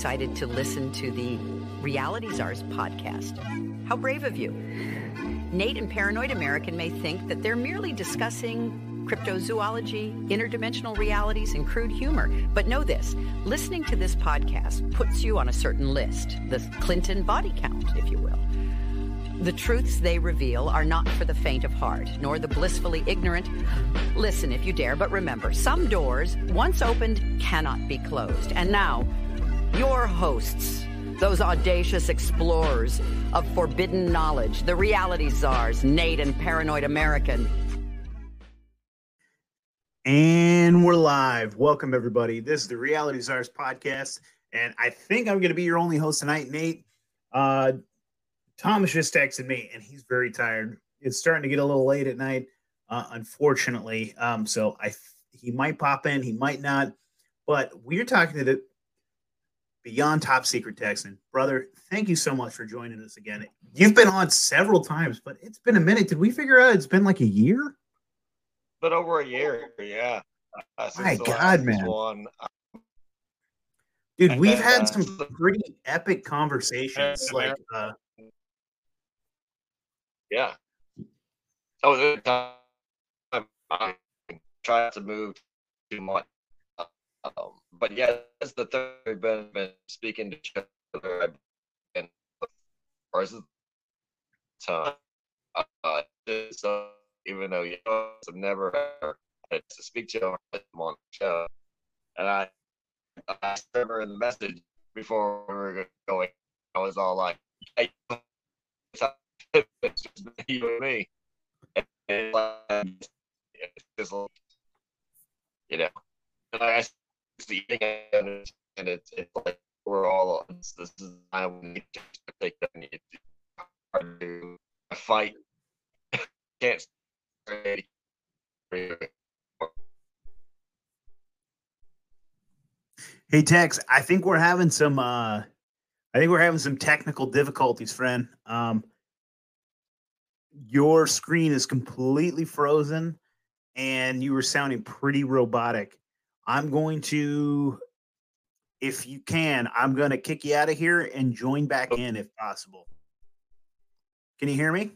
decided to listen to the Reality Czars podcast. How brave of you. Nate and Paranoid American may think that they're merely discussing cryptozoology, interdimensional realities, and crude humor. But know this listening to this podcast puts you on a certain list, the Clinton body count, if you will. The truths they reveal are not for the faint of heart, nor the blissfully ignorant. Listen if you dare, but remember some doors, once opened, cannot be closed. And now, your hosts, those audacious explorers of forbidden knowledge, the reality czars, Nate and Paranoid American. And we're live. Welcome, everybody. This is the Reality Czars podcast. And I think I'm going to be your only host tonight, Nate. Uh, Thomas just texted me, and he's very tired. It's starting to get a little late at night, uh, unfortunately. Um, so I he might pop in, he might not. But we're talking to the Beyond Top Secret Texan brother. Thank you so much for joining us again. You've been on several times, but it's been a minute. Did we figure out it's been like a year? But over a year, yeah. Uh, My God, man. One. Dude, we've had uh, some pretty epic conversations. Like, uh, yeah. Oh, I tried to move too much. Um, but yeah, it's the third we've been, been speaking to each other. I've been or is it time? Uh, even though you know, I've never had to speak to him on the show, and I, I remember in the message before we were going, I was all like, "Hey, it's just you and me. And it's just like, you know, and I see and it's, it's like we're all this is I need to take that need to fight. Can't Hey Tex, I think we're having some uh I think we're having some technical difficulties, friend. Um your screen is completely frozen and you were sounding pretty robotic. I'm going to, if you can, I'm going to kick you out of here and join back in if possible. Can you hear me?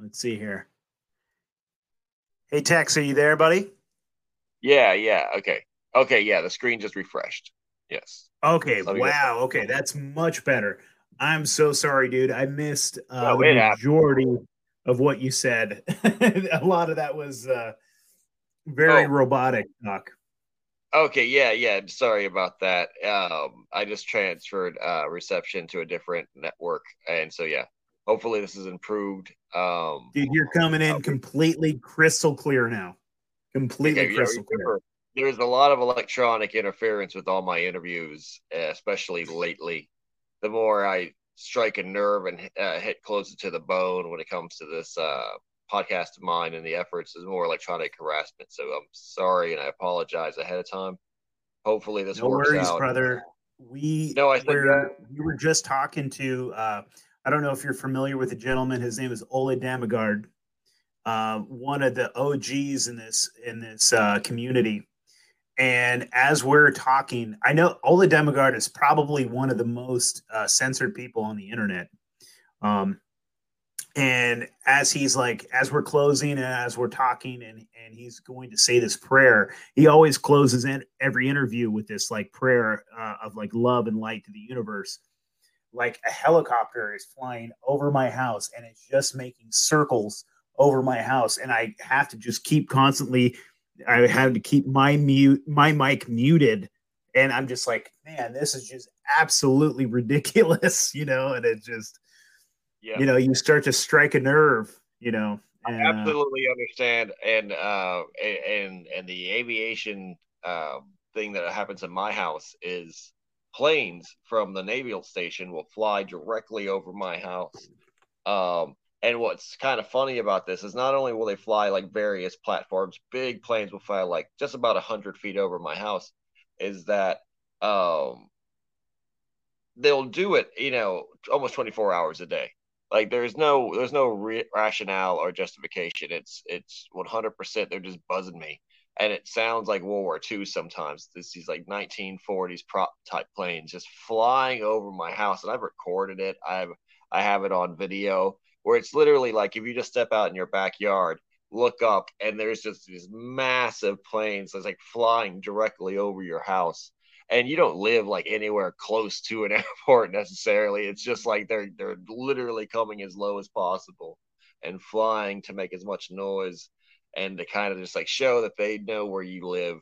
Let's see here. Hey, Tex, are you there, buddy? Yeah, yeah. Okay. Okay, yeah, the screen just refreshed. Yes. Okay. Wow. Okay, that's much better. I'm so sorry, dude. I missed uh, the majority happened. of what you said. a lot of that was uh, very oh. robotic talk. Okay, yeah, yeah. Sorry about that. Um, I just transferred uh, reception to a different network, and so yeah, hopefully this is improved. Um, Dude, you're coming in completely crystal clear now completely okay, crystal yeah, clear. There's a lot of electronic interference with all my interviews, especially lately. The more I strike a nerve and uh, hit closer to the bone when it comes to this uh, podcast of mine and the efforts, is more electronic harassment. So I'm sorry and I apologize ahead of time. Hopefully this no works worries, out. brother. We no, I think were, we were just talking to. Uh, I don't know if you're familiar with the gentleman. His name is Ole Dammegard uh, one of the OGs in this in this uh, community. And as we're talking, I know Ole Dammegard is probably one of the most uh, censored people on the internet. Um, and as he's like, as we're closing and as we're talking, and and he's going to say this prayer, he always closes in every interview with this like prayer uh, of like love and light to the universe. Like a helicopter is flying over my house and it's just making circles over my house and I have to just keep constantly I had to keep my mute my mic muted. And I'm just like man this is just absolutely ridiculous you know? And it just yeah. you know you start to strike a nerve you know? And, I uh, absolutely understand. And uh and and the aviation uh, thing that happens in my house is planes from the naval station will fly directly over my house. Um and what's kind of funny about this is not only will they fly like various platforms, big planes will fly like just about a hundred feet over my house, is that um they'll do it, you know, almost 24 hours a day. like there's no there's no re- rationale or justification. It's it's 100. percent They're just buzzing me, and it sounds like World War II sometimes. This these like 1940s prop type planes just flying over my house, and I've recorded it. I've I have it on video where it's literally like if you just step out in your backyard, look up, and there's just these massive planes that's like flying directly over your house and you don't live like anywhere close to an airport necessarily. It's just like they're they're literally coming as low as possible and flying to make as much noise and to kind of just like show that they know where you live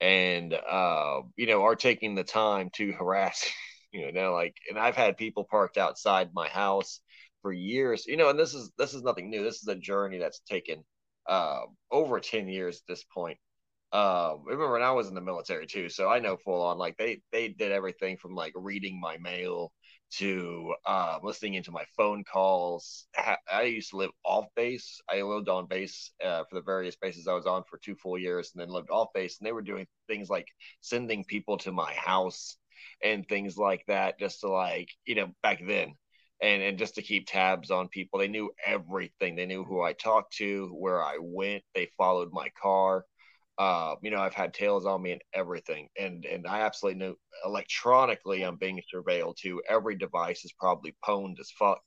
and uh you know are taking the time to harass you know like and I've had people parked outside my house for years. You know and this is this is nothing new. This is a journey that's taken uh over 10 years at this point. Um remember when i was in the military too so i know full on like they they did everything from like reading my mail to uh, listening into my phone calls. I used to live off base. I lived on base uh, for the various bases i was on for two full years and then lived off base and they were doing things like sending people to my house and things like that just to like you know back then and and just to keep tabs on people. They knew everything. They knew who i talked to where i went. They followed my car. Uh, you know, I've had tails on me and everything, and and I absolutely know electronically I'm being surveilled too. Every device is probably pwned as fuck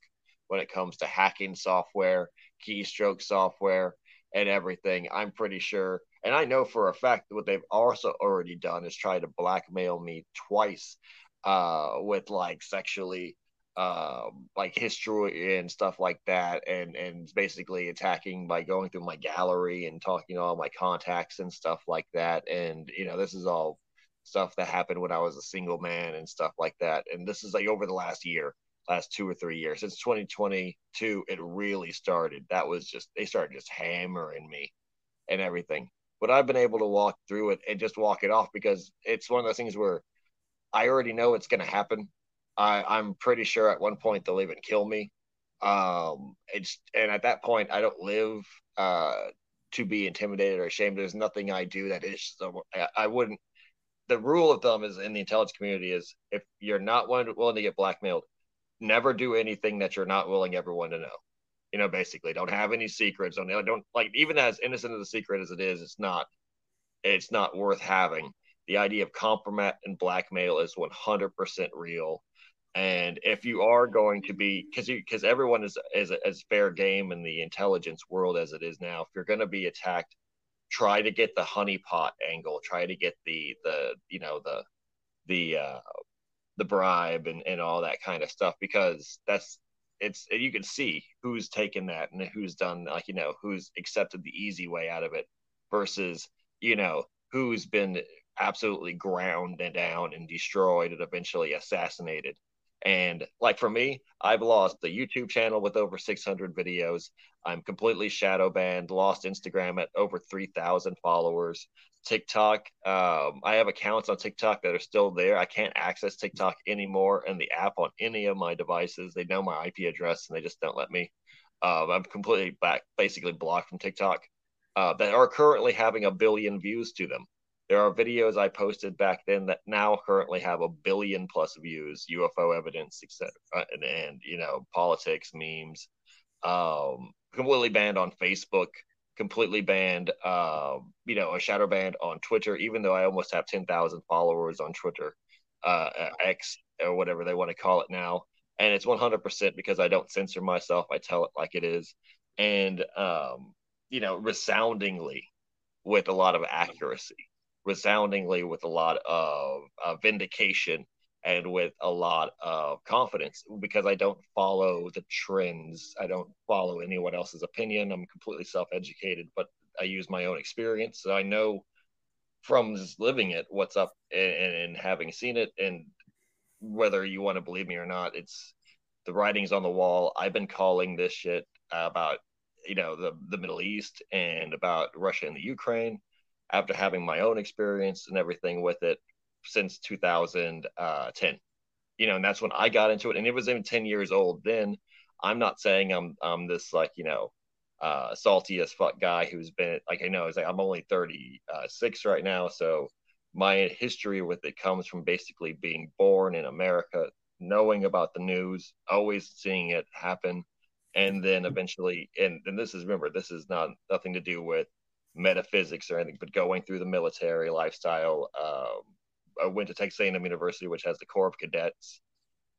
when it comes to hacking software, keystroke software, and everything. I'm pretty sure, and I know for a fact that what they've also already done is try to blackmail me twice uh, with like sexually um, like history and stuff like that, and and basically attacking by going through my gallery and talking to all my contacts and stuff like that. And you know, this is all stuff that happened when I was a single man and stuff like that. And this is like over the last year, last two or three years since 2022, it really started. That was just they started just hammering me and everything. But I've been able to walk through it and just walk it off because it's one of those things where I already know it's going to happen I, I'm pretty sure at one point they'll even kill me. Um, it's and at that point I don't live uh, to be intimidated or ashamed. There's nothing I do that is I, I wouldn't. The rule of thumb is in the intelligence community is if you're not willing to get blackmailed, never do anything that you're not willing everyone to know. You know, basically, don't have any secrets. Don't don't like even as innocent of the secret as it is, it's not it's not worth having. The idea of compromise and blackmail is 100% real and if you are going to be, because because everyone is is as fair game in the intelligence world as it is now. If you're going to be attacked, try to get the honeypot angle. Try to get the the you know the the uh, the bribe and and all that kind of stuff because that's it's you can see who's taken that and who's done like you know who's accepted the easy way out of it versus you know who's been absolutely ground down and destroyed and eventually assassinated and like for me, I've lost the YouTube channel with over 600 videos. I'm completely shadow banned, lost Instagram at over 3,000 followers. TikTok, um, I have accounts on TikTok that are still there. I can't access TikTok anymore and the app on any of my devices. They know my IP address and they just don't let me. Um, I'm completely back, basically blocked from TikTok uh, that are currently having a billion views to them. There are videos I posted back then that now currently have a billion plus views, UFO evidence, etc., and, and you know politics, memes. Um, completely banned on Facebook, completely banned, uh, you know, a shadow banned on Twitter. Even though I almost have ten thousand followers on Twitter, uh, X or whatever they want to call it now, and it's one hundred percent because I don't censor myself. I tell it like it is, and um, you know, resoundingly with a lot of accuracy resoundingly with a lot of uh, vindication and with a lot of confidence because I don't follow the trends. I don't follow anyone else's opinion. I'm completely self educated, but I use my own experience. So I know from living it what's up and, and having seen it. And whether you want to believe me or not, it's the writings on the wall. I've been calling this shit about, you know, the, the Middle East and about Russia and the Ukraine after having my own experience and everything with it since 2010 you know and that's when i got into it and it was even 10 years old then. I'm not saying i'm i'm this like you know uh salty as fuck guy who's been like i know it's like i'm only 36 right now so my history with it comes from basically being born in america knowing about the news always seeing it happen and then eventually, and and this is remember, this is not nothing to do with metaphysics or anything, but going through the military lifestyle. Um, I went to Texas A&M University, which has the Corps of Cadets.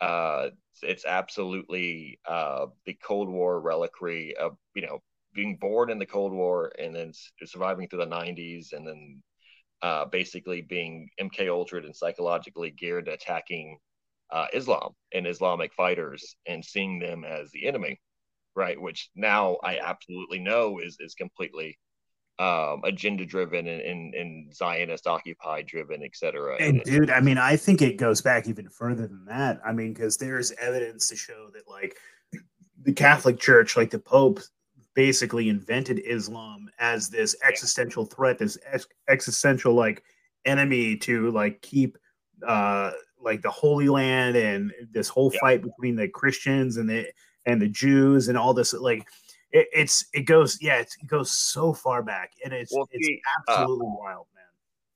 Uh, it's absolutely uh, the Cold War reliquary of you know being born in the Cold War and then surviving through the 90s and then uh, basically being MK Ultra and psychologically geared attacking uh, Islam and Islamic fighters and seeing them as the enemy, right? Which now I absolutely know is is completely um, agenda driven and, and, and Zionist occupied driven, et cetera. And, and dude, I mean, I think it goes back even further than that. I mean, because there's evidence to show that like the Catholic Church, like the Pope, basically invented Islam as this existential threat, this ex- existential like enemy to like keep uh like the Holy Land and this whole yeah. fight between the Christians and the and the Jews and all this like it, it's it goes yeah it goes so far back and it's well, it's see, uh, absolutely uh, wild man.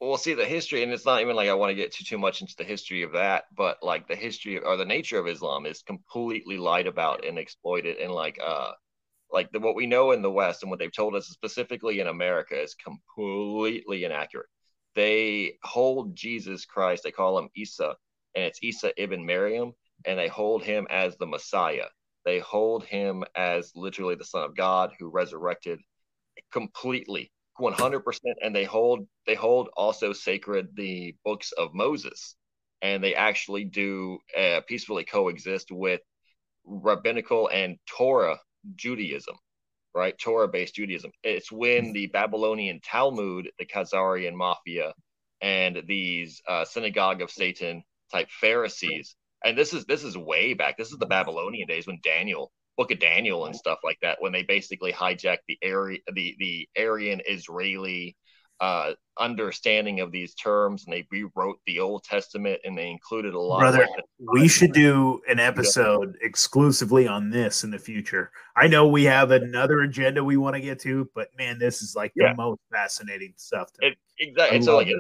well see the history and it's not even like i want to get too too much into the history of that but like the history or the nature of islam is completely lied about and exploited and like uh like the, what we know in the west and what they've told us specifically in america is completely inaccurate. They hold jesus christ they call him isa and it's isa ibn maryam and they hold him as the messiah they hold him as literally the Son of God who resurrected completely, 100%. And they hold they hold also sacred the books of Moses, and they actually do uh, peacefully coexist with rabbinical and Torah Judaism, right? Torah based Judaism. It's when the Babylonian Talmud, the Khazarian mafia, and these uh, synagogue of Satan type Pharisees and this is this is way back. This is the Babylonian days when Daniel, Book of Daniel, and stuff like that. When they basically hijacked the area, the the Aryan Israeli uh, understanding of these terms, and they rewrote the Old Testament, and they included a lot. Brother, we should do an episode yeah. exclusively on this in the future. I know we have another agenda we want to get to, but man, this is like yeah. the most fascinating stuff. It, exactly. So, like, yeah.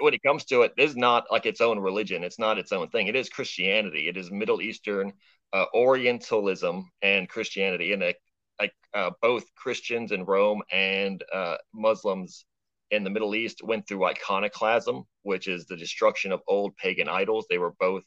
when it comes to it, it is not like its own religion. It's not its own thing. It is Christianity. It is Middle Eastern uh, Orientalism and Christianity, and like uh, both Christians in Rome and uh, Muslims in the Middle East went through iconoclasm, which is the destruction of old pagan idols. They were both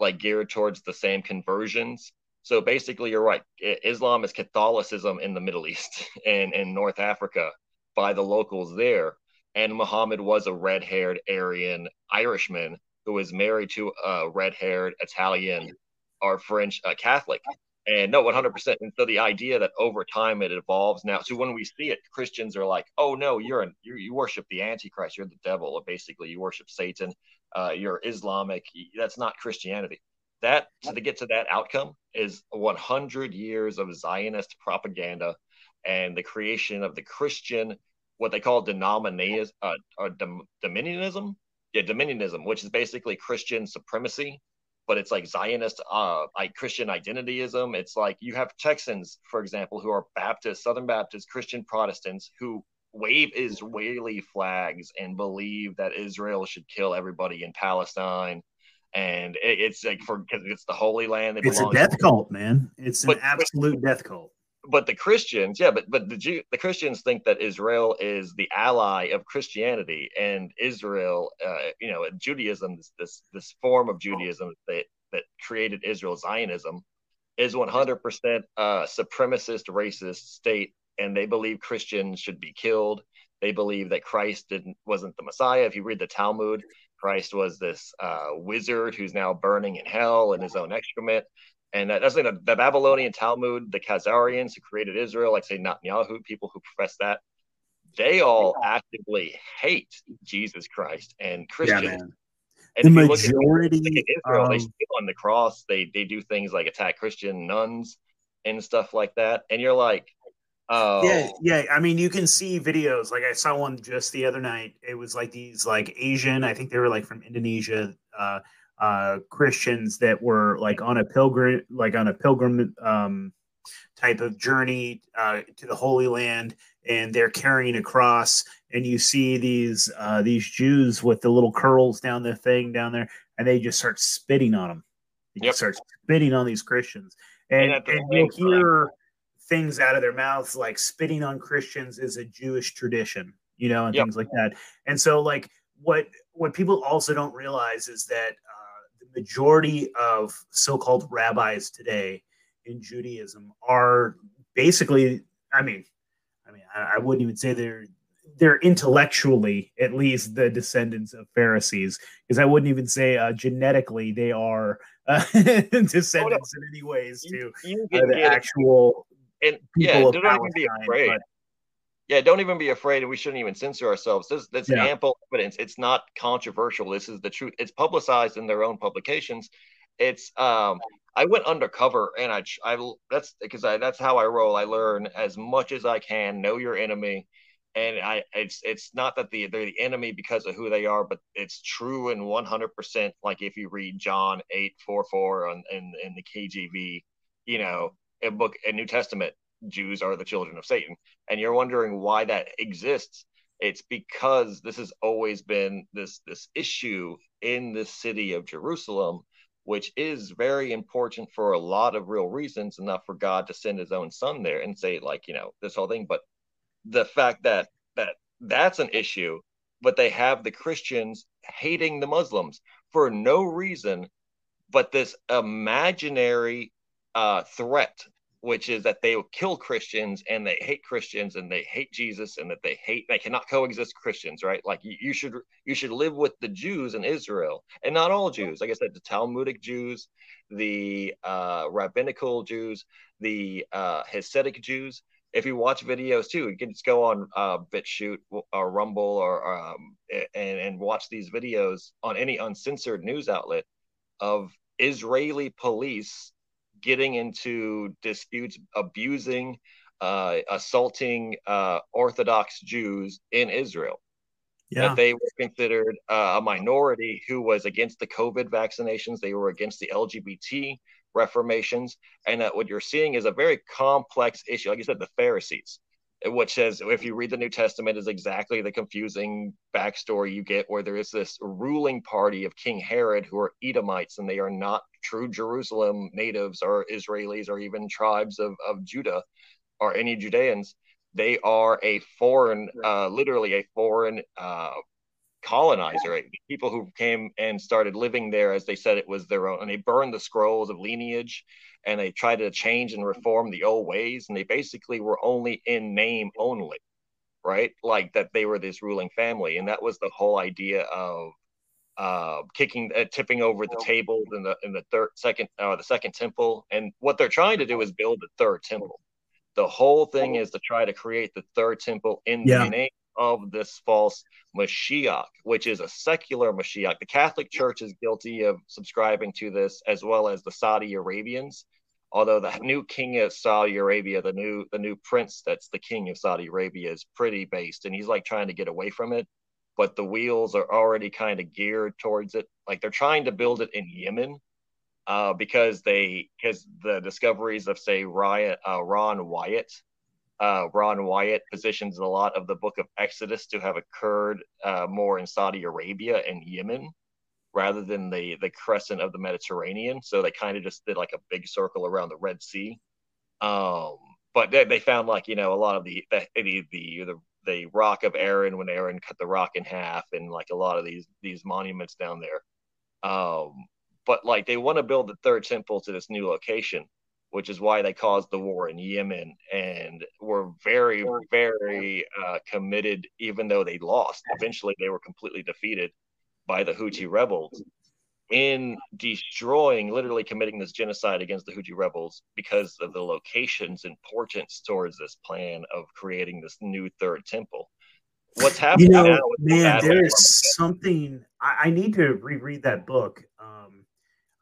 like geared towards the same conversions. So basically, you're right. Islam is Catholicism in the Middle East and in North Africa by the locals there. And Muhammad was a red haired Aryan Irishman who was married to a red haired Italian or French uh, Catholic. And no, 100%. And so the idea that over time it evolves now. So when we see it, Christians are like, oh, no, you're an, you you worship the Antichrist. You're the devil. Or basically, you worship Satan. Uh, you're Islamic. That's not Christianity. That to get to that outcome is 100 years of Zionist propaganda and the creation of the Christian, what they call denomination, uh, or dom- dominionism. Yeah, dominionism, which is basically Christian supremacy but it's like Zionist, uh, like Christian identityism. It's like you have Texans, for example, who are Baptist, Southern Baptist, Christian Protestants who wave Israeli flags and believe that Israel should kill everybody in Palestine. And it, it's like for because it's the Holy Land. It's a death to. cult, man. It's an absolute but, death cult but the Christians, yeah, but but the Jew, the Christians think that Israel is the ally of Christianity, and Israel, uh, you know, Judaism, this, this form of Judaism that that created Israel, Zionism, is 100% uh, supremacist, racist state, and they believe Christians should be killed. They believe that Christ didn't wasn't the Messiah. If you read the Talmud, Christ was this uh, wizard who's now burning in hell in his own excrement. And that's like the, the Babylonian Talmud, the Khazarians who created Israel, like say Netanyahu, people who profess that, they all actively hate Jesus Christ and Christians. Yeah, and the majority at, Israel, um, they still on the cross. They they do things like attack Christian nuns and stuff like that. And you're like, oh, yeah, yeah. I mean, you can see videos. Like I saw one just the other night. It was like these like Asian. I think they were like from Indonesia. Uh, uh, Christians that were like on a pilgrim, like on a pilgrim um, type of journey uh, to the Holy Land, and they're carrying a cross, and you see these uh, these Jews with the little curls down the thing down there, and they just start spitting on them. They yep. start spitting on these Christians, and, and, and you'll hear things out of their mouths like spitting on Christians is a Jewish tradition, you know, and yep. things like that. And so, like, what what people also don't realize is that majority of so-called rabbis today in Judaism are basically, I mean, I mean, I, I wouldn't even say they're they're intellectually at least the descendants of Pharisees, because I wouldn't even say uh, genetically they are uh, descendants oh, no. in any ways to you, you uh, the actual and yeah, don't even be afraid. But, yeah, don't even be afraid, and we shouldn't even censor ourselves. There's, there's yeah. ample evidence. It's not controversial. This is the truth. It's publicized in their own publications. It's um, I went undercover, and I, I that's because I that's how I roll. I learn as much as I can. Know your enemy, and I it's it's not that the they're the enemy because of who they are, but it's true and 100 percent. Like if you read John eight four four on in in the KJV, you know, a book, a New Testament, Jews are the children of Satan, and you're wondering why that exists. It's because this has always been this this issue in the city of Jerusalem, which is very important for a lot of real reasons, enough for God to send His own Son there and say like you know this whole thing, but the fact that that that's an issue, but they have the Christians hating the Muslims for no reason but this imaginary uh, threat, which is that they will kill Christians and they hate Christians and they hate Jesus and that they hate they cannot coexist Christians, right? Like you, you should you should live with the Jews in Israel and not all Jews. Like I said, the Talmudic Jews, the uh, rabbinical Jews, the uh, Hasidic Jews. If you watch videos too, you can just go on uh, BitChute or Rumble or um, and and watch these videos on any uncensored news outlet of Israeli police getting into disputes, abusing, uh, assaulting uh, Orthodox Jews in Israel. Yeah. That they were considered uh, a minority who was against the COVID vaccinations. They were against the LGBT reformations. And that what you're seeing is a very complex issue. Like you said, the Pharisees which says if you read the New Testament is exactly the confusing backstory you get where there is this ruling party of King Herod who are Edomites and they are not true Jerusalem natives or Israelis or even tribes of, of Judah or any Judeans. They are a foreign, uh, literally a foreign uh, colonizer, people who came and started living there as they said it was their own. And they burned the scrolls of lineage and they tried to change and reform the old ways. And they basically were only in name only, right? Like that they were this ruling family. And that was the whole idea of uh, kicking, uh, tipping over the tables in the in the third, second, uh, the second temple. And what they're trying to do is build the third temple. The whole thing is to try to create the third temple in yeah. the name of this false Mashiach, which is a secular Mashiach. The Catholic Church is guilty of subscribing to this, as well as the Saudi Arabians. Although the new king of Saudi Arabia, the new the new prince that's the king of Saudi Arabia, is pretty based, and he's like trying to get away from it. But the wheels are already kind of geared towards it. Like they're trying to build it in Yemen, uh, because they because the discoveries of say Riot, uh, Ron Wyatt, uh, Ron Wyatt positions a lot of the book of Exodus to have occurred uh, more in Saudi Arabia and Yemen rather than the the crescent of the Mediterranean. So they kind of just did like a big circle around the Red Sea. Um, but they, they found like you know a lot of the the, the the the rock of Aaron when Aaron cut the rock in half and like a lot of these these monuments down there. Um, but like they want to build the third temple to this new location which is why they caused the war in Yemen and were very, very uh, committed, even though they lost. Eventually, they were completely defeated by the Houthi rebels in destroying, literally committing this genocide against the Houthi rebels because of the location's importance towards this plan of creating this new third temple. What's happening you know, now? Man, there is something. I, I, need to reread that book. Um,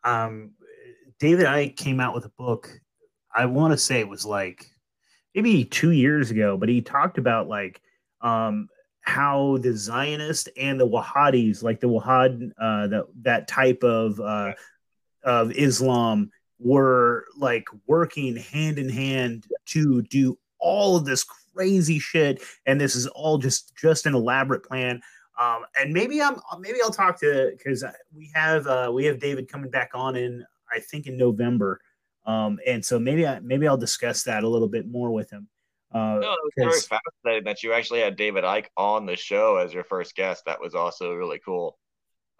um, David Icke came out with a book. I want to say it was like maybe two years ago, but he talked about like um, how the Zionist and the Wahhabis, like the Wahhab, uh, that that type of uh, of Islam, were like working hand in hand to do all of this crazy shit, and this is all just just an elaborate plan. Um, and maybe I'm maybe I'll talk to because we have uh, we have David coming back on in I think in November Um, and so maybe I maybe I'll discuss that a little bit more with him. Uh, no, it's very fascinating that you actually had David Icke on the show as your first guest. That was also really cool.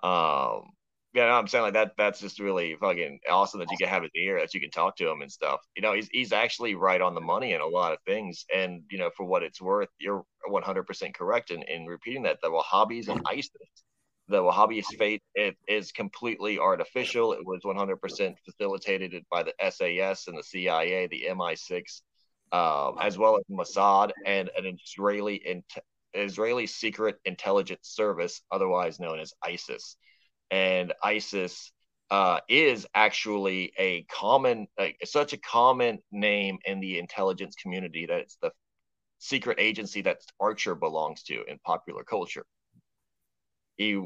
Um, yeah, no, I'm saying like that. That's just really fucking awesome that you can have his ear, that you can talk to him and stuff. You know, he's he's actually right on the money in a lot of things. And you know, for what it's worth, you're 100% correct in, in repeating that. The Wahhabis and ISIS, the Wahhabis' fate it is completely artificial. It was 100% facilitated by the SAS and the CIA, the MI6, um, as well as Mossad and an Israeli Israeli secret intelligence service, otherwise known as ISIS and ISIS uh, is actually a common, like, such a common name in the intelligence community that it's the secret agency that Archer belongs to in popular culture. He,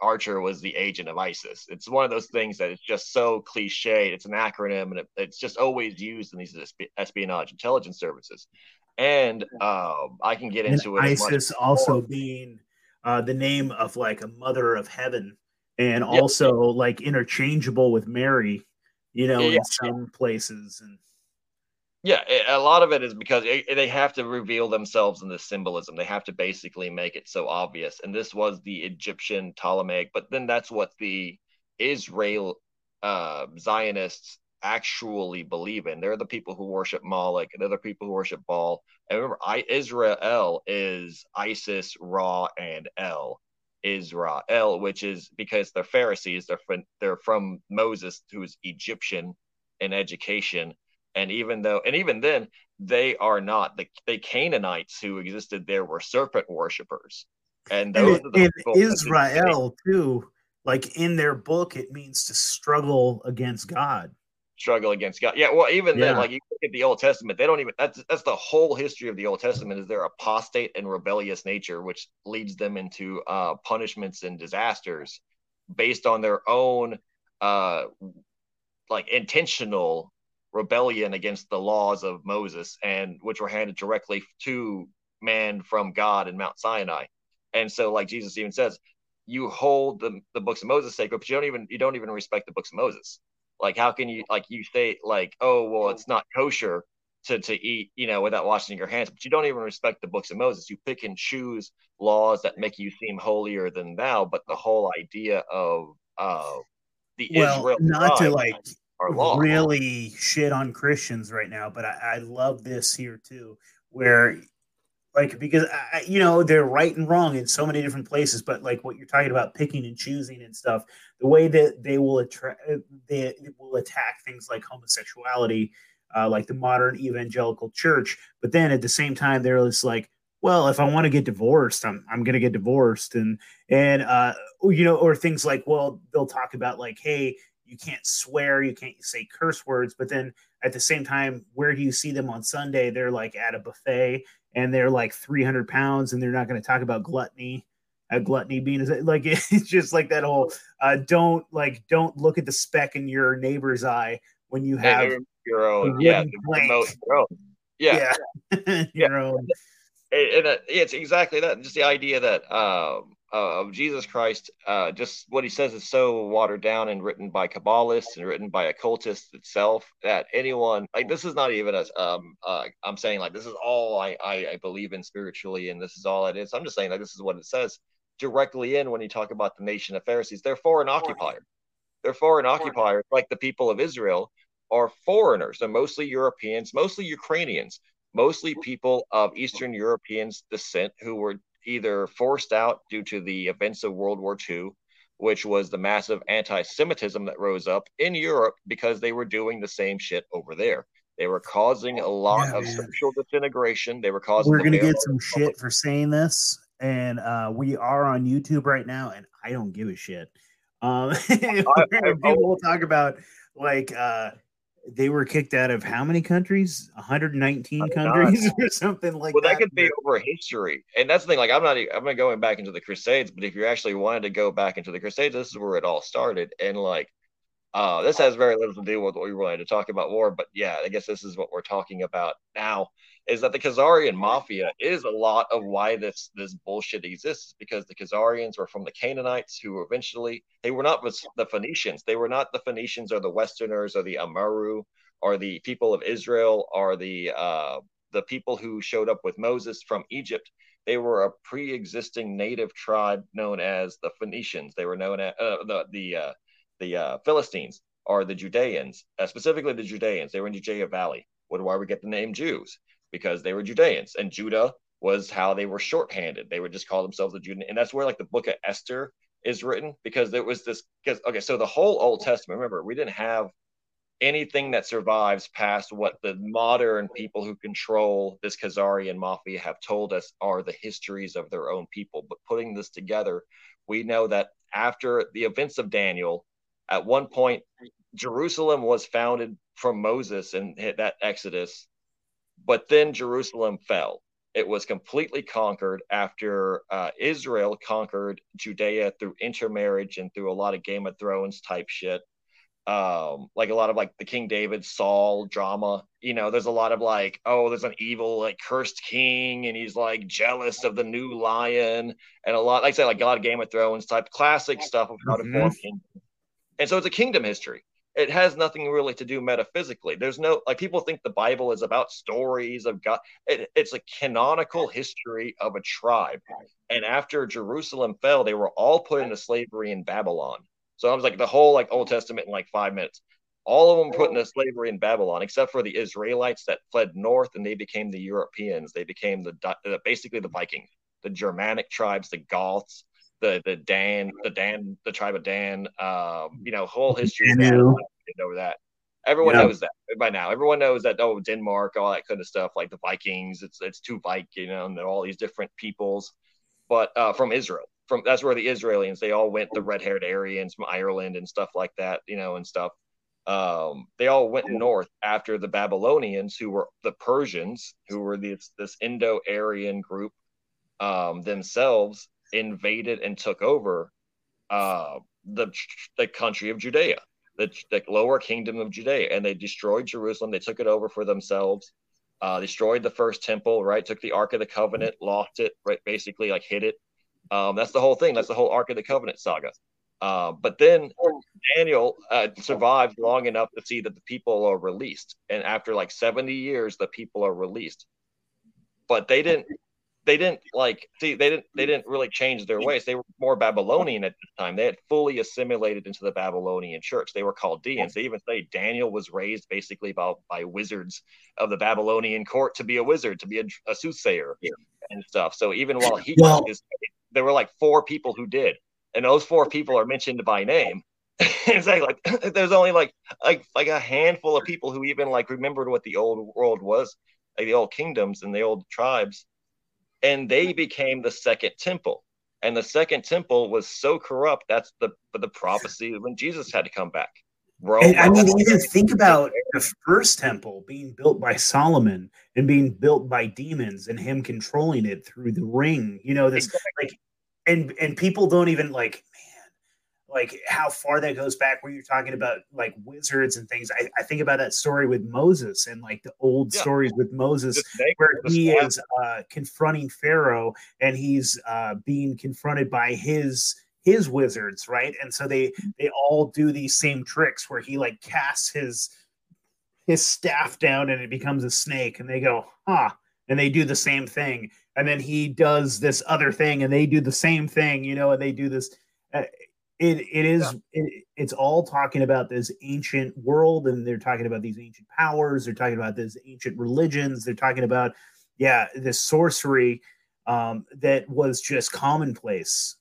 Archer was the agent of ISIS. It's one of those things that is just so cliche. It's an acronym, and it, it's just always used in these espionage intelligence services. And um, I can get into and it. ISIS also being uh, the name of like a mother of heaven and yep. also like interchangeable with Mary, you know, yeah. in some places. And yeah, a lot of it is because they have to reveal themselves in the symbolism. They have to basically make it so obvious. And this was the Egyptian Ptolemaic, but then that's what the Israel uh, Zionists actually believe in. They're the people who worship Moloch, and they're the people who worship Baal. And remember, I, Israel is Isis, Ra, and El. Israel, which is because they're Pharisees. They're from, they're from Moses, who's Egyptian in education, and even though and even then they are not the the Canaanites who existed there were serpent worshippers, and those and in Israel too. Like in their book, it means to struggle against God struggle against God. Yeah, well, even yeah. then, like you look at the Old Testament, they don't even that's that's the whole history of the Old Testament is their apostate and rebellious nature, which leads them into uh, punishments and disasters based on their own uh, like intentional rebellion against the laws of Moses, and which were handed directly to man from God in Mount Sinai. And so, like Jesus even says, you hold the, the books of Moses sacred, but you don't even you don't even respect the books of Moses. Like, how can you like you say like, oh well, it's not kosher to to eat, you know, without washing your hands, but you don't even respect the books of Moses. You pick and choose laws that make you seem holier than thou. But the whole idea of uh, the well, Israel not to like really shit on Christians right now, but I, I love this here too, where like because I, you know they're right and wrong in so many different places but like what you're talking about picking and choosing and stuff the way that they will attract they will attack things like homosexuality uh, like the modern evangelical church but then at the same time they're just like well if i want to get divorced i'm, I'm going to get divorced and and uh you know or things like well they'll talk about like hey you can't swear you can't say curse words but then at the same time where do you see them on sunday? They're like at a buffet and they're like 300 pounds and they're not going to talk about gluttony a gluttony being like it's just like that whole uh, don't like don't look at the speck in your neighbor's eye when you have your own yeah, your own. yeah. Yeah. Your own. And, and, it's exactly that just the idea that um uh, of Jesus Christ, uh, just what he says is so watered down and written by Kabbalists and written by occultists itself that anyone like this is not even a um uh, I'm saying like this is all I, I, I believe in spiritually and this is all it is. I'm just saying like this is what it says directly in when you talk about the nation of Pharisees. They're foreign occupiers. They're foreign occupiers like the people of Israel are foreigners. They're mostly Europeans, mostly Ukrainians, mostly people of Eastern Europeans descent who were either forced out due to the events of World War II, which was the massive anti Semitism that rose up in Europe because they were doing the same shit over there. They were causing a lot yeah, of man. social disintegration. They were causing. We're going to get some shit for saying this, and uh, we are on YouTube right now, and I don't give a shit. Um, I, I, people will talk about like uh, they were kicked out of how many countries? 119 countries or something like well, that. Well, that could be over history, and that's the thing. Like, I'm not, I'm not going back into the Crusades, but if you actually wanted to go back into the Crusades, this is where it all started. And like, uh, this has very little to do with what we wanted to talk about war, but yeah, I guess this is what we're talking about now. Is that the Khazarian mafia is a lot of why this this bullshit exists because the Khazarians were from the Canaanites who eventually they were not the Phoenicians. They were not the Phoenicians or the Westerners or the Amaru or the people of Israel, or the uh, the people who showed up with Moses from Egypt. They were a pre-existing native tribe known as the Phoenicians. They were known as uh, the the uh, the uh, Philistines or the Judeans, uh, specifically the Judeans. They were in Judea Valley. What why we get the name Jews? Because they were Judeans, and Judah was how they were shorthanded. They would just call themselves the Judean, and that's where like the book of Esther is written because there was this. Because okay, so the whole Old Testament. Remember, we didn't have anything that survives past what the modern people who control this Khazarian mafia have told us are the histories of their own people. But putting this together, we know that after the events of Daniel, at one point, Jerusalem was founded from Moses and that Exodus, but then Jerusalem fell. It was completely conquered after uh, Israel conquered Judea through intermarriage and through a lot of Game of Thrones type shit. Um like a lot of like the king david saul drama you know there's a lot of like oh there's an evil like cursed king and he's like jealous of the new lion and a lot like i said like of game of thrones type classic stuff of how to form kingdom. And so it's a kingdom history it has nothing really to do metaphysically. There's no like people think the bible is about stories of god. It, it's a canonical history of a tribe. And after jerusalem fell they were all put into slavery in babylon. So I was like the whole like Old Testament in like five minutes. All of them put into slavery in Babylon, except for the Israelites that fled north and they became the Europeans. They became the basically the Vikings, the Germanic tribes, the Goths, the the Dan, the Dan, the tribe of Dan. Um, you know, whole history over that. Everyone yeah. knows that by now. Everyone knows that. Oh, Denmark, all that kind of stuff, like the Vikings. It's it's two Viking, you know, and all these different peoples, but uh, from Israel from that's where the Israelis they all went the red haired Aryans from Ireland and stuff like that, you know, and stuff. Um, they all went north after the Babylonians, who were the Persians, who were this this Indo Aryan group um, themselves, invaded and took over uh, the the country of Judea, the, the lower kingdom of Judea, and they destroyed Jerusalem. They took it over for themselves. Uh, destroyed the first temple, right? Took the Ark of the Covenant, lost it, right? Basically, like hid it um, that's the whole thing. That's the whole Ark of the Covenant saga. Uh, but then Daniel uh, survived long enough to see that the people are released, and after like seventy years, the people are released. But they didn't. They didn't like see. They didn't. They mm. didn't really change their mm. ways. They were more Babylonian at the time. They had fully assimilated into the Babylonian church. They were called Chaldeans. They even say Daniel was raised basically by, by wizards of the Babylonian court to be a wizard, to be a, a soothsayer, yeah. and stuff. So even while he well, was there were like four people who did, and those four people are mentioned by name. it's like, like there's only like like like a handful of people who even like remembered what the old world was, like the old kingdoms and the old tribes, and they became the second temple. And the second temple was so corrupt. That's the the prophecy when Jesus had to come back. Rome, I mean, even think about the first temple being built by Solomon and being built by demons and him controlling it through the ring. You know, this exactly. like and and people don't even like like how far that goes back where you're talking about like wizards and things. I, I think about that story with moses and like the old yeah. stories with moses where he is uh, confronting pharaoh and he's uh, being confronted by his his wizards right? And so they they all do these same tricks where he like casts his his staff down and it becomes a snake and they go huh and they do the same thing. And then he does this other thing and they do the same thing you know and they do this it it is yeah. it, it's all talking about this ancient world and they're talking about these ancient powers they're talking about these ancient religions they're talking about yeah this sorcery um, that was just commonplace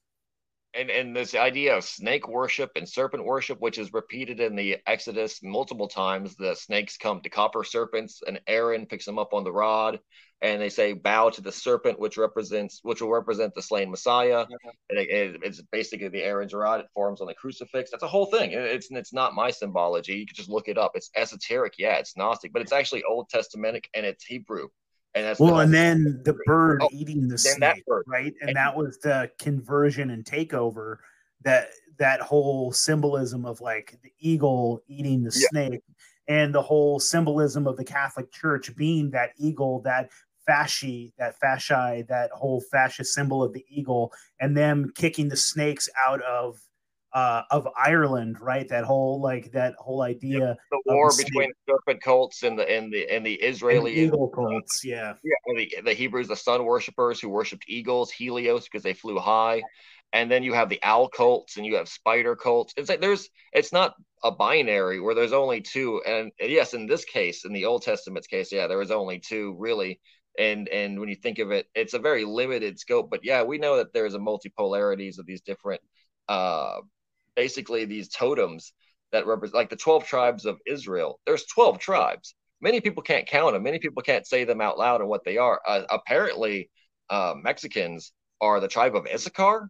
and and this idea of snake worship and serpent worship, which is repeated in the Exodus multiple times. The snakes come to copper serpents, and Aaron picks them up on the rod, and they say, "Bow to the serpent," which represents which will represent the slain Messiah. And it, it, it's basically the Aaron's rod. It forms on the crucifix. That's a whole thing. It's it's not my symbology. You can just look it up. It's esoteric, yeah. It's Gnostic, but it's actually Old Testamentic and it's Hebrew. And that's well, and then the bird oh, eating the snake, right? And, and that was the conversion and takeover. That that whole symbolism of like the eagle eating the yeah. snake, and the whole symbolism of the Catholic Church being that eagle, that fasci, that fasci, that whole fascist symbol of the eagle, and them kicking the snakes out of uh, of Ireland, right? That whole like that whole idea. The war between the serpent cults and the and the and the Israeli and eagle cults, yeah, yeah. The, the Hebrews, the sun worshippers who worshipped eagles, Helios, because they flew high, and then you have the owl cults and you have spider cults. It's like there's it's not a binary where there's only two. And yes, in this case, in the Old Testament's case, yeah, there was only two really. And and when you think of it, it's a very limited scope. But yeah, we know that there's a multipolarities of these different uh basically these totems that represent like the 12 tribes of Israel. There's 12 tribes. Many people can't count them. Many people can't say them out loud and what they are. Uh, apparently, uh, Mexicans are the tribe of Issachar.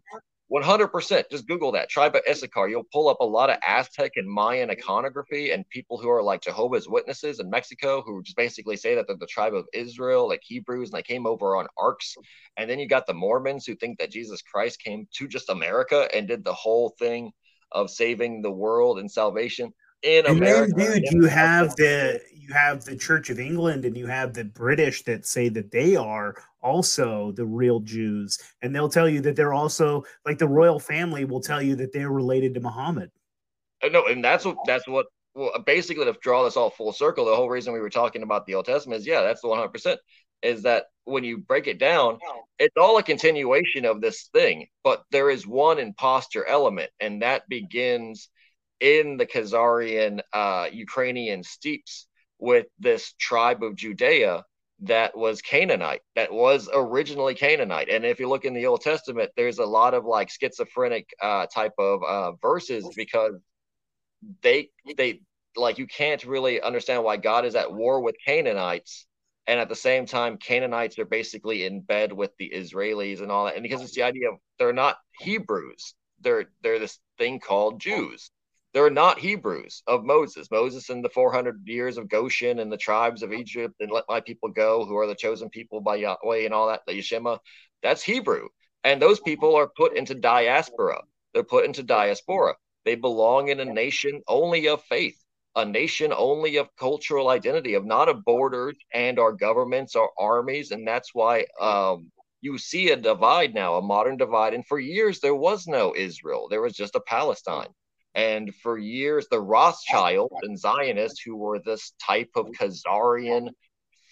100%. Just Google that tribe of Issachar. You'll pull up a lot of Aztec and Mayan iconography and people who are like Jehovah's Witnesses in Mexico who just basically say that they're the tribe of Israel, like Hebrews, and they came over on arks. And then you got the Mormons who think that Jesus Christ came to just America and did the whole thing of saving the world and salvation in and America. Then, dude, you have the you have the Church of England and you have the British that say that they are also the real Jews, and they'll tell you that they're also like the royal family will tell you that they're related to Muhammad. Uh, no, and that's what that's what well, basically to draw this all full circle. The whole reason we were talking about the Old Testament is yeah, that's the one hundred percent. Is that when you break it down, it's all a continuation of this thing, but there is one imposter element, and that begins in the Khazarian uh, Ukrainian steeps with this tribe of Judea that was Canaanite, that was originally Canaanite. And if you look in the Old Testament, there's a lot of like schizophrenic uh, type of uh, verses because they they like you can't really understand why God is at war with Canaanites and at the same time canaanites are basically in bed with the israelis and all that. And because it's the idea of they're not hebrews. They're they're this thing called jews. They're not hebrews of moses. Moses and the 400 years of goshen and the tribes of egypt and let my people go who are the chosen people by yahweh and all that the yeshima that's hebrew. And those people are put into diaspora. They're put into diaspora. They belong in a nation only of faith a nation only of cultural identity, of not of borders and our governments, our armies, and that's why um, you see a divide now, a modern divide. And for years there was no Israel; there was just a Palestine. And for years, the Rothschilds and Zionists, who were this type of Khazarian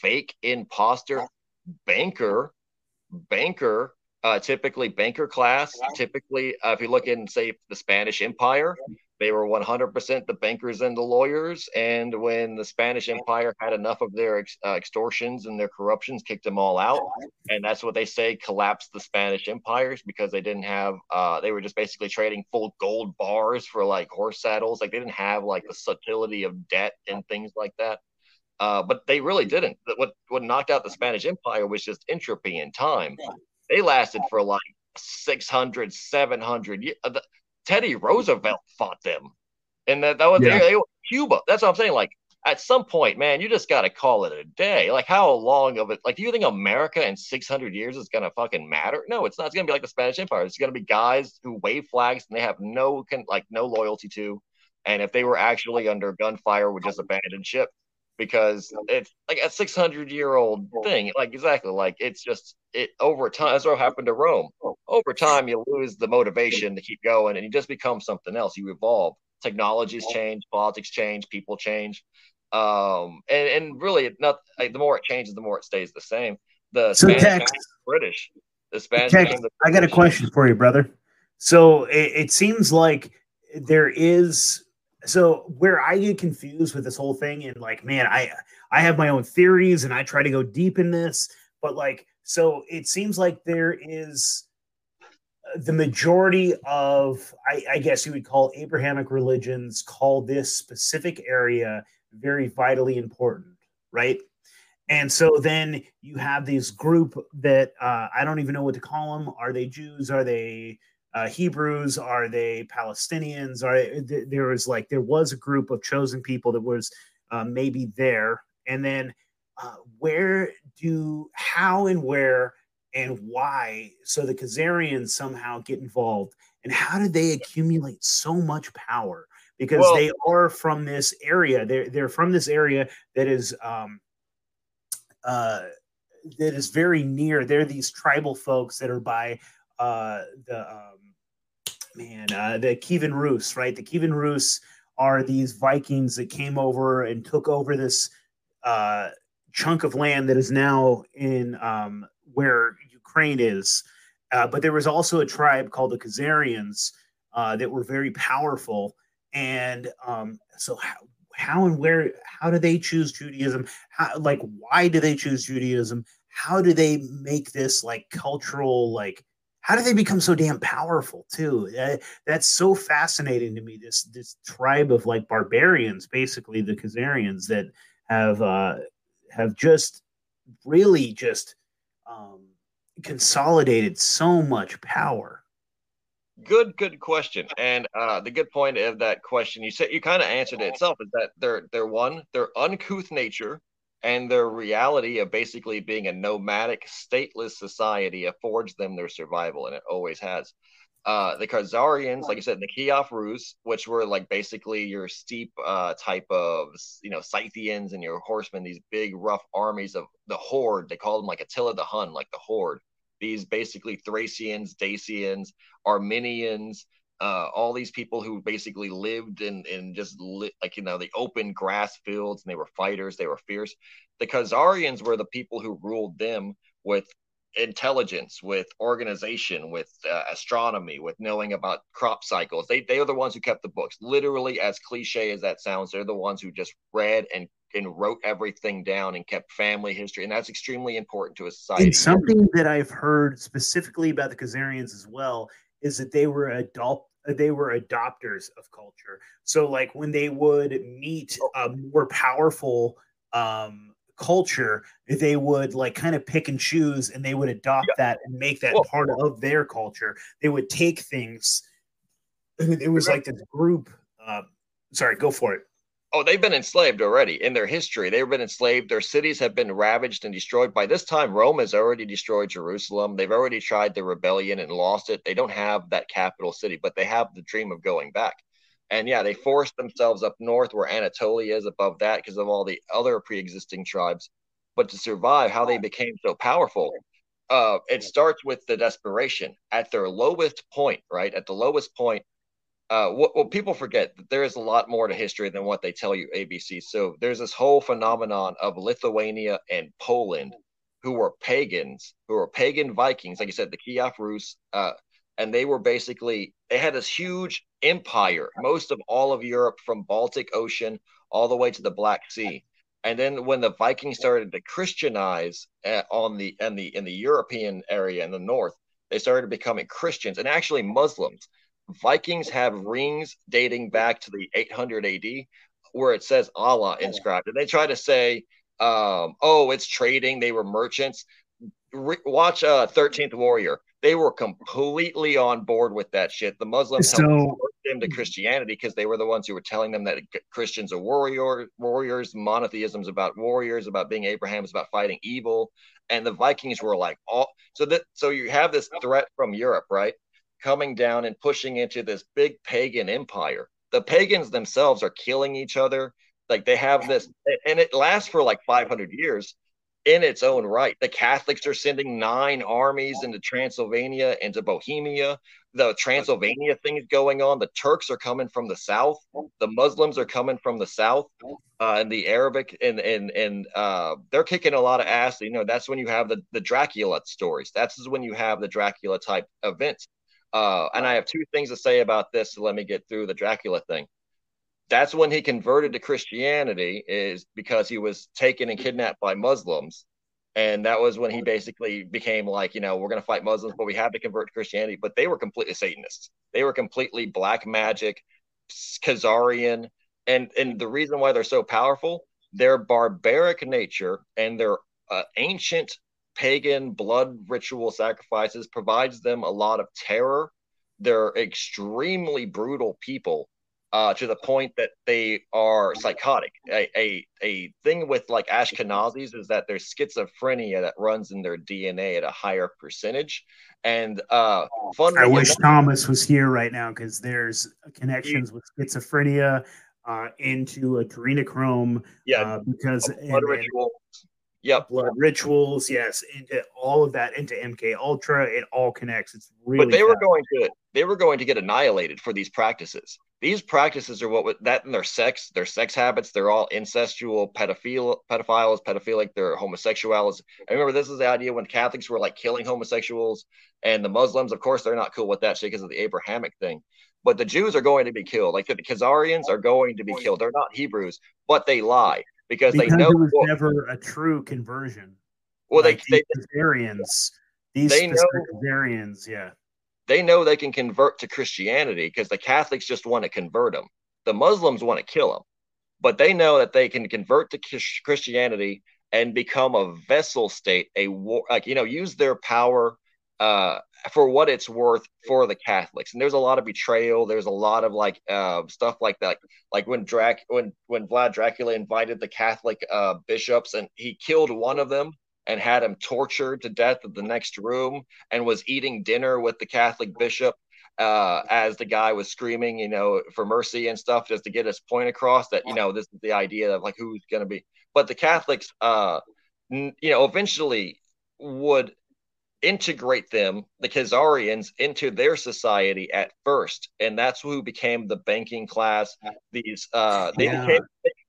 fake imposter banker, banker, uh, typically banker class, typically, uh, if you look in, say, the Spanish Empire, they were 100% the bankers and the lawyers. And when the Spanish Empire had enough of their ex- uh, extortions and their corruptions, kicked them all out. And that's what they say collapsed the Spanish empires because they didn't have, uh, they were just basically trading full gold bars for like horse saddles. Like they didn't have like the subtlety of debt and things like that. Uh, but they really didn't. What, what knocked out the Spanish Empire was just entropy and time. They lasted for like 600, 700 years. Teddy Roosevelt fought them, and that that was yeah. they, they, Cuba. That's what I'm saying. Like at some point, man, you just got to call it a day. Like how long of it? Like, do you think America in 600 years is gonna fucking matter? No, it's not. It's gonna be like the Spanish Empire. It's gonna be guys who wave flags and they have no like no loyalty to, and if they were actually under gunfire, would just abandon ship because it's like a 600 year old thing. Like exactly, like it's just it over time. That's what happened to Rome. Over time, you lose the motivation to keep going, and you just become something else. You evolve. Technologies change, politics change, people change, um, and and really, not like, the more it changes, the more it stays the same. The so Spanish Tex, British. The Spanish. Tex, the I got a question for you, brother. So it, it seems like there is so where I get confused with this whole thing, and like, man, I I have my own theories, and I try to go deep in this, but like, so it seems like there is uh, the majority of, I, I guess you would call Abrahamic religions, call this specific area very vitally important, right? And so then you have this group that uh, I don't even know what to call them. Are they Jews? Are they uh, Hebrews? Are they Palestinians? Are there was like there was a group of chosen people that was uh, maybe there, and then uh, where do how and where and why? So the Khazarians somehow get involved, and how did they accumulate so much power? Because well, they are from this area. They're they're from this area that is um, uh, that is very near. They're these tribal folks that are by uh, the um, man, uh, the Kievan Rus, right? The Kievan Rus are these Vikings that came over and took over this uh, chunk of land that is now in um, where Ukraine is. Uh, but there was also a tribe called the Khazarians uh, that were very powerful. And um, so, how, how and where, how do they choose Judaism? How, like, why do they choose Judaism? How do they make this like cultural, like, how do they become so damn powerful too? Uh, that's so fascinating to me. This this tribe of like barbarians, basically the Khazarians, that have uh, have just really just um, consolidated so much power. Good, good question. And uh, the good point of that question, you said you kind of answered it itself, is that they're they're one, their uncouth nature and their reality of basically being a nomadic, stateless society affords them their survival, and it always has. Uh, the Khazarians, like I said, the Kiev Rus, which were like basically your steep uh, type of, you know, Scythians and your horsemen, these big rough armies of the Horde. They called them like Attila the Hun, like the Horde. These basically Thracians, Dacians, Armenians, uh, all these people who basically lived in in just li- like you know the open grass fields and they were fighters, they were fierce. The Khazarians were the people who ruled them with intelligence, with organization, with uh, astronomy, with knowing about crop cycles. They they are the ones who kept the books. Literally, as cliche as that sounds, they're the ones who just read and and wrote everything down and kept family history, and that's extremely important to a society. And something that I've heard specifically about the Khazarians as well is that they were adult they were adopters of culture. So like when they would meet oh. a more powerful um culture, they would like kind of pick and choose and they would adopt yeah. that and make that well, part of their culture. They would take things. It was like this group. Um, sorry, go for it. Oh, they've been enslaved already in their history. They've been enslaved. Their cities have been ravaged and destroyed. By this time, Rome has already destroyed Jerusalem. They've already tried the rebellion and lost it. They don't have that capital city, but they have the dream of going back. And yeah, they forced themselves up north where Anatolia is above that because of all the other pre-existing tribes. But to survive, how they became so powerful, uh, it starts with the desperation at their lowest point, right? At the lowest point, uh, what, what people forget that there is a lot more to history than what they tell you ABC. So there's this whole phenomenon of Lithuania and Poland, who were pagans, who were pagan Vikings, like you said, the Kiev Rus, uh, and they were basically they had this huge empire, most of all of Europe from Baltic Ocean all the way to the Black Sea. And then when the Vikings started to Christianize uh, on the in the in the European area in the north, they started becoming Christians and actually Muslims. Vikings have rings dating back to the 800 AD where it says Allah inscribed. And they try to say, um, oh, it's trading. They were merchants. Re- watch uh, 13th Warrior they were completely on board with that shit. The Muslims so, helped them to Christianity because they were the ones who were telling them that Christians are warrior warriors, monotheism is about warriors, about being Abraham is about fighting evil, and the Vikings were like all so that so you have this threat from Europe, right, coming down and pushing into this big pagan empire. The pagans themselves are killing each other. Like they have this, and it lasts for like 500 years in its own right. The Catholics are sending nine armies into Transylvania, into Bohemia. The Transylvania thing is going on. The Turks are coming from the south. The Muslims are coming from the south, uh, and the Arabic and and and uh, they're kicking a lot of ass. You know, that's when you have the the Dracula stories. That's when you have the Dracula type events. Uh, and I have two things to say about this. So let me get through the Dracula thing that's when he converted to Christianity is because he was taken and kidnapped by Muslims. And that was when he basically became like, you know, we're going to fight Muslims, but we have to convert to Christianity. But they were completely Satanists. They were completely black magic, Khazarian. And, and the reason why they're so powerful, their barbaric nature and their uh, ancient pagan blood ritual sacrifices provides them a lot of terror. They're extremely brutal people uh, to the point that they are psychotic. A, a, a thing with like Ashkenazis is that there's schizophrenia that runs in their DNA at a higher percentage. And uh, I wish Thomas was here right now because there's connections with schizophrenia uh, into adrenochrome. Yeah, uh, because blood and, rituals. Yep. Blood rituals, yes, into all of that, into MK Ultra, it all connects. It's really. But they were going to they were going to get annihilated for these practices. These practices are what that and their sex, their sex habits, they're all incestual, pedophile, pedophiles, pedophilic, they're homosexuals. I remember this is the idea when Catholics were like killing homosexuals, and the Muslims, of course, they're not cool with that shit because of the Abrahamic thing. But the Jews are going to be killed. Like the Khazarians are going to be killed. They're not Hebrews, but they lie because, because they know it was well, never a true conversion. Well, like they, these Khazarians, these they know, yeah they know they can convert to Christianity because the Catholics just want to convert them. The Muslims want to kill them, but they know that they can convert to Christianity and become a vessel state, a war, like you know, use their power uh, for what it's worth for the Catholics. And there's a lot of betrayal. There's a lot of like uh, stuff like that, like when Drac when when Vlad Dracula invited the Catholic uh, bishops and he killed one of them and had him tortured to death in the next room and was eating dinner with the Catholic bishop uh, as the guy was screaming, you know, for mercy and stuff, just to get his point across that, you know, this is the idea of like who's going to be. But the Catholics, uh, n- you know, eventually would integrate them, the Khazarians, into their society at first, and that's who became the banking class. These uh, they yeah. became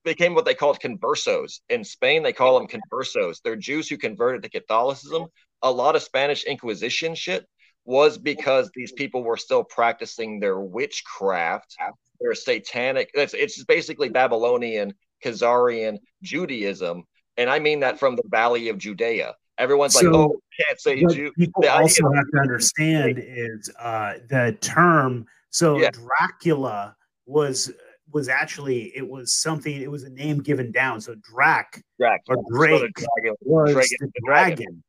became what they called conversos. In Spain, they call them conversos. They're Jews who converted to Catholicism. A lot of Spanish Inquisition shit was because these people were still practicing their witchcraft, their satanic. It's, it's basically Babylonian, Khazarian Judaism. And I mean that from the Valley of Judea. Everyone's so, like, oh, can't say Jew. People also have to understand is uh, the term. So yeah. Dracula was was actually it was something. It was a name given down. So Drac, Drac or Drake was dragon. the dragon. dragon.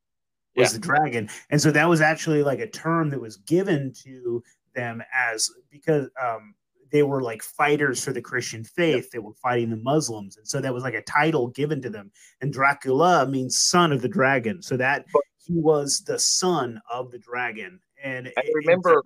Was yeah. the dragon, and so that was actually like a term that was given to them as because um, they were like fighters for the Christian faith. They were fighting the Muslims, and so that was like a title given to them. And Dracula means son of the dragon, so that he was the son of the dragon. And I remember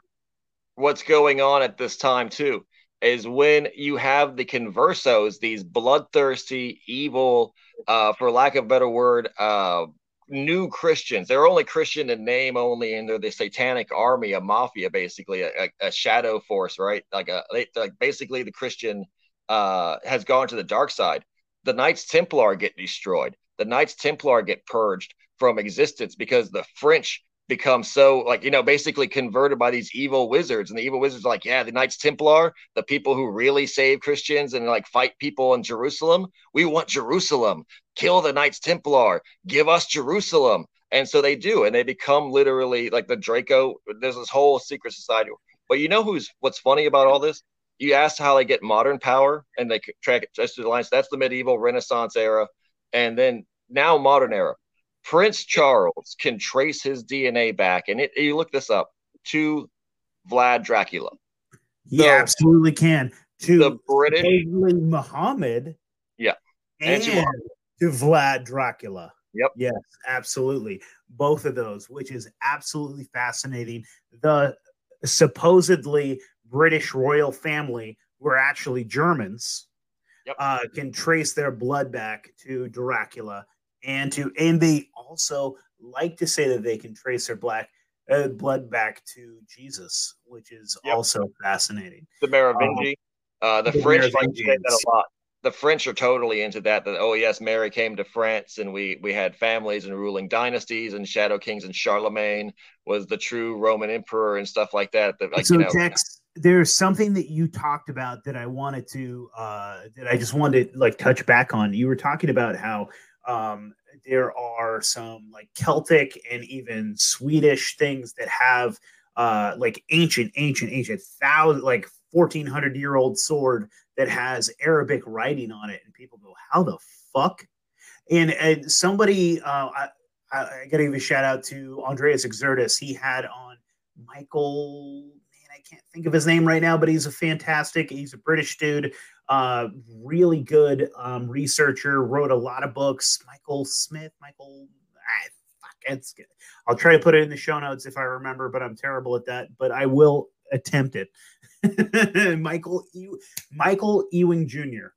what's going on at this time too is when you have the conversos, these bloodthirsty, evil, uh, for lack of a better word, uh, new Christians. They're only Christian in name only, and they're the satanic army, a mafia, basically, a, a shadow force, right? Like a like basically the Christian uh, has gone to the dark side. The Knights Templar get destroyed. The Knights Templar get purged from existence because the French become so like you know basically converted by these evil wizards and the evil wizards are like yeah the knights templar the people who really save christians and like fight people in jerusalem we want jerusalem kill the knights templar give us jerusalem and so they do and they become literally like the draco there's this whole secret society but you know who's what's funny about all this you asked how they get modern power and they track it just to the lines that's the medieval renaissance era and then now modern era Prince Charles can trace his DNA back, and it, you look this up to Vlad Dracula. He so, absolutely can. To the British Muhammad. Yeah. And, and to Vlad Dracula. Yep. Yes, absolutely. Both of those, which is absolutely fascinating. The supposedly British royal family were actually Germans. Yep. Uh, can trace their blood back to Dracula and to and they also like to say that they can trace their black uh, blood back to Jesus, which is yep. also fascinating. The Merovingi, um, uh, the, the French like to say that a lot. The French are totally into that. That oh yes, Mary came to France, and we we had families and ruling dynasties and shadow kings, and Charlemagne was the true Roman emperor and stuff like that. That like so you know, Tex, there's something that you talked about that I wanted to uh, that I just wanted to like touch back on. You were talking about how um, there are some like Celtic and even Swedish things that have uh, like ancient, ancient, ancient thousand, like 1400 year old sword that has Arabic writing on it. And people go, how the fuck? And, and somebody, uh, I, I got to give a shout out to Andreas Exertus. He had on Michael, man, I can't think of his name right now, but he's a fantastic, he's a British dude uh, really good um, researcher, wrote a lot of books. Michael Smith, Michael, ah, fuck, it's good. I'll try to put it in the show notes if I remember, but I'm terrible at that. But I will attempt it. Michael, e- Michael Ewing Jr.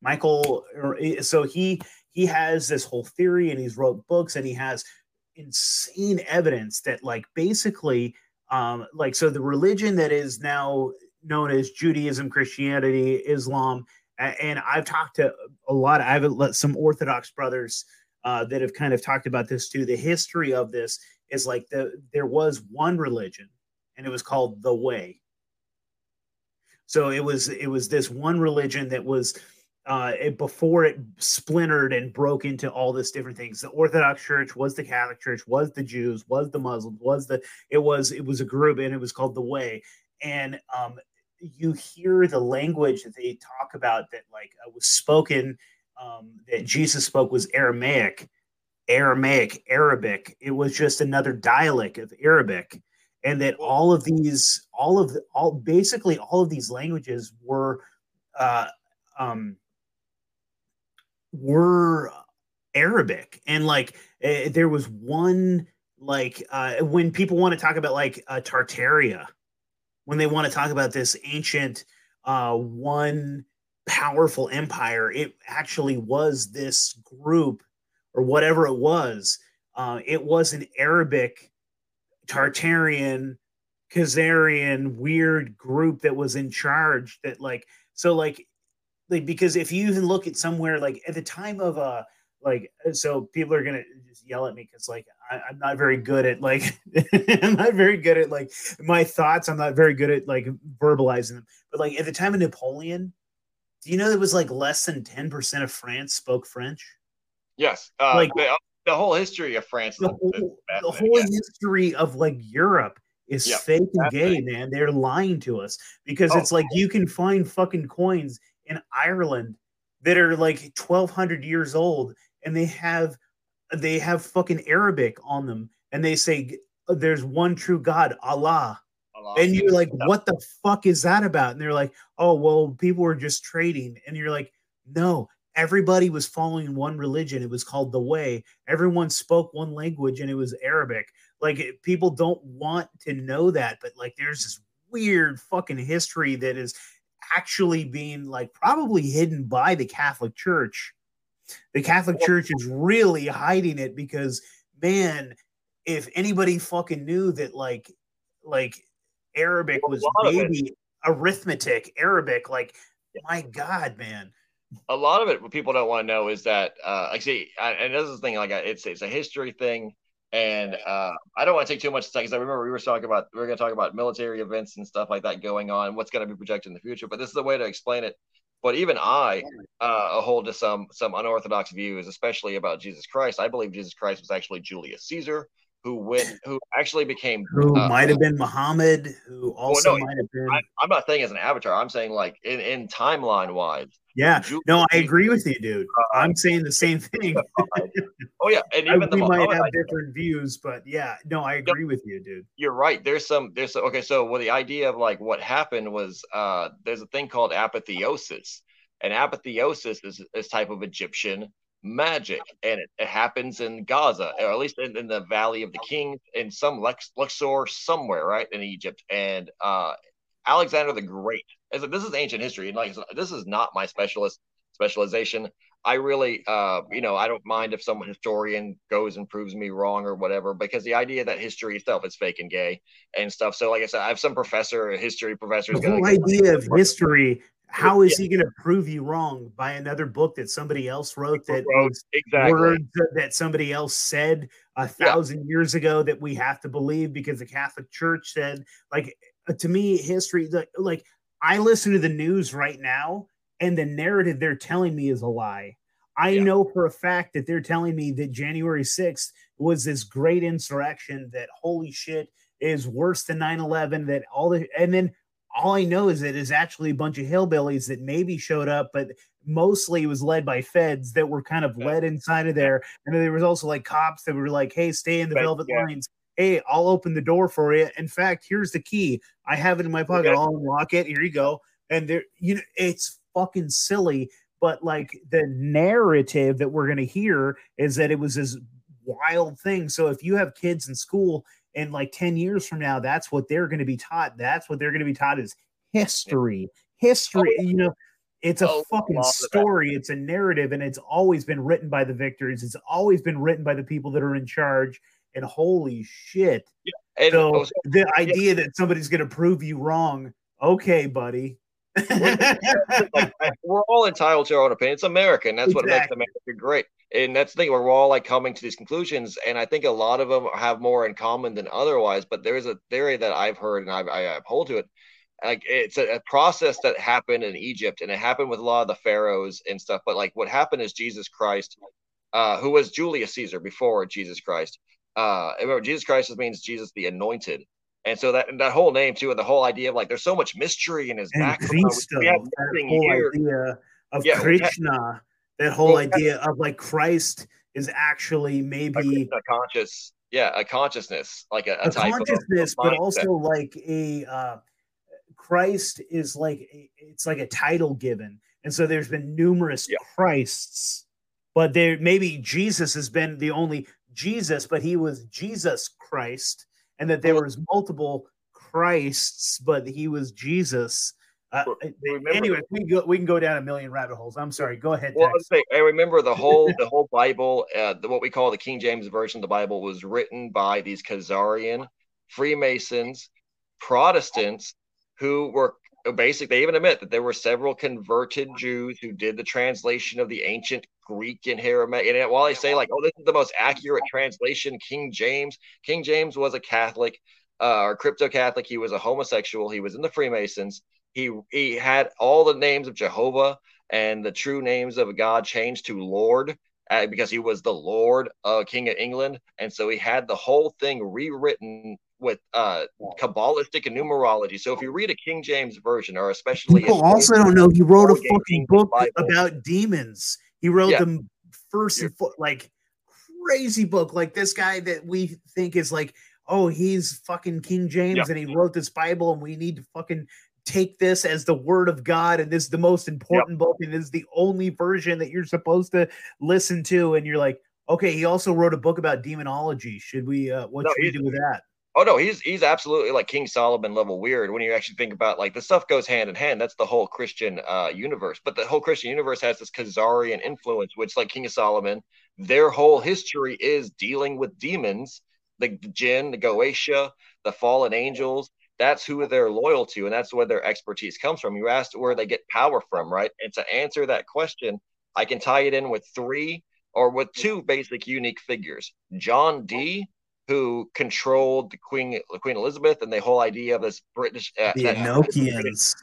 Michael, er, so he he has this whole theory, and he's wrote books, and he has insane evidence that, like, basically, um, like so the religion that is now known as Judaism, Christianity, Islam, and I've talked to a lot. I have let some Orthodox brothers uh, that have kind of talked about this too. The history of this is like the there was one religion, and it was called the Way. So it was it was this one religion that was uh, it, before it splintered and broke into all this different things. The Orthodox Church was the Catholic Church, was the Jews, was the Muslims, was the it was it was a group, and it was called the Way. And um, you hear the language that they talk about that like uh, was spoken um, that Jesus spoke was Aramaic, Aramaic, Arabic. It was just another dialect of Arabic, and that all of these, all of the, all basically all of these languages were uh, um, were Arabic, and like uh, there was one like uh, when people want to talk about like uh, Tartaria, when they want to talk about this ancient uh, one powerful empire, it actually was this group or whatever it was. Uh, it was an Arabic, Tartarian, Khazarian weird group that was in charge. That like so like like because if you even look at somewhere like at the time of uh like so people are gonna just yell at me because like I, am not very good at like I'm not very good at like my thoughts. I'm not very good at like verbalizing them. But like at the time of Napoleon, do you know that was like less than 10% of France spoke French? Yes. Uh, like the, the, whole history of France. The whole, the whole yeah. history of like Europe is yep. fake and gay, man. They're lying to us because oh. it's like you can find fucking coins in Ireland that are like 1200 years old and they have they have fucking Arabic on them and they say there's one true God, Allah. Allah. And you're like, what the fuck is that about? And they're like, oh, well, people were just trading. And you're like, no, everybody was following one religion. It was called the Way. Everyone spoke one language and it was Arabic. Like, people don't want to know that, but like, there's this weird fucking history that is actually being like probably hidden by the Catholic Church. The Catholic Church is really hiding it because, man, if anybody fucking knew that, like, like Arabic was maybe arithmetic, Arabic. Like, my God, man. A lot of it, what people don't want to know is that, uh, like, see, I, and this is the thing, like, it's it's a history thing, and uh, I don't want to take too much time because I remember we were talking about we are going to talk about military events and stuff like that going on, what's going to be projected in the future. But this is a way to explain it. But even I uh, hold to some some unorthodox views, especially about Jesus Christ. I believe Jesus Christ was actually Julius Caesar who went, who actually became, who uh, might have been Muhammad, who also well, no, might have been. I, am not saying as an avatar. I'm saying like in, in timeline wise. Yeah, no, I agree with you, dude. Uh, I'm saying the same thing. oh yeah, and even I, the we Muhammad might have different views, but yeah, no, I agree with you, dude. You're right. There's some. There's some, okay. So well, the idea of like what happened was uh, there's a thing called apotheosis, and apotheosis is this type of Egyptian magic and it, it, happens in gaza or at least in, in, the valley of the kings in some Lex, luxor somewhere right in egypt. And uh, alexander the great as this is ancient history and like this is not my specialist specialization. I really uh, you know i don't mind if some historian goes and proves me wrong or whatever because the idea that history itself is fake and gay and stuff. So like i said i have some professor a history professor the whole idea of history how is yeah. he going to prove you wrong by another book that somebody else wrote that exactly. words that somebody else said a thousand yeah. years ago that we have to believe because the Catholic Church said like uh, to me history like, like I listen to the news right now and the narrative they're telling me is a lie. I yeah. know for a fact that they're telling me that January 6th was this great insurrection that holy shit is worse than 9-11 that all the and then all I know is that it's actually a bunch of hillbillies that maybe showed up, but mostly it was led by feds that were kind of led inside of there. And then there was also like cops that were like, "Hey, stay in the but, velvet yeah. lines. Hey, I'll open the door for you. In fact, here's the key. I have it in my pocket. Okay. I'll unlock it. Here you go." And there, you know, it's fucking silly. But like the narrative that we're gonna hear is that it was this wild thing. So if you have kids in school and like 10 years from now that's what they're going to be taught. That's what they're going to be taught is history. History oh, you know it's a oh, fucking story. It's a narrative and it's always been written by the victors. It's always been written by the people that are in charge. And holy shit. Yeah. And so the idea that somebody's going to prove you wrong, okay, buddy. like, we're all entitled to our own opinion. It's American. That's exactly. what makes America great. And that's the thing. where We're all like coming to these conclusions, and I think a lot of them have more in common than otherwise. But there is a theory that I've heard, and I, I uphold to it. Like it's a, a process that happened in Egypt, and it happened with a lot of the pharaohs and stuff. But like what happened is Jesus Christ, uh, who was Julius Caesar before Jesus Christ. Uh, remember, Jesus Christ means Jesus the Anointed and so that that whole name too, and the whole idea of like there's so much mystery in his and background. Cristo, that whole here. idea of yeah, Krishna, that whole well, idea of like Christ is actually maybe a conscious, yeah, a consciousness, like a, a, a consciousness, of, of but also like a uh, Christ is like a, it's like a title given, and so there's been numerous yeah. Christs, but there maybe Jesus has been the only Jesus, but he was Jesus Christ and that there was multiple Christs, but he was Jesus. Uh, anyway, we can go we can go down a million rabbit holes. I'm sorry. Go ahead. Well, say, I remember the whole the whole Bible, uh, the, what we call the King James version of the Bible, was written by these Khazarian Freemasons, Protestants, who were basically they even admit that there were several converted Jews who did the translation of the ancient Greek and Aramaic. And while I say like, oh, this is the most accurate translation, King James, King James was a Catholic uh, or crypto Catholic. He was a homosexual. He was in the Freemasons. He he had all the names of Jehovah and the true names of God changed to Lord uh, because he was the Lord, uh, King of England, and so he had the whole thing rewritten with uh Kabbalistic and numerology. So if you read a King James version, or especially people also don't know he wrote a fucking book about demons. He wrote yeah. them first and fo- like crazy book, like this guy that we think is like, oh, he's fucking King James, yeah. and he wrote this Bible, and we need to fucking take this as the word of God, and this is the most important book, and this is the only version that you're supposed to listen to, and you're like, okay, he also wrote a book about demonology. Should we? uh What no, should we do with that? Oh no, he's he's absolutely like King Solomon level weird when you actually think about like the stuff goes hand in hand. That's the whole Christian uh, universe, but the whole Christian universe has this Khazarian influence, which like King of Solomon, their whole history is dealing with demons, the jinn, the Goetia, the fallen angels. That's who they're loyal to, and that's where their expertise comes from. You asked where they get power from, right? And to answer that question, I can tie it in with three or with two basic unique figures: John Dee who controlled the Queen Queen Elizabeth and the whole idea of this British uh, the Enochians.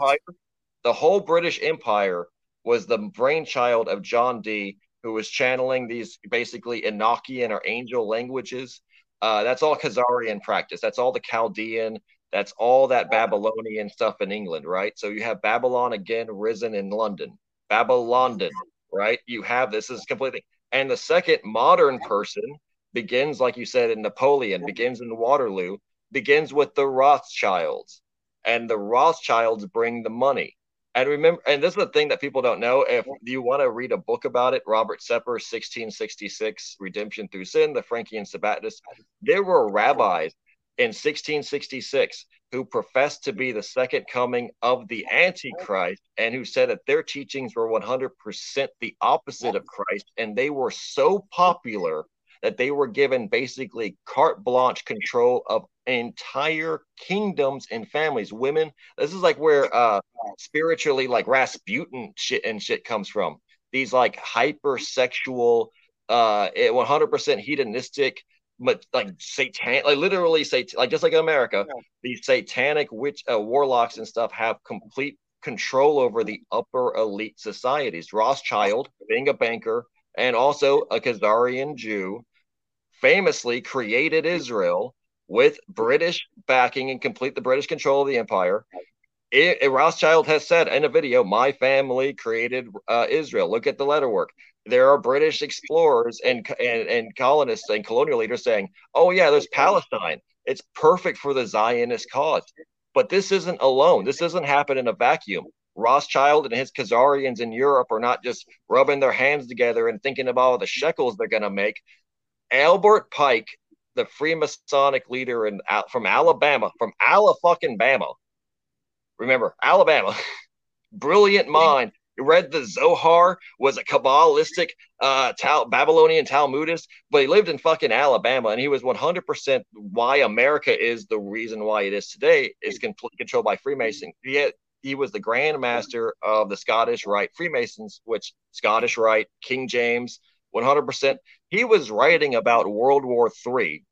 The whole British Empire was the brainchild of John Dee, who was channeling these basically Enochian or angel languages. Uh, that's all Khazarian practice. That's all the Chaldean. That's all that Babylonian stuff in England, right? So you have Babylon again risen in London, Babylondon, right? You have this is completely. And the second modern person begins, like you said, in Napoleon, begins in Waterloo, begins with the Rothschilds. And the Rothschilds bring the money. And remember, and this is the thing that people don't know. If you want to read a book about it, Robert Sepehr, 1666, Redemption Through Sin, the Frankian Sabbatists, there were rabbis in 1666 who professed to be the second coming of the Antichrist and who said that their teachings were 100% the opposite of Christ. And they were so popular that they were given basically carte blanche control of entire kingdoms and families. Women, this is like where uh spiritually like Rasputin shit and shit comes from. These like hypersexual, uh 100% hedonistic but like satan like literally say like just like in america yeah. these satanic witch uh, warlocks and stuff have complete control over the upper elite societies rothschild being a banker and also a khazarian jew famously created Israel with British backing and complete the British control of the empire. It, it, Rothschild has said in a video, "My family created uh, Israel." Look at the letter work. There are British explorers and, and and colonists and colonial leaders saying, "Oh yeah, there's Palestine. It's perfect for the Zionist cause." But this isn't alone. This doesn't happen in a vacuum. Rothschild and his Khazarians in Europe are not just rubbing their hands together and thinking about all the shekels they're going to make. Albert Pike, the Freemasonic leader in from Alabama, from Ala fucking Bama. Remember, Alabama, brilliant mind read the Zohar, was a Kabbalistic uh, Tal- Babylonian Talmudist, but he lived in fucking Alabama, and he was 100% why America is the reason why it is today is completely controlled by Freemason. Yet he was the Grand Master of the Scottish Rite Freemasons, which Scottish Rite, King James, 100%. He was writing about World War III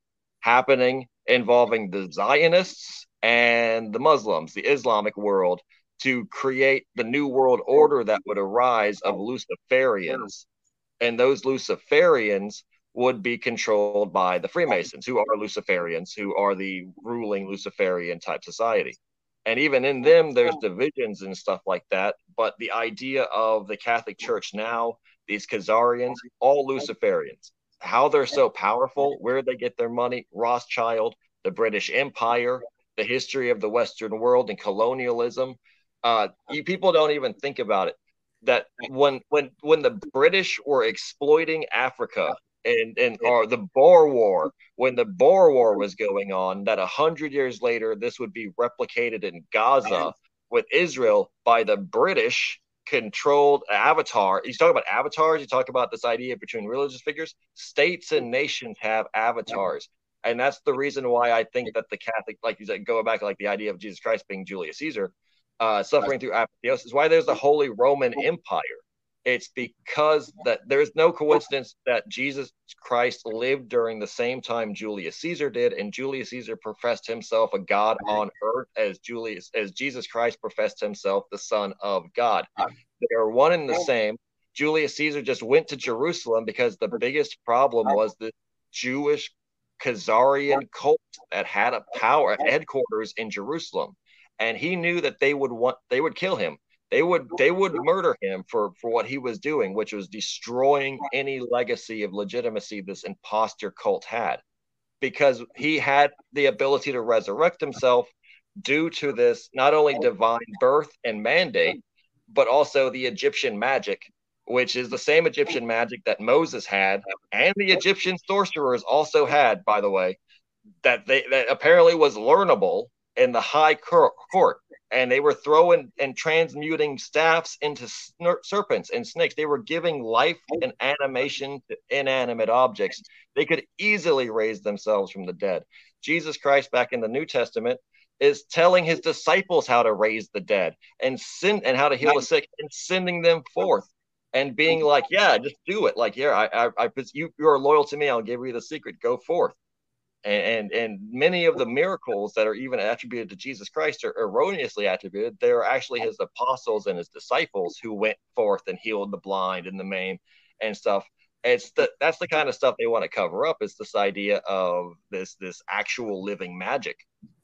happening involving the Zionists and the Muslims, the Islamic world, to create the new world order that would arise of Luciferians. And those Luciferians would be controlled by the Freemasons, who are Luciferians, who are the ruling Luciferian type society. And even in them, there's divisions and stuff like that. But the idea of the Catholic Church now, these Khazarians, all Luciferians, how they're so powerful, where they get their money, Rothschild, the British Empire, the history of the Western world and colonialism. Uh, you people don't even think about it. That when when when the British were exploiting Africa and and or the Boer War, when the Boer War was going on, that a hundred years later this would be replicated in Gaza with Israel by the British controlled avatar. You talk about avatars. You talk about this idea between religious figures. States and nations have avatars and that's the reason why I think that the Catholic, like you said, go back like the idea of Jesus Christ being Julius Caesar, uh, suffering through apotheosis. Why there's the Holy Roman Empire? It's because that there's no coincidence that Jesus Christ lived during the same time Julius Caesar did, and Julius Caesar professed himself a god on earth as Julius as Jesus Christ professed himself the Son of God. They are one and the same. Julius Caesar just went to Jerusalem because the biggest problem was the Jewish Khazarian cult that had a power headquarters in Jerusalem, and he knew that they would want they would kill him. They would they would murder him for for what he was doing, which was destroying any legacy of legitimacy this imposter cult had, because he had the ability to resurrect himself due to this not only divine birth and mandate, but also the Egyptian magic which is the same Egyptian magic that Moses had, and the Egyptian sorcerers also had, by the way, that they that apparently was learnable in the high court, and they were throwing and transmuting staffs into serpents and snakes. They were giving life and animation to inanimate objects. They could easily raise themselves from the dead. Jesus Christ, back in the New Testament, is telling his disciples how to raise the dead and sin and how to heal the sick and sending them forth and being like, yeah, just do it. Like, here, I, I, I you, you are loyal to me. I'll give you the secret. Go forth. And, and, and many of the miracles that are even attributed to Jesus Christ are erroneously attributed. They're actually his apostles and his disciples who went forth and healed the blind and the maimed and stuff. It's the that's the kind of stuff they want to cover up. Is this idea of this this actual living magic,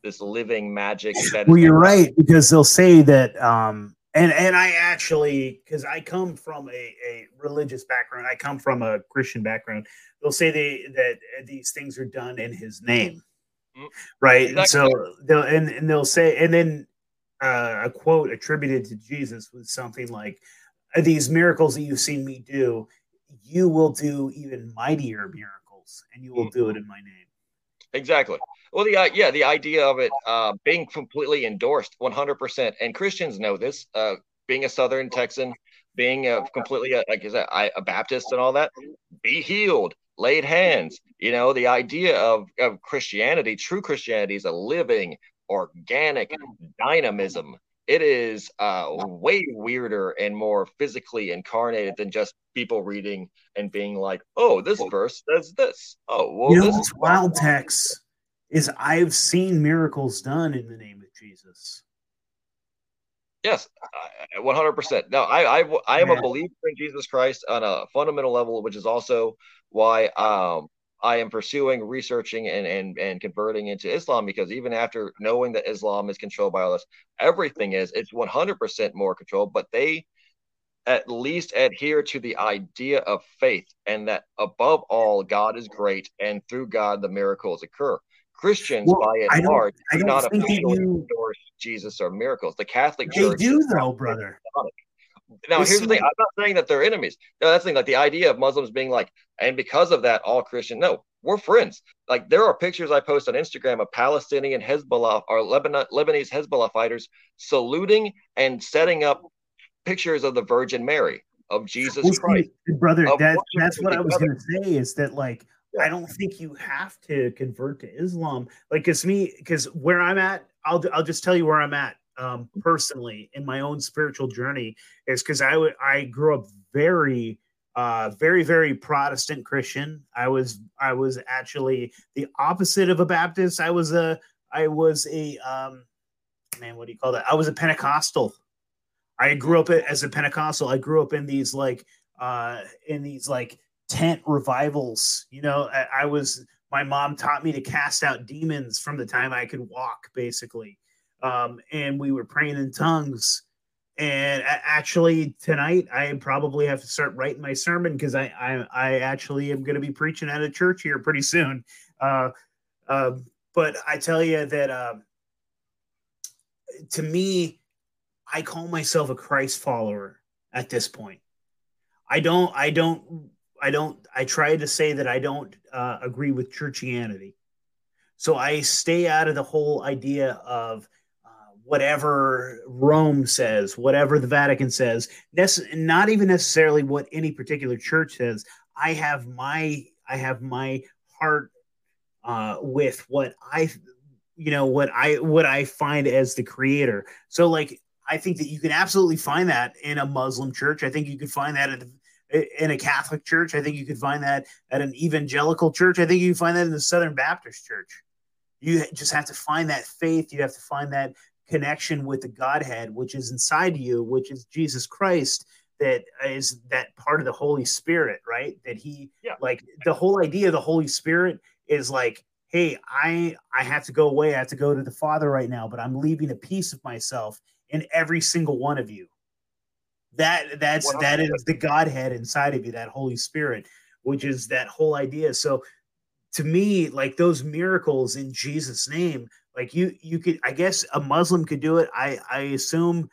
this living magic. That well, you're right because they'll say that um, and and I actually because I come from a, a religious background, I come from a Christian background. They'll say they that these things are done in His name, mm-hmm. right? Exactly. So they'll and, and they'll say, and then uh, a quote attributed to Jesus was something like, "These miracles that you've seen me do, you will do even mightier miracles, and you will mm-hmm. do it in my name." Exactly. Well, the uh, yeah, the idea of it uh, being completely endorsed, one hundred percent, and Christians know this. Uh, being a Southern Texan, being a completely uh, like is that I, a Baptist and all that, be healed, laid hands. You know, the idea of of Christianity, true Christianity, is a living, organic dynamism. It is uh, way weirder and more physically incarnated than just people reading and being like, "Oh, this verse says this." Oh, well, you know, this wild text is I've seen miracles done in the name of Jesus. Yes, one hundred percent. Now, I, I I am a believer in Jesus Christ on a fundamental level, which is also why um, I am pursuing, researching, and and and converting into Islam because even after knowing that Islam is controlled by all this, everything is it's one hundred percent more controlled. But they at least adhere to the idea of faith and that above all, God is great, and through God the miracles occur. Christians, well, by and large, do not officially endorse Jesus or miracles. The Catholic they Church do, though, brother. Now, here's the thing: I'm not saying that they're enemies. No, that's the thing. Like the idea of Muslims being like, and because of that, all Christian. No, we're friends. Like there are pictures I post on Instagram of Palestinian Hezbollah or Lebanon, Lebanese Hezbollah fighters saluting and setting up pictures of the Virgin Mary, of Jesus Christ. Brother, that, that's what I was going to say is that, like, I don't think you have to convert to Islam. Like, cause me, cause where I'm at, I'll I'll just tell you where I'm at um, personally in my own spiritual journey is because I I grew up very uh, very very Protestant Christian. I was I was actually the opposite of a Baptist. I was a I was a um, man. What do you call that? I was a Pentecostal. I grew up as a Pentecostal. I grew up in these like uh, in these like tent revivals. You know, I, I was my mom taught me to cast out demons from the time I could walk, basically. Um, and we were praying in tongues. And actually, tonight I probably have to start writing my sermon because I, I, I actually am going to be preaching at a church here pretty soon. Uh, uh, but I tell you that uh, to me, I call myself a Christ follower at this point. I don't, I don't I don't. I try to say that I don't uh, agree with churchianity, so I stay out of the whole idea of whatever Rome says, whatever the Vatican says. Nece- not even necessarily what any particular church says. I have my I have my heart uh, with what I you know what I what I find as the creator. So like I think that you can absolutely find that in a Muslim church. I think you could find that at in a Catholic church. I think you could find that at an evangelical church. I think you can find that in the Southern Baptist church. You just have to find that faith. You have to find that connection with the Godhead, which is inside you, which is Jesus Christ. That is that part of the Holy Spirit, right? That He, yeah. like the whole idea of the Holy Spirit is like, hey, I I have to go away. I have to go to the Father right now, but I'm leaving a piece of myself in every single one of you that that's 100%. that is the Godhead inside of you, that Holy Spirit, which is that whole idea. So to me, like those miracles in Jesus' name, like you you could I guess a Muslim could do it. I I assume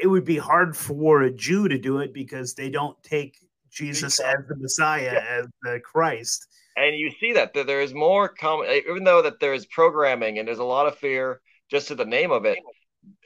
it would be hard for a Jew to do it because they don't take Jesus as the Messiah, yeah. as the Christ. And you see that, that there is more common, even though that there is programming and there's a lot of fear just to the name of it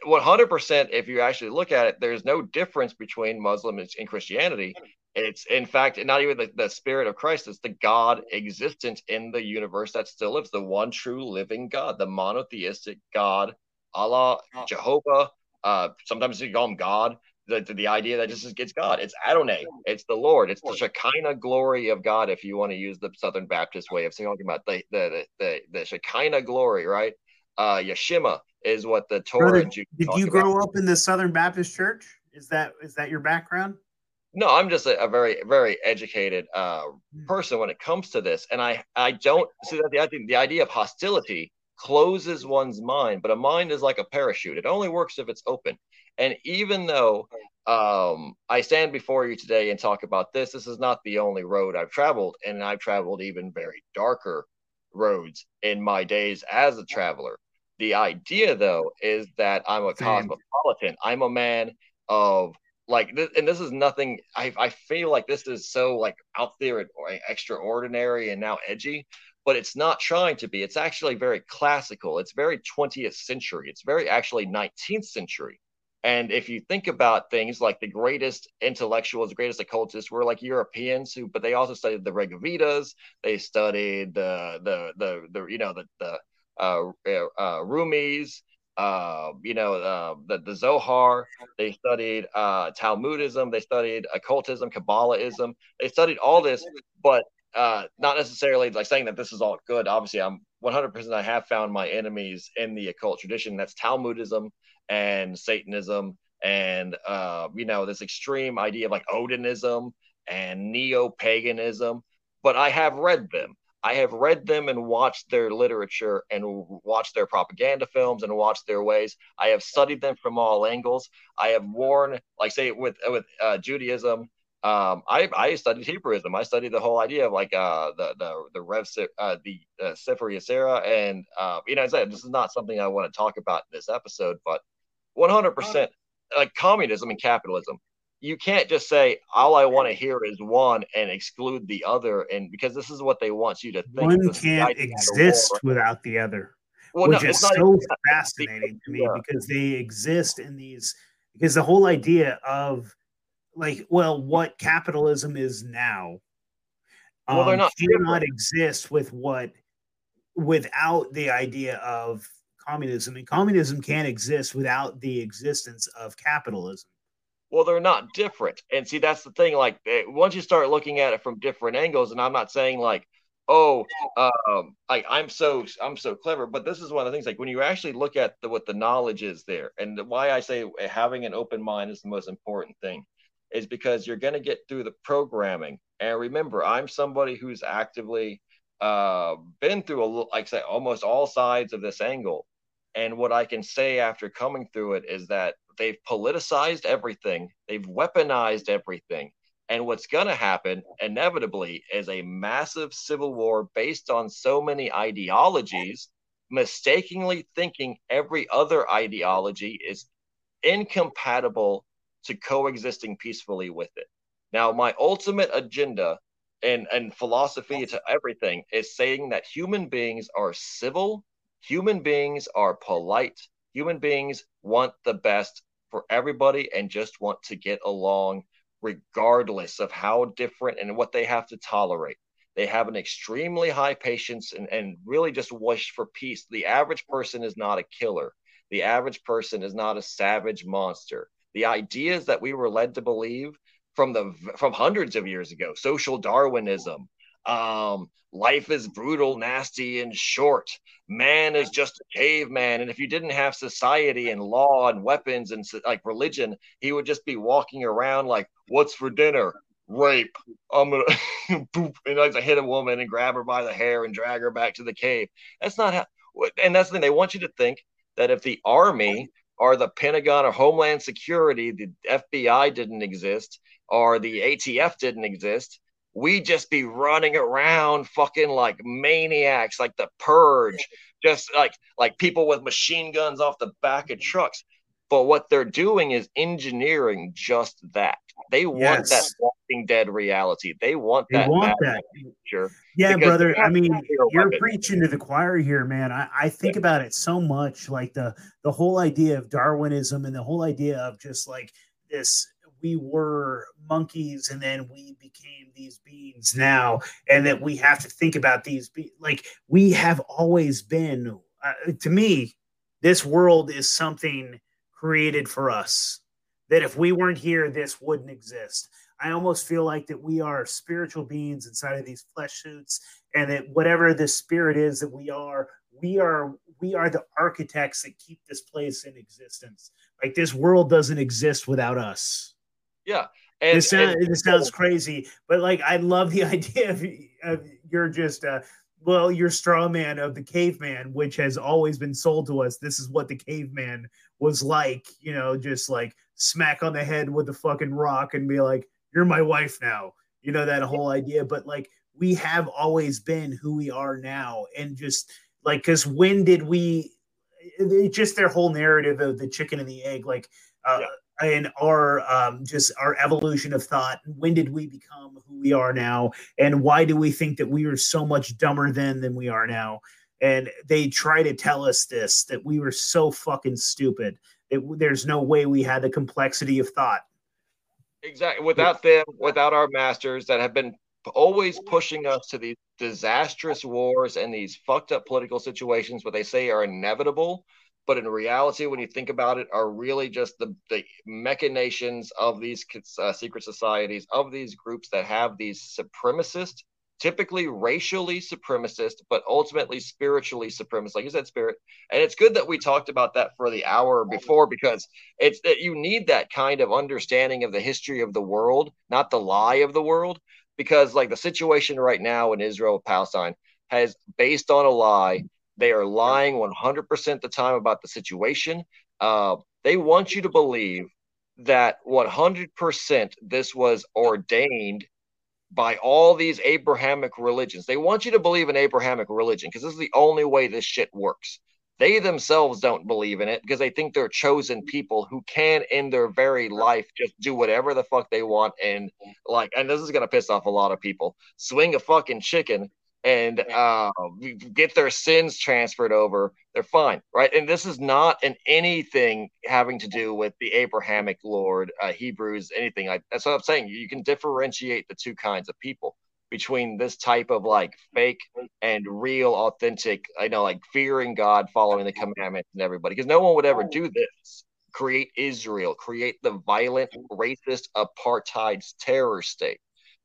100% if you actually look at it there's no difference between muslim and christianity it's in fact not even the, the spirit of christ it's the god existence in the universe that still lives the one true living god the monotheistic god allah jehovah uh, sometimes you call him god the, the idea that just gets god it's adonai it's the lord it's the shekinah glory of god if you want to use the southern baptist way of talking about the the the, the shekinah glory right uh yeshima is what the Torah Brother, Did you grow about. up in the Southern Baptist Church? Is that is that your background? No, I'm just a, a very very educated uh, person when it comes to this, and I I don't see that the I think the idea of hostility closes one's mind, but a mind is like a parachute; it only works if it's open. And even though um, I stand before you today and talk about this, this is not the only road I've traveled, and I've traveled even very darker roads in my days as a traveler. The idea, though, is that I'm a Same. cosmopolitan. I'm a man of like, this, and this is nothing. I I feel like this is so like out there and extraordinary and now edgy, but it's not trying to be. It's actually very classical. It's very 20th century. It's very actually 19th century. And if you think about things like the greatest intellectuals, the greatest occultists were like Europeans who, but they also studied the Rigvedas. They studied the the the the you know the the uh, uh, Rumis, uh, you know, uh, the, the Zohar. They studied uh, Talmudism. They studied occultism, Kabbalahism. They studied all this, but uh, not necessarily like saying that this is all good. Obviously, I'm 100%. I have found my enemies in the occult tradition. That's Talmudism and Satanism, and uh, you know, this extreme idea of like Odinism and neo paganism. But I have read them. I have read them and watched their literature and watched their propaganda films and watched their ways. I have studied them from all angles. I have worn, like say with with uh, Judaism, um, I, I studied Hebrewism. I studied the whole idea of like uh, the the the Rev uh, the uh, Sefer Yetzirah, and uh, you know, I said this is not something I want to talk about in this episode, but 100 percent like communism and capitalism you can't just say all I want to hear is one and exclude the other, and because this is what they want you to think. One can't exist without the other, well, which no, is so fascinating to me yeah. because they exist in these because the whole idea of like, well, what capitalism is now, well, um, they're not cannot exist with what without the idea of communism, and communism can't exist without the existence of capitalism. Well, they're not different, and see that's the thing. Like eh, once you start looking at it from different angles, and I'm not saying like oh um like i'm so i'm so clever but this is one of the things like when you actually look at the, what the knowledge is there and why i say having an open mind is the most important thing is because you're going to get through the programming and remember i'm somebody who's actively uh been through a like I say almost all sides of this angle and what i can say after coming through it is that they've politicized everything they've weaponized everything and what's going to happen inevitably is a massive civil war based on so many ideologies, mistakenly thinking every other ideology is incompatible to coexisting peacefully with it. Now, my ultimate agenda and, and philosophy to everything is saying that human beings are civil, human beings are polite, human beings want the best for everybody and just want to get along regardless of how different and what they have to tolerate. They have an extremely high patience and, and really just wish for peace. The average person is not a killer. The average person is not a savage monster. The ideas that we were led to believe from the from hundreds of years ago, social Darwinism, um, life is brutal, nasty, and short. Man is just a caveman. And if you didn't have society and law and weapons and like religion, he would just be walking around like, what's for dinner? Rape. I'm gonna boop and I hit a woman and grab her by the hair and drag her back to the cave. That's not how and that's the thing. They want you to think that if the army or the Pentagon or Homeland Security, the FBI didn't exist, or the ATF didn't exist, we just be running around fucking like maniacs, like the purge, just like like people with machine guns off the back of trucks. But what they're doing is engineering just that. They want yes. that Walking Dead reality. They want they that. Want that. Future yeah, brother. I mean, you're preaching to the choir here, man. I, I think about it so much, like the the whole idea of Darwinism and the whole idea of just like this we were monkeys and then we became these beings now and that we have to think about these be- like we have always been uh, to me this world is something created for us that if we weren't here this wouldn't exist. I almost feel like that we are spiritual beings inside of these flesh suits and that whatever the spirit is that we are we are we are the architects that keep this place in existence. Like this world doesn't exist without us yeah. And, this, sound, and, this sounds crazy, but like I love the idea of, of you're just uh well, you're straw man of the caveman, which has always been sold to us. This is what the caveman was like, you know, just like smack on the head with the fucking rock and be like, You're my wife now. You know, that whole idea. But like we have always been who we are now. And just like because when did we just their whole narrative of the chicken and the egg, like uh, yeah and our um, just our evolution of thought. When did we become who we are now? And why do we think that we were so much dumber then than we are now? And they try to tell us this that we were so fucking stupid. It, there's no way we had the complexity of thought. Exactly. Without them, without our masters that have been always pushing us to these disastrous wars and these fucked up political situations, what they say are inevitable but in reality, when you think about it, are really just the, the machinations of these uh, secret societies, of these groups that have these supremacist, typically racially supremacist, but ultimately spiritually supremacist, like you said, spirit. And it's good that we talked about that for the hour before because it's that you need that kind of understanding of the history of the world, not the lie of the world. Because like the situation right now in Israel, Palestine has based on a lie they are lying 100% the time about the situation. Uh, they want you to believe that 100% this was ordained by all these Abrahamic religions. They want you to believe in Abrahamic religion because this is the only way this shit works. They themselves don't believe in it because they think they're chosen people who can, in their very life, just do whatever the fuck they want. And like, and this is going to piss off a lot of people swing a fucking chicken and uh, get their sins transferred over, they're fine, right? And this is not in anything having to do with the Abrahamic Lord, uh, Hebrews, anything like that's what I'm saying. You can differentiate the two kinds of people between this type of like fake and real, authentic, I know, like fearing God, following the commandments, and everybody, because no one would ever do this. Create Israel, create the violent, racist, apartheid terror state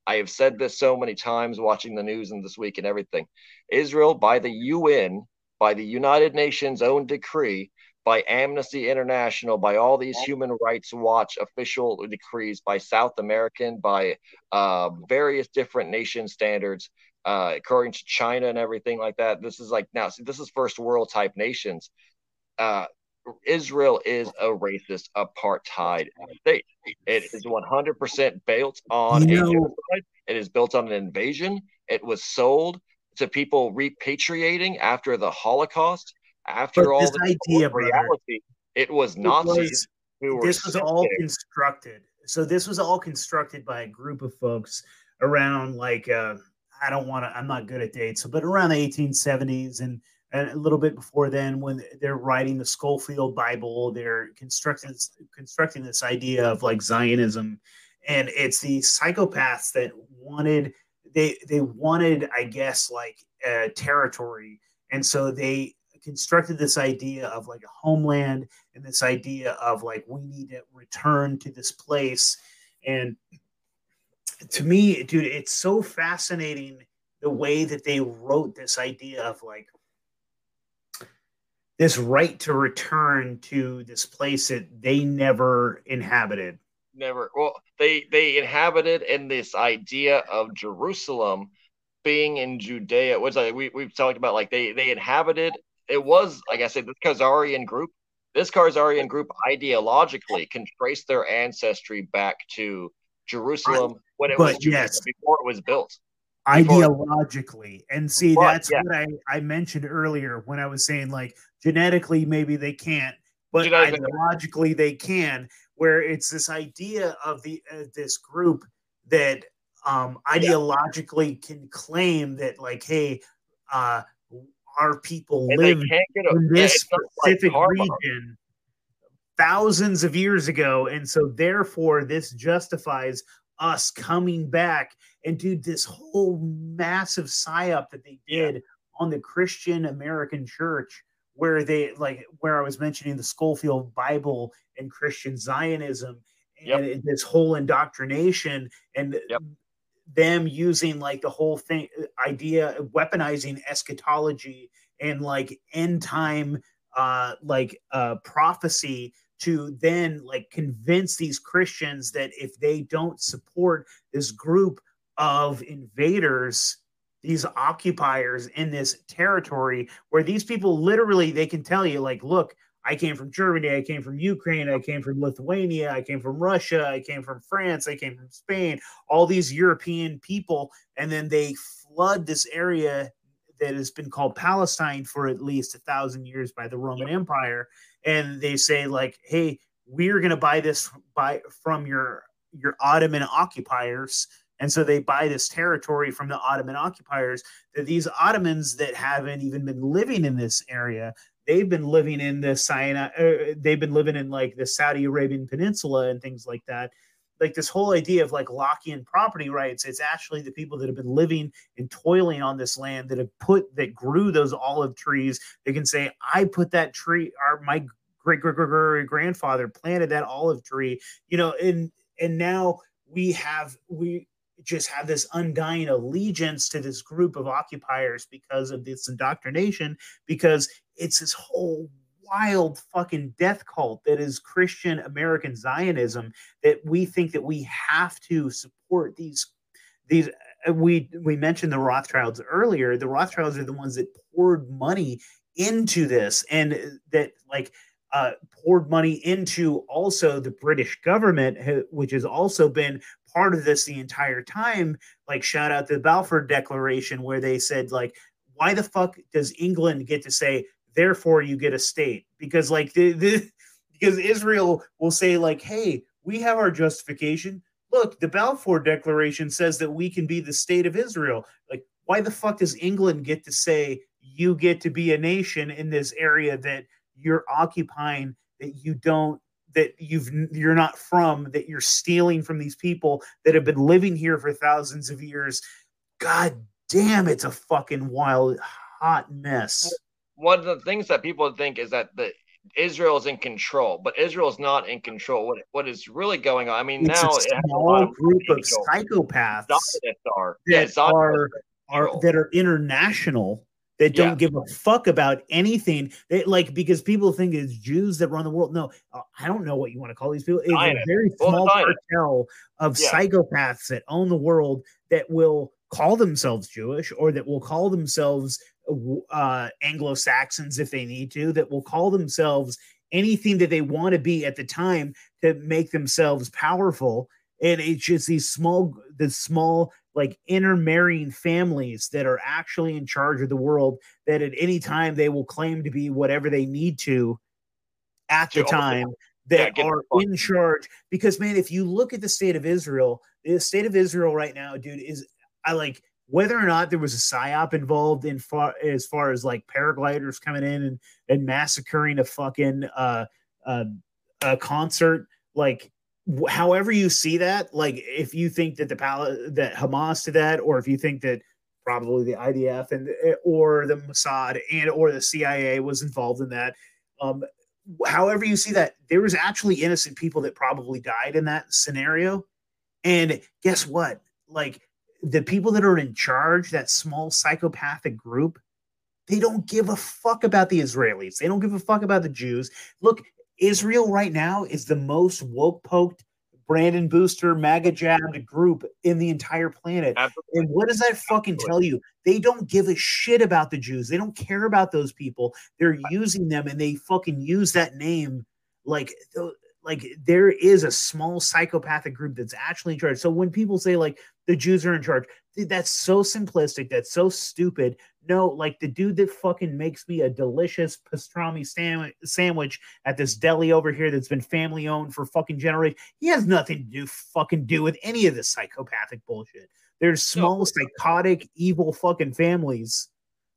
I have said this so many times watching the news and this week and everything. Israel, by the UN, by the United Nations own decree, by Amnesty International, by all these Human Rights Watch official decrees, by South American, by uh, various different nation standards, uh, according to China and everything like that. This is like now, see, this is first world type nations. Uh, Israel is a racist apartheid state. It is 100% built on you know, genocide. It is built on an invasion. It was sold to people repatriating after the Holocaust. After all this idea, reality, it was Nazis. It was, this was all there. constructed. So this was all constructed by a group of folks around like uh, I don't want to. I'm not good at dates, but around the 1870s and and a little bit before then when they're writing the Scofield Bible, they're constructing constructing this idea of like Zionism, and it's the psychopaths that wanted they they wanted I guess like a territory, and so they constructed this idea of like a homeland and this idea of like we need to return to this place. And to me dude it's so fascinating the way that they wrote this idea of like this right to return to this place that they never inhabited. Never. Well, they they inhabited in this idea of Jerusalem being in Judea. What's like we we've talked about like they they inhabited. It was like I said, this Khazarian group. This Khazarian group ideologically can trace their ancestry back to Jerusalem when it was Judea, yes. before it was built ideologically and see but, that's yeah. what I, I mentioned earlier when i was saying like genetically maybe they can't but ideologically they can where it's this idea of the uh, this group that um ideologically yeah. can claim that like hey uh our people and live in this specific like region thousands of years ago and so therefore this justifies us coming back and dude, this whole massive psyop that they did yeah. on the Christian American church, where they like where I was mentioning the Scofield Bible and Christian Zionism and yep. this whole indoctrination and yep. them using like the whole thing idea of weaponizing eschatology and like end time uh like uh prophecy to then like convince these Christians that if they don't support this group of invaders, these occupiers in this territory where these people literally they can tell you like look I came from Germany, I came from Ukraine, I came from Lithuania, I came from Russia, I came from France, I came from Spain, all these European people, and then they flood this area that has been called Palestine for at least a thousand years by the Roman Empire. And they say like, "Hey, we're going to buy this by from your your Ottoman occupiers." And so they buy this territory from the Ottoman occupiers. That these Ottomans that haven't even been living in this area, they've been living in the Sinai. Uh, they've been living in like the Saudi Arabian Peninsula and things like that like this whole idea of like Lockean property rights. It's actually the people that have been living and toiling on this land that have put that grew those olive trees. They can say, I put that tree, our my great great great grandfather planted that olive tree, you know, and and now we have we just have this undying allegiance to this group of occupiers because of this indoctrination, because it's this whole wild fucking death cult that is Christian American Zionism that we think that we have to support these these uh, we we mentioned the Rothschilds earlier. The Rothschilds are the ones that poured money into this and that like uh, poured money into also the British government, which has also been part of this the entire time. Like, shout out to the Balfour Declaration, where they said, like, why the fuck does England get to say therefore you get a state because like the, the because Israel will say like hey we have our justification look the Balfour declaration says that we can be the state of Israel like why the fuck does England get to say you get to be a nation in this area that you're occupying that you don't that you've you're not from that you're stealing from these people that have been living here for thousands of years. God damn it's a fucking wild hot mess. One of the things that people think is that the Israel is in control, but Israel is not in control. What what is really going on? I mean, it's now a small of group of psychopaths are, that yeah, are, are that are international that don't yeah. give a fuck about anything. They like because people think it's Jews that run the world. No, uh, I don't know what you want to call these people. It's a very small cartel of yeah. psychopaths that own the world that will call themselves Jewish or that will call themselves uh, Anglo Saxons if they need to, that will call themselves anything that they want to be at the time to make themselves powerful. And it's just these small, the small like intermarrying families that are actually in charge of the world that at any time they will claim to be whatever they need to at the time that yeah, are in charge. Because man if you look at the state of israel the state of israel right now dude is i like whether or not there was a psyop involved in far as far as like paragliders coming in and, and massacring a fucking uh, uh, a concert like however you see that, like if you think that the Pal- that Hamas did that, or if you think that probably the IDF and eh, or the Mossad and or the CIA was involved in that, um, however you see that, there was actually innocent people that probably died in that scenario. And guess what? Like the people that are in charge, that small psychopathic group, they don't give a fuck about the Israelis. They don't give a fuck about the Jews. Look, Israel right now is the most woke poked, Brandon Booster, MAGA jabbed group in the entire planet. Absolutely. And what does that fucking Absolutely. tell you? They don't give a shit about the Jews. They don't care about those people. They're using them and they fucking use that name like like there is a small psychopathic group that's actually in charge. So when people say like the Jews are in charge, that's so simplistic. That's so stupid. No, like the dude that fucking makes me a delicious pastrami sandwich, sandwich at this deli over here that's been family owned for fucking generations. He has nothing to do fucking do with any of this psychopathic bullshit. There's small, no. psychotic, evil fucking families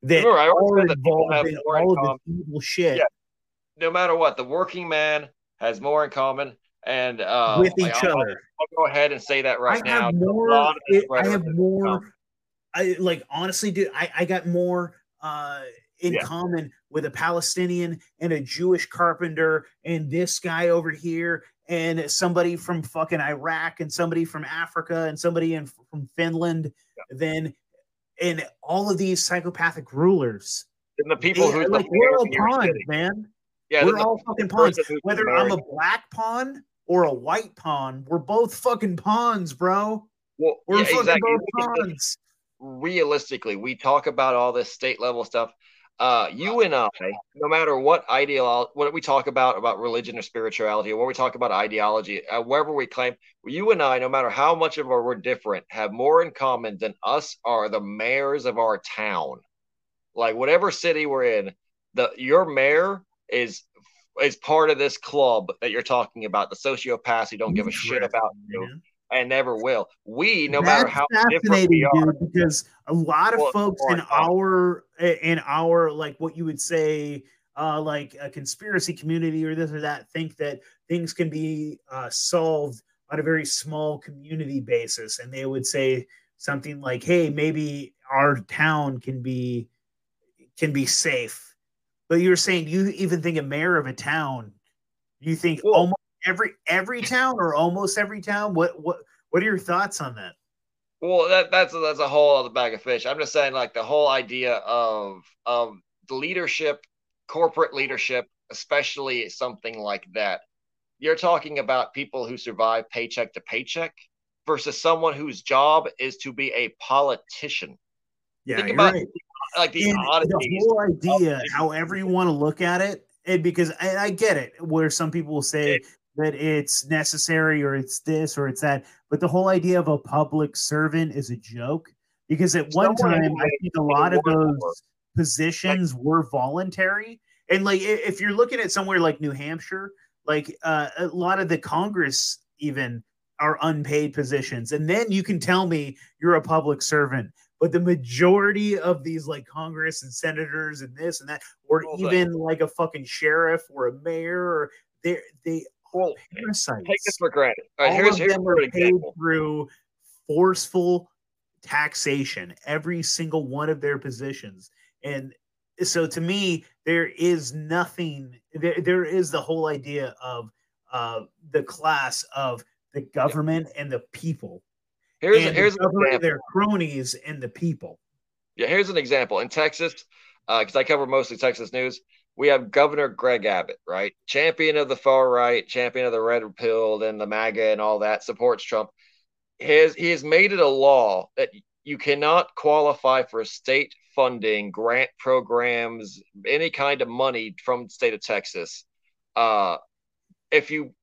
that Remember, are involved in all of this evil shit. Yeah. No matter what, the working man has more in common and uh, with each like, other. I'll, I'll, go ahead and say that right I now. Have more, it, I have more. I like honestly, dude. I, I got more uh, in yeah. common with a Palestinian and a Jewish carpenter and this guy over here and somebody from fucking Iraq and somebody from Africa and somebody in from Finland yeah. than and all of these psychopathic rulers. And the people who like we're all pawns, man. Yeah, we're all fucking pawns. Whether I'm a black pawn or a white pawn, we're both fucking pawns, bro. Well, we're yeah, fucking exactly. both pawns. Realistically, we talk about all this state level stuff. Uh, you and I, no matter what ideology, what we talk about about religion or spirituality, or what we talk about ideology, uh, wherever we claim, you and I, no matter how much of our we're different, have more in common than us are the mayors of our town. Like whatever city we're in, the your mayor is is part of this club that you're talking about, the sociopaths who don't give a shit about you and never will. We, no That's matter how different we are, dude, because a lot of well, folks in our in our like what you would say uh, like a conspiracy community or this or that think that things can be uh, solved on a very small community basis, and they would say something like, "Hey, maybe our town can be can be safe." But you're saying you even think a mayor of a town, you think well, almost every every town or almost every town. What what what are your thoughts on that? Well, that that's that's a whole other bag of fish. I'm just saying, like the whole idea of of the leadership, corporate leadership, especially something like that. You're talking about people who survive paycheck to paycheck versus someone whose job is to be a politician. Yeah, Think about right like the The whole idea, however you want to look at it, and because I, I get it, where some people will say that it's necessary or it's this or it's that, but the whole idea of a public servant is a joke because at one time I think a lot of those positions were voluntary, and like if you're looking at somewhere like New Hampshire, like uh, a lot of the Congress even are unpaid positions, and then you can tell me you're a public servant but the majority of these like Congress and senators and this and that, or well, even like a fucking sheriff or a mayor, or they they well, parasites. Take this for granted. All right, All here's, of them are paid through forceful taxation, every single one of their positions. And so to me, there is nothing, there, there is the whole idea of uh, the class of the government yeah. and the people. Here's, and here's the their cronies and the people. Yeah, here's an example. In Texas, uh, because uh, I cover mostly Texas news, we have Governor Greg Abbott, right? Champion of the far right, champion of the red pill and the MAGA and all that, supports Trump. His, he has made it a law that you cannot qualify for state funding, grant programs, any kind of money from the state of Texas. Uh, if you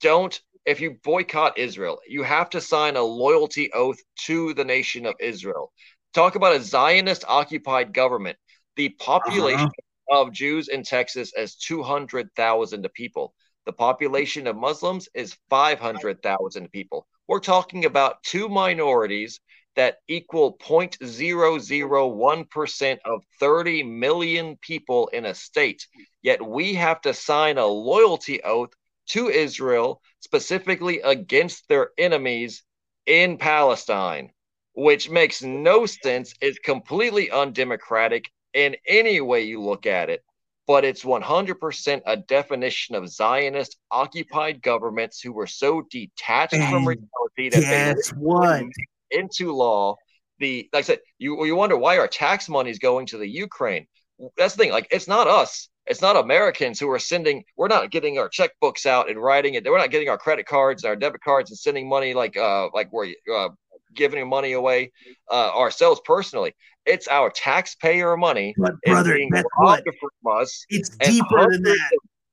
don't, if you boycott Israel, you have to sign a loyalty oath to the nation of Israel. Talk about a Zionist occupied government. The population uh-huh. of Jews in Texas is 200,000 people. The population of Muslims is 500,000 people. We're talking about two minorities that equal 0.001% of 30 million people in a state. Yet we have to sign a loyalty oath to Israel, specifically against their enemies in Palestine, which makes no sense. It's completely undemocratic in any way you look at it. But it's 100% a definition of Zionist occupied governments who were so detached and from reality that they what? into law the like I said, you you wonder why our tax money is going to the Ukraine. That's the thing. Like it's not us. It's not Americans who are sending. We're not getting our checkbooks out and writing it. We're not getting our credit cards, and our debit cards, and sending money like uh like we're uh, giving money away uh, ourselves personally. It's our taxpayer money. But brother, that's what? From us, it's deeper than that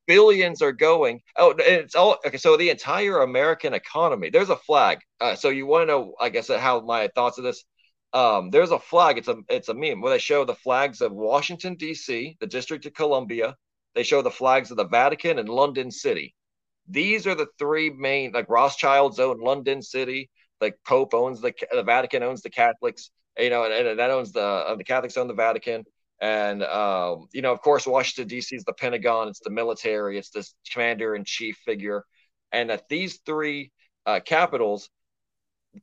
billions are going. Oh, it's all okay. So the entire American economy. There's a flag. Uh, so you want to know, I guess, how my thoughts of this. Um, there's a flag. It's a it's a meme where they show the flags of Washington D.C., the District of Columbia. They show the flags of the Vatican and London City. These are the three main. Like Rothschilds own London City. Like Pope owns the the Vatican owns the Catholics. You know, and, and that owns the uh, the Catholics own the Vatican. And um, you know, of course, Washington D.C. is the Pentagon. It's the military. It's this commander in chief figure, and that these three uh, capitals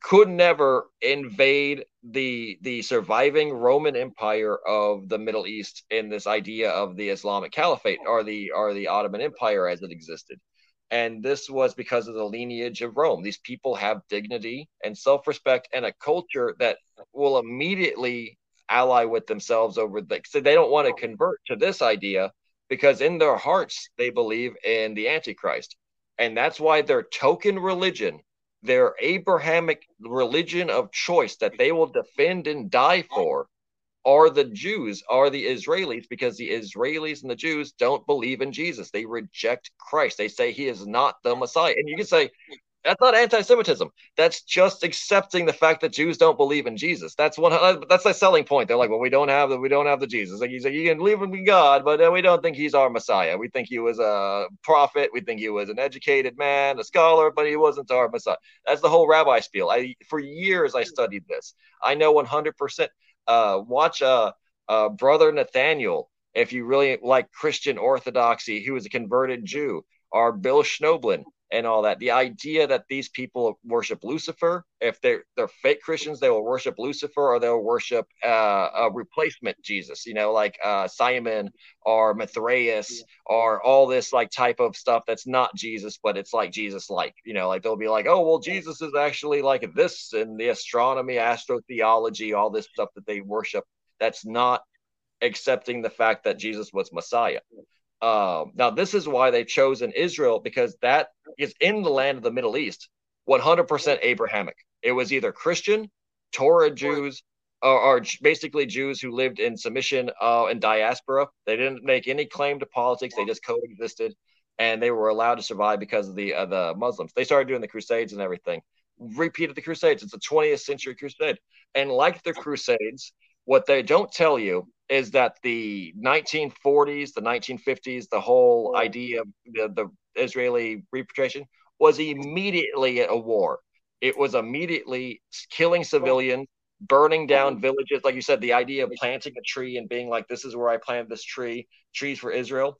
could never invade the the surviving Roman Empire of the Middle East in this idea of the Islamic Caliphate or the or the Ottoman Empire as it existed. And this was because of the lineage of Rome. These people have dignity and self-respect and a culture that will immediately ally with themselves over the so they don't want to convert to this idea because in their hearts they believe in the antichrist and that's why their token religion their abrahamic religion of choice that they will defend and die for are the Jews, are the Israelis, because the Israelis and the Jews don't believe in Jesus. They reject Christ. They say he is not the Messiah. And you can say, that's not anti-Semitism. That's just accepting the fact that Jews don't believe in Jesus. That's one. That's the selling point. They're like, well, we don't have the we don't have the Jesus. Like you say, you can believe in God, but uh, we don't think he's our Messiah. We think he was a prophet. We think he was an educated man, a scholar, but he wasn't our Messiah. That's the whole rabbi spiel. I for years I studied this. I know 100. percent uh, Watch uh, uh, brother Nathaniel if you really like Christian orthodoxy, who was a converted Jew, or Bill Schnoebelen and all that. The idea that these people worship Lucifer, if they're they're fake Christians, they will worship Lucifer or they'll worship uh, a replacement Jesus, you know, like uh, Simon or Mithraeus or all this like type of stuff that's not Jesus, but it's like Jesus like, you know, like they'll be like, oh well, Jesus is actually like this in the astronomy, astrotheology, all this stuff that they worship. That's not accepting the fact that Jesus was Messiah. Um, now, this is why they've chosen Israel because that is in the land of the Middle East, 100% Abrahamic. It was either Christian, Torah Jews, or, or basically Jews who lived in submission uh, in diaspora. They didn't make any claim to politics; they just coexisted, and they were allowed to survive because of the uh, the Muslims. They started doing the Crusades and everything. Repeated the Crusades. It's a 20th century crusade, and like the Crusades, what they don't tell you is that the 1940s, the 1950s, the whole idea of the, the Israeli repatriation was immediately a war. It was immediately killing civilians, burning down villages. Like you said, the idea of planting a tree and being like, this is where I planted this tree, trees for Israel.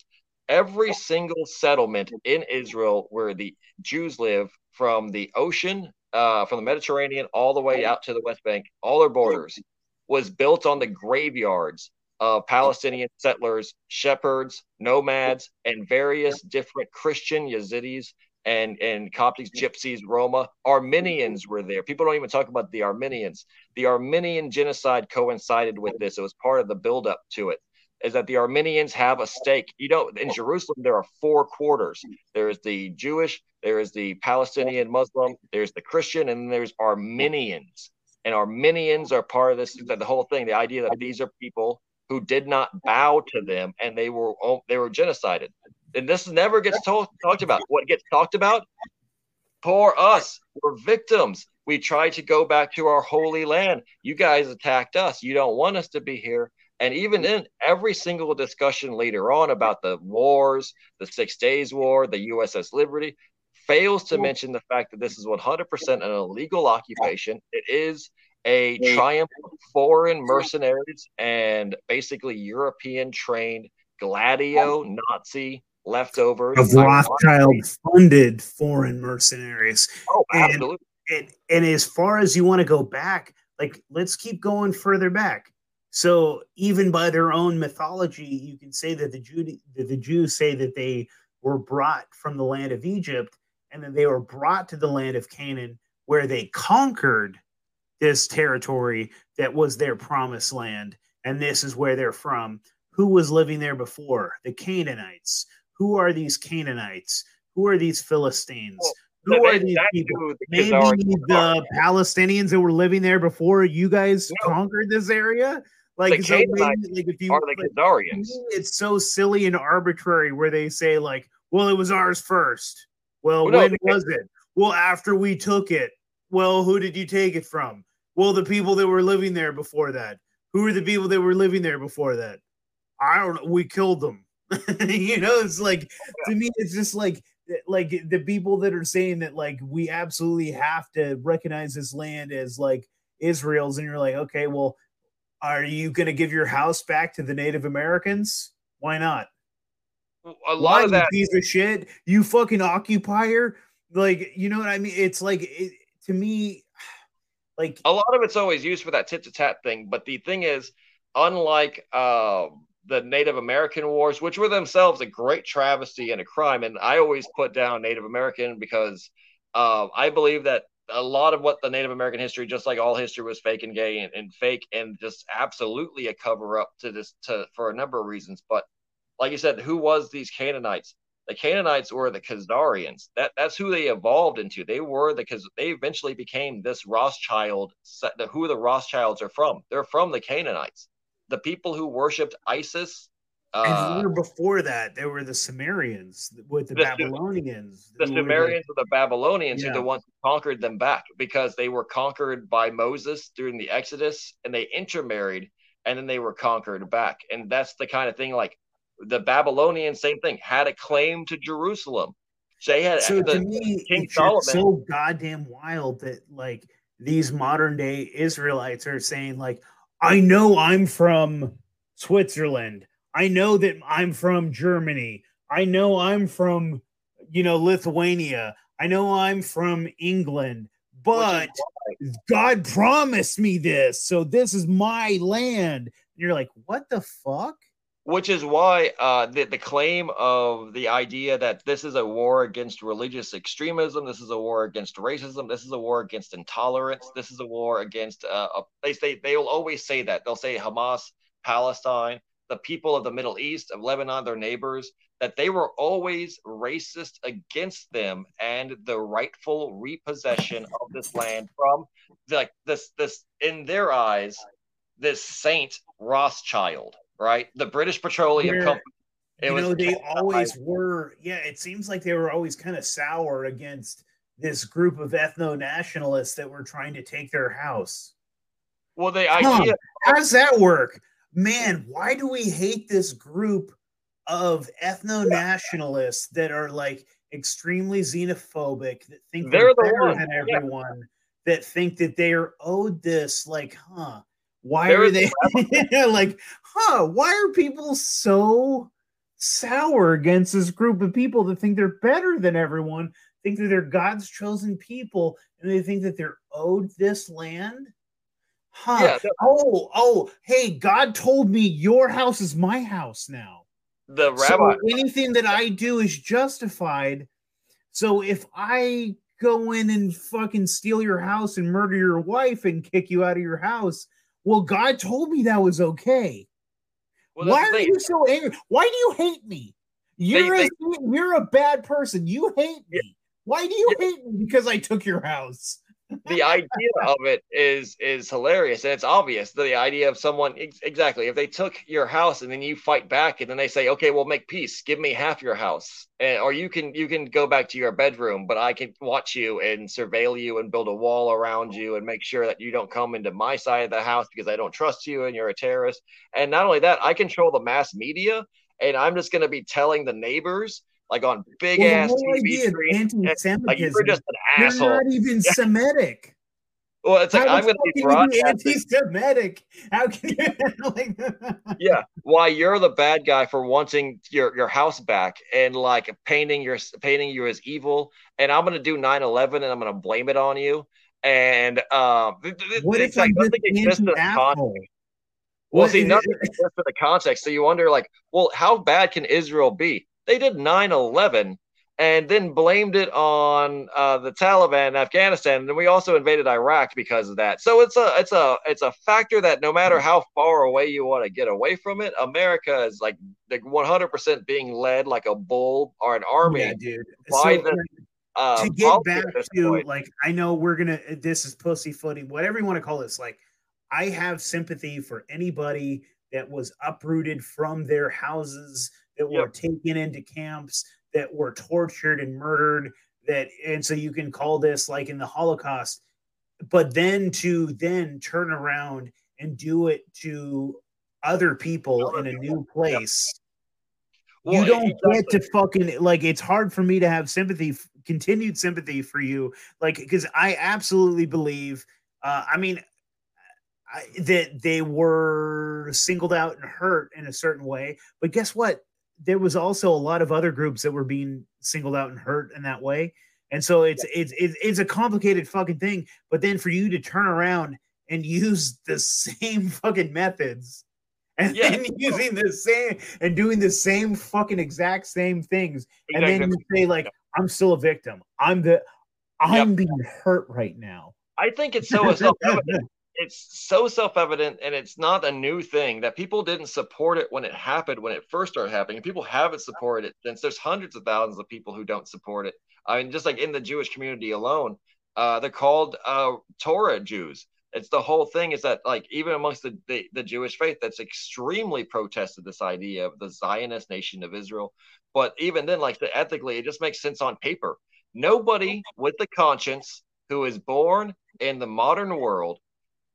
Every single settlement in Israel where the Jews live, from the ocean, uh, from the Mediterranean, all the way out to the West Bank, all their borders, was built on the graveyards of Palestinian settlers, shepherds, nomads, and various different Christian Yazidis and and Coptics, Gypsies, Roma, Armenians were there. People don't even talk about the Armenians. The Armenian genocide coincided with this. It was part of the buildup to it. Is that the Armenians have a stake? You know, in Jerusalem there are four quarters. There is the Jewish, there is the Palestinian Muslim, there's the Christian, and there's Armenians. And Armenians are part of this. Mm-hmm. The whole thing, the idea that these are people who did not bow to them and they were they were genocided and this never gets talk, talked about. What gets talked about? Poor us. We're victims. We tried to go back to our holy land. You guys attacked us. You don't want us to be here. And even in every single discussion later on about the wars, the Six Days War, the USS Liberty, fails to mention the fact that this is 100% an illegal occupation. It is a triumph of foreign mercenaries and basically European trained gladio Nazi leftovers of Rothschild funded foreign mercenaries. Oh, absolutely. And, and, and as far as you want to go back, like let's keep going further back. So even by their own mythology, you can say that the Jew that the Jews say that they were brought from the land of Egypt and then they were brought to the land of Canaan where they conquered this territory that was their promised land and this is where they're from. Who was living there before? The Canaanites who are these Canaanites? Who are these Philistines? Well, who are these people? Maybe the Palestinians that were living there before you guys no. conquered this area. Like, so maybe, like if you are the Khazarians. it's so silly and arbitrary where they say like, "Well, it was ours first. Well, well when no, was it? Well, after we took it. Well, who did you take it from? Well, the people that were living there before that. Who are the people that were living there before that? I don't know. We killed them. you know, it's like to me, it's just like like the people that are saying that like we absolutely have to recognize this land as like Israel's, and you're like, okay, well, are you going to give your house back to the Native Americans? Why not? A lot Why, of that piece of shit, you fucking occupier. Like, you know what I mean? It's like it, to me, like a lot of it's always used for that tit to tat thing. But the thing is, unlike um the Native American wars, which were themselves a great travesty and a crime. And I always put down Native American because uh, I believe that a lot of what the Native American history, just like all history, was fake and gay and, and fake and just absolutely a cover up to this to for a number of reasons. But like you said, who was these Canaanites? The Canaanites were the Khazarians. That that's who they evolved into. They were the because they eventually became this Rothschild. The, who the Rothschilds are from? They're from the Canaanites the people who worshipped Isis. Uh, and before that, there were the Sumerians with the, the Babylonians. The Sumerians were the Babylonians yeah. who the ones who conquered them back because they were conquered by Moses during the Exodus and they intermarried and then they were conquered back. And that's the kind of thing like the Babylonians, same thing, had a claim to Jerusalem. They had so the, to me, King it's Solomon, so goddamn wild that like these modern day Israelites are saying like, I know I'm from Switzerland. I know that I'm from Germany. I know I'm from, you know, Lithuania. I know I'm from England, but God promised me this. So this is my land. And you're like, what the fuck? Which is why uh, the, the claim of the idea that this is a war against religious extremism, this is a war against racism, this is a war against intolerance, this is a war against. Uh, a, they they will always say that they'll say Hamas, Palestine, the people of the Middle East, of Lebanon, their neighbors, that they were always racist against them and the rightful repossession of this land from like this this in their eyes this saint Rothschild right? The British Petroleum Where, Company. It you know, they always were. Yeah, it seems like they were always kind of sour against this group of ethno nationalists that were trying to take their house. Well, the idea. Huh, how does that work? Man, why do we hate this group of ethno nationalists that are like extremely xenophobic, that think they're, they're the better than everyone? that think that they are owed this. Like, huh? Why there are they like, huh? Why are people so sour against this group of people that think they're better than everyone? Think that they're God's chosen people, and they think that they're owed this land. Huh? Yeah, oh, oh, hey, God told me your house is my house now. The rabbi. So anything that I do is justified. So if I go in and fucking steal your house and murder your wife and kick you out of your house, well, God told me that was okay. Well, Why are you so angry? Why do you hate me? You're they, a, they, you're a bad person. You hate me. Why do you hate me? Because I took your house the idea of it is is hilarious and it's obvious that the idea of someone exactly if they took your house and then you fight back and then they say okay we'll make peace give me half your house and, or you can you can go back to your bedroom but i can watch you and surveil you and build a wall around you and make sure that you don't come into my side of the house because i don't trust you and you're a terrorist and not only that i control the mass media and i'm just going to be telling the neighbors like on big well, ass TV screens. Like you're just an you're asshole. not even yeah. Semitic. Well, it's like How I'm going to be broadcasting. Anti-Semitic. How can you like Yeah, why you're the bad guy for wanting your your house back and like painting your painting you as evil, and I'm going to do 9/11 and I'm going to blame it on you. And um, what if like nothing exists in the context. Well, see, nothing exists in the context. So you wonder, like, well, how bad can Israel be? They did 9 11 and then blamed it on uh, the Taliban in Afghanistan, and then we also invaded Iraq because of that. So it's a it's a it's a factor that no matter how far away you want to get away from it, America is like like 100% being led like a bull or an army yeah, dude. by so, the. Uh, to get back to point. like, I know we're gonna. This is pussyfooting, whatever you want to call this. Like, I have sympathy for anybody that was uprooted from their houses that were yep. taken into camps, that were tortured and murdered. That and so you can call this like in the Holocaust, but then to then turn around and do it to other people other in a people. new place. Yep. Well, you don't exactly. get to fucking like it's hard for me to have sympathy continued sympathy for you like because i absolutely believe uh i mean I, that they were singled out and hurt in a certain way but guess what there was also a lot of other groups that were being singled out and hurt in that way. And so it's yeah. it's it's it's a complicated fucking thing. But then for you to turn around and use the same fucking methods and yeah. then using the same and doing the same fucking exact same things, exactly. and then you say like, "I'm still a victim. I'm the I'm yep. being hurt right now." I think it's so self-evident it's so self-evident and it's not a new thing that people didn't support it when it happened when it first started happening. And people haven't supported it since there's hundreds of thousands of people who don't support it i mean just like in the jewish community alone uh, they're called uh, torah jews. It's the whole thing is that like even amongst the, the, the jewish faith that's extremely protested this idea of the zionist nation of israel. But even then like the, ethically it just makes sense on paper. Nobody with the conscience who is born in the modern world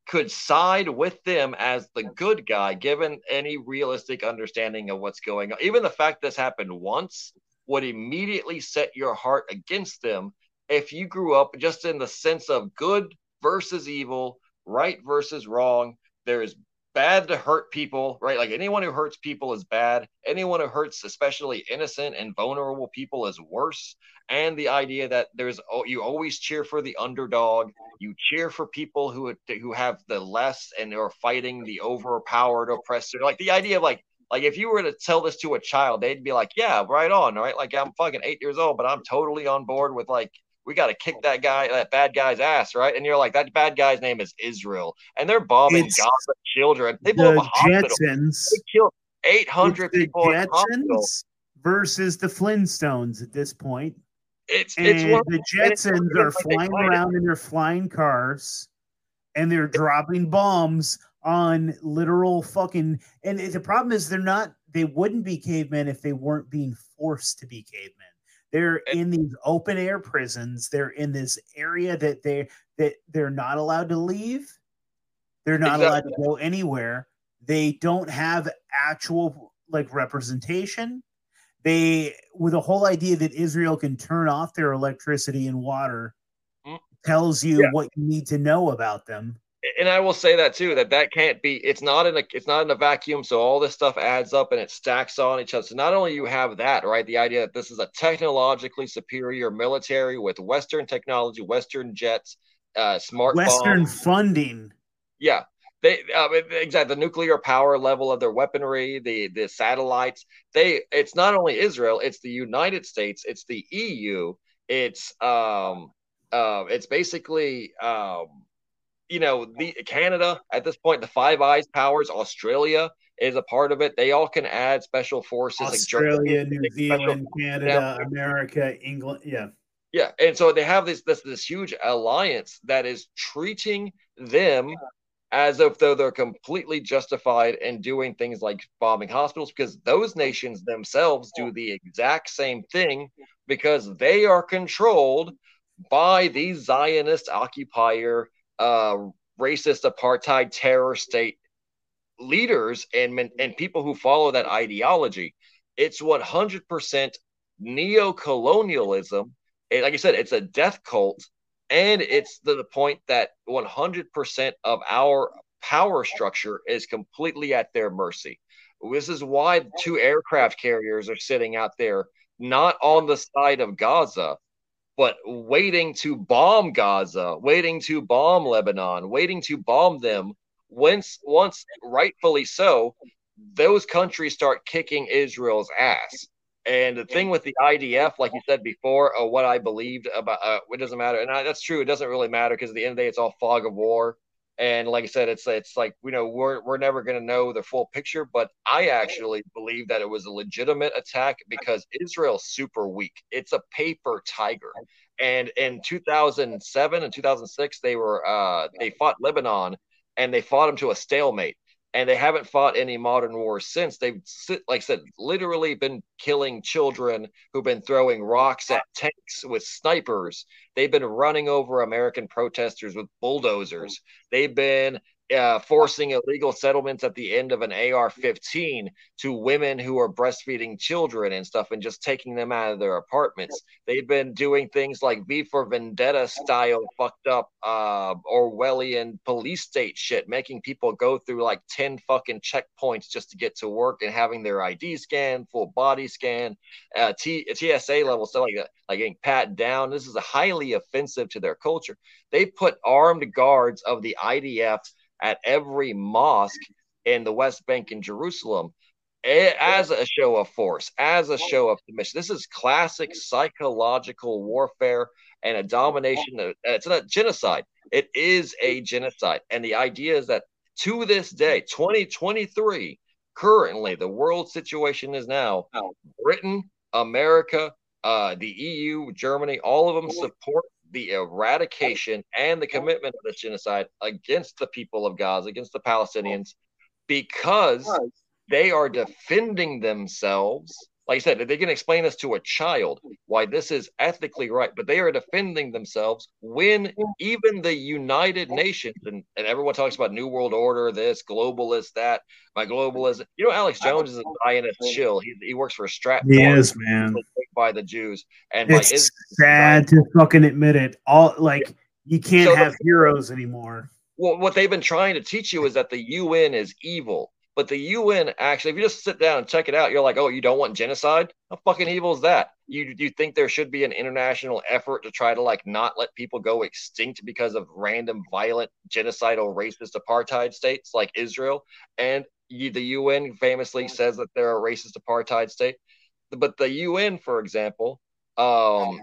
could side with them as the good guy, given any realistic understanding of what's going on. Even the fact this happened once would immediately set your heart against them if you grew up just in the sense of good versus evil, right versus wrong. There is bad to hurt people, right? Like anyone who hurts people is bad. Anyone who hurts, especially innocent and vulnerable people, is worse. And the idea that there's oh, you always cheer for the underdog. You cheer for people who who have the less and are fighting the overpowered oppressor. Like the idea of like like if you were to tell this to a child, they'd be like, "Yeah, right on, right." Like I'm fucking eight years old, but I'm totally on board with like we got to kick oh. that guy, that bad guy's ass, right? And you're like, that bad guy's name is Israel, and they're bombing it's Gaza children. They blew up a hospital. Jetsons. They killed 800 people. The Jetsons versus the Flintstones at this point. It's and it's one, the Jetsons are flying around in their flying cars, and they're dropping bombs on literal fucking. And the problem is, they're not. They wouldn't be cavemen if they weren't being forced to be cavemen. They're in these open air prisons. They're in this area that they that they're not allowed to leave. They're not exactly. allowed to go anywhere. They don't have actual like representation. They with the whole idea that Israel can turn off their electricity and water mm. tells you yeah. what you need to know about them and I will say that too that that can't be it's not in a it's not in a vacuum so all this stuff adds up and it stacks on each other. So not only you have that right the idea that this is a technologically superior military with western technology western jets uh smart western bombs. funding. Yeah. They uh, exactly the nuclear power level of their weaponry the the satellites they it's not only Israel it's the United States it's the EU it's um uh it's basically um you know, the Canada at this point, the Five Eyes powers, Australia is a part of it. They all can add special forces. Australia, like New Zealand, Canada, America, England. Yeah. Yeah. And so they have this, this this huge alliance that is treating them as if though they're completely justified in doing things like bombing hospitals because those nations themselves do the exact same thing because they are controlled by these Zionist occupier uh, racist apartheid terror state leaders and and people who follow that ideology. It's 100% neo-colonialism. And like I said, it's a death cult, and it's the point that 100% of our power structure is completely at their mercy. This is why two aircraft carriers are sitting out there, not on the side of Gaza, but waiting to bomb Gaza, waiting to bomb Lebanon, waiting to bomb them. Once, once rightfully so, those countries start kicking Israel's ass. And the thing with the IDF, like you said before, uh, what I believed about uh, it doesn't matter, and I, that's true. It doesn't really matter because at the end of the day, it's all fog of war. And like I said, it's it's like you know we're we're never going to know the full picture. But I actually believe that it was a legitimate attack because Israel's super weak. It's a paper tiger. And in 2007 and 2006, they were uh, they fought Lebanon and they fought them to a stalemate and they haven't fought any modern wars since. They've, like I said, literally been killing children who've been throwing rocks at tanks with snipers. They've been running over American protesters with bulldozers. They've been uh, forcing illegal settlements at the end of an AR 15 to women who are breastfeeding children and stuff and just taking them out of their apartments. They've been doing things like V for Vendetta style fucked up uh, Orwellian police state shit, making people go through like 10 fucking checkpoints just to get to work and having their ID scan, full body scan, uh, T- TSA level stuff like that, like getting pat down. This is highly offensive to their culture. They put armed guards of the IDF at every mosque in the West Bank in Jerusalem as a show of force, as a show of submission. This is classic psychological warfare and a domination. it's not genocide. It is a genocide. And the idea is that to this day, 2023, currently, the world situation is now Britain, America, uh, the EU, Germany, all of them support the eradication and the commitment of this genocide against the people of Gaza, against the Palestinians, because they are defending themselves. Like I said, they can explain this to a child why this is ethically right, but they are defending themselves when even the United Nations and, and everyone talks about New World Order, this globalist, that, my globalist. You know, Alex Jones is a Zionist chill. He, he works for a strap. He is, man by the Jews. And it's sad to fucking admit it. All like you can't so have the, heroes anymore. Well, what they've been trying to teach you is that the UN is evil. But the UN actually, if you just sit down and check it out, you're like, oh, you don't want genocide? How fucking evil is that? You you think there should be an international effort to try to like not let people go extinct because of random violent genocidal racist apartheid states like Israel? And you, the UN famously says that they're a racist apartheid state but the UN, for example, um,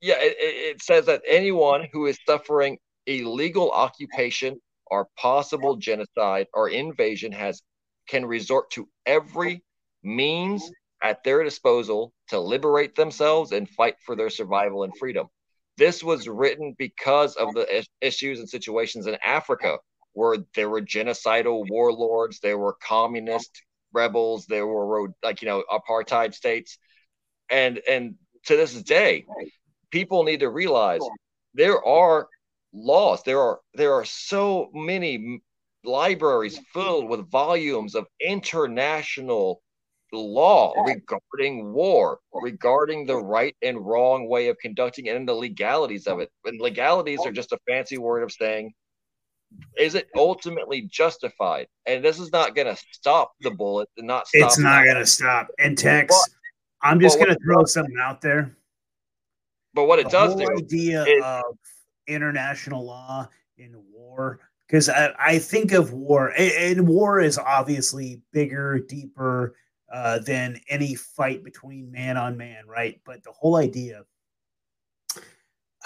yeah, it, it says that anyone who is suffering illegal occupation or possible genocide or invasion has can resort to every means at their disposal to liberate themselves and fight for their survival and freedom. This was written because of the issues and situations in Africa where there were genocidal warlords, there were communist rebels, there were like you know apartheid states, and and to this day, people need to realize there are laws. There are there are so many libraries filled with volumes of international law regarding war, regarding the right and wrong way of conducting it and the legalities of it. And legalities are just a fancy word of saying, is it ultimately justified? And this is not going to stop the bullet and not stop. It's not going to stop. And Tex, I'm just going to throw something out there. But what it the does do idea is, of international law in war because I, I, think of war and, war is obviously bigger deeper uh, than any fight between man on man, right? But the whole idea,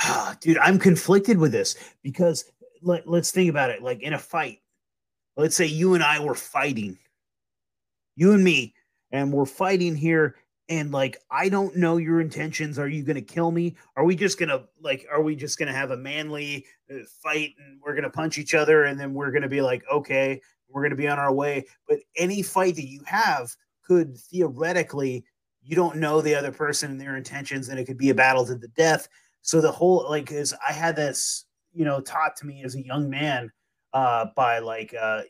ah, dude, I'm conflicted with this because let, let's think about it. Like in a fight, let's say you and I were fighting, you and me, and we're fighting here. And like, I don't know your intentions. Are you to kill me? Are we just to like, are we just to have a manly uh, fight and we're to punch each other and then we're to be like, okay, we're to be on our way. But any fight that you have, could theoretically you don't know the other person and their intentions and it could be a battle to the death so the whole like is i had this you know taught to me as a young man uh by like uh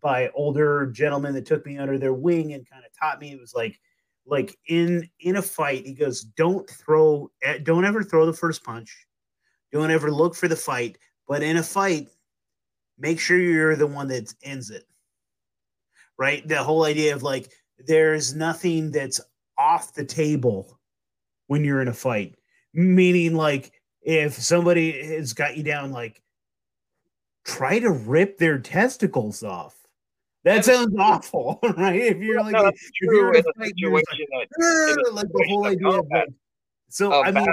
by older gentlemen that took me under their wing and kind of taught me it was like like in in a fight he goes don't throw eh, don't ever throw the first punch don't ever look for the fight but in a fight make sure you're the one that ends it right the whole idea of like there's nothing that's off the table when you're in a fight. Meaning, like, if somebody has got you down, like, try to rip their testicles off. That sounds awful, right? If you're like, no, if you're in a like, like the whole idea of like, so I mean,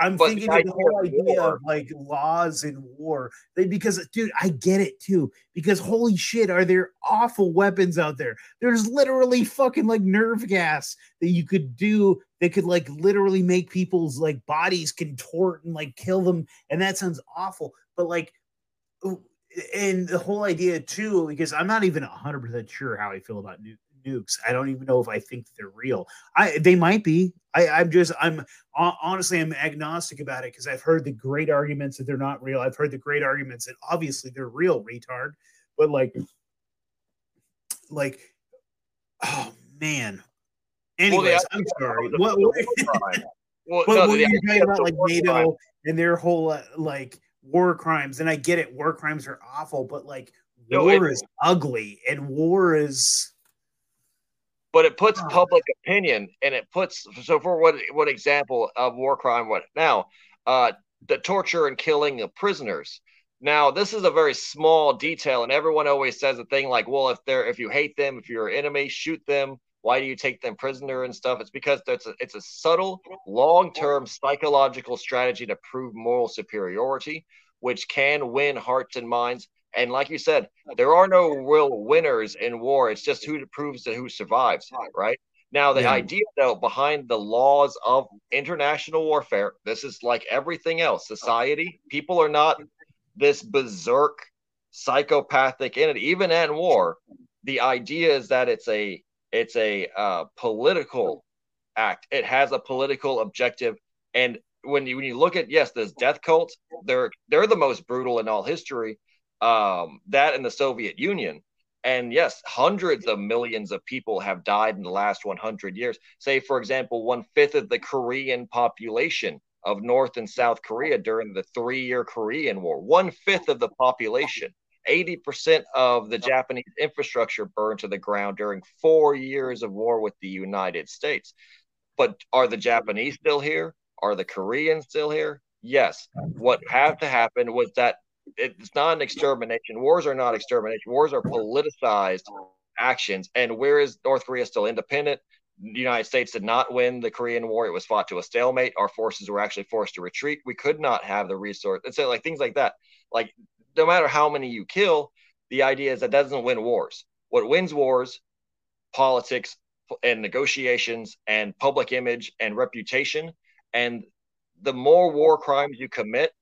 I'm but thinking of the whole idea war. of like laws in war. They, because, dude, I get it too. Because holy shit, are there awful weapons out there? There's literally fucking like nerve gas that you could do that could like literally make people's like bodies contort and like kill them. And that sounds awful. But like, and the whole idea too, because I'm not even 100% sure how I feel about nu- nukes. I don't even know if I think they're real. I they might be. I, I'm just I'm honestly I'm agnostic about it because I've heard the great arguments that they're not real. I've heard the great arguments that obviously they're real, retard. But like, like, oh man. Anyways, well, I'm sorry. What? what, well, no, what you're talking about, like NATO and their whole uh, like war crimes, and I get it, war crimes are awful, but like no, war it, is ugly, and war is but it puts public opinion and it puts so for what what example of war crime what now uh the torture and killing of prisoners. Now this is a very small detail and everyone always says a thing like well if they're if you hate them if you're an enemy shoot them why do you take them prisoner and stuff it's because it's a, it's a subtle long-term psychological strategy to prove moral superiority which can win hearts and minds and like you said, there are no real winners in war. It's just who proves that who survives, right? Now, the yeah. idea though behind the laws of international warfare, this is like everything else. Society, people are not this berserk psychopathic in it. Even in war, the idea is that it's a it's a uh, political act. It has a political objective, and when you when you look at yes, this death cult, they're they're the most brutal in all history um, that in the Soviet Union. And yes, hundreds of millions of people have died in the last 100 years. Say, for example, one fifth of the Korean population of North and South Korea during the three year Korean War, one fifth of the population. 80% of the Japanese infrastructure burned to the ground during four years of war with the United States. But are the Japanese still here? Are the Koreans still here? Yes. What had to happen was that it's not an extermination. Wars are not extermination. Wars are politicized actions. And where is North Korea still independent? The United States did not win the Korean War. It was fought to a stalemate. Our forces were actually forced to retreat. We could not have the resource. And so, like things like that. Like, no matter how many you kill, the idea is that doesn't win wars. What wins wars, politics and negotiations and public image and reputation. And the more war crimes you commit,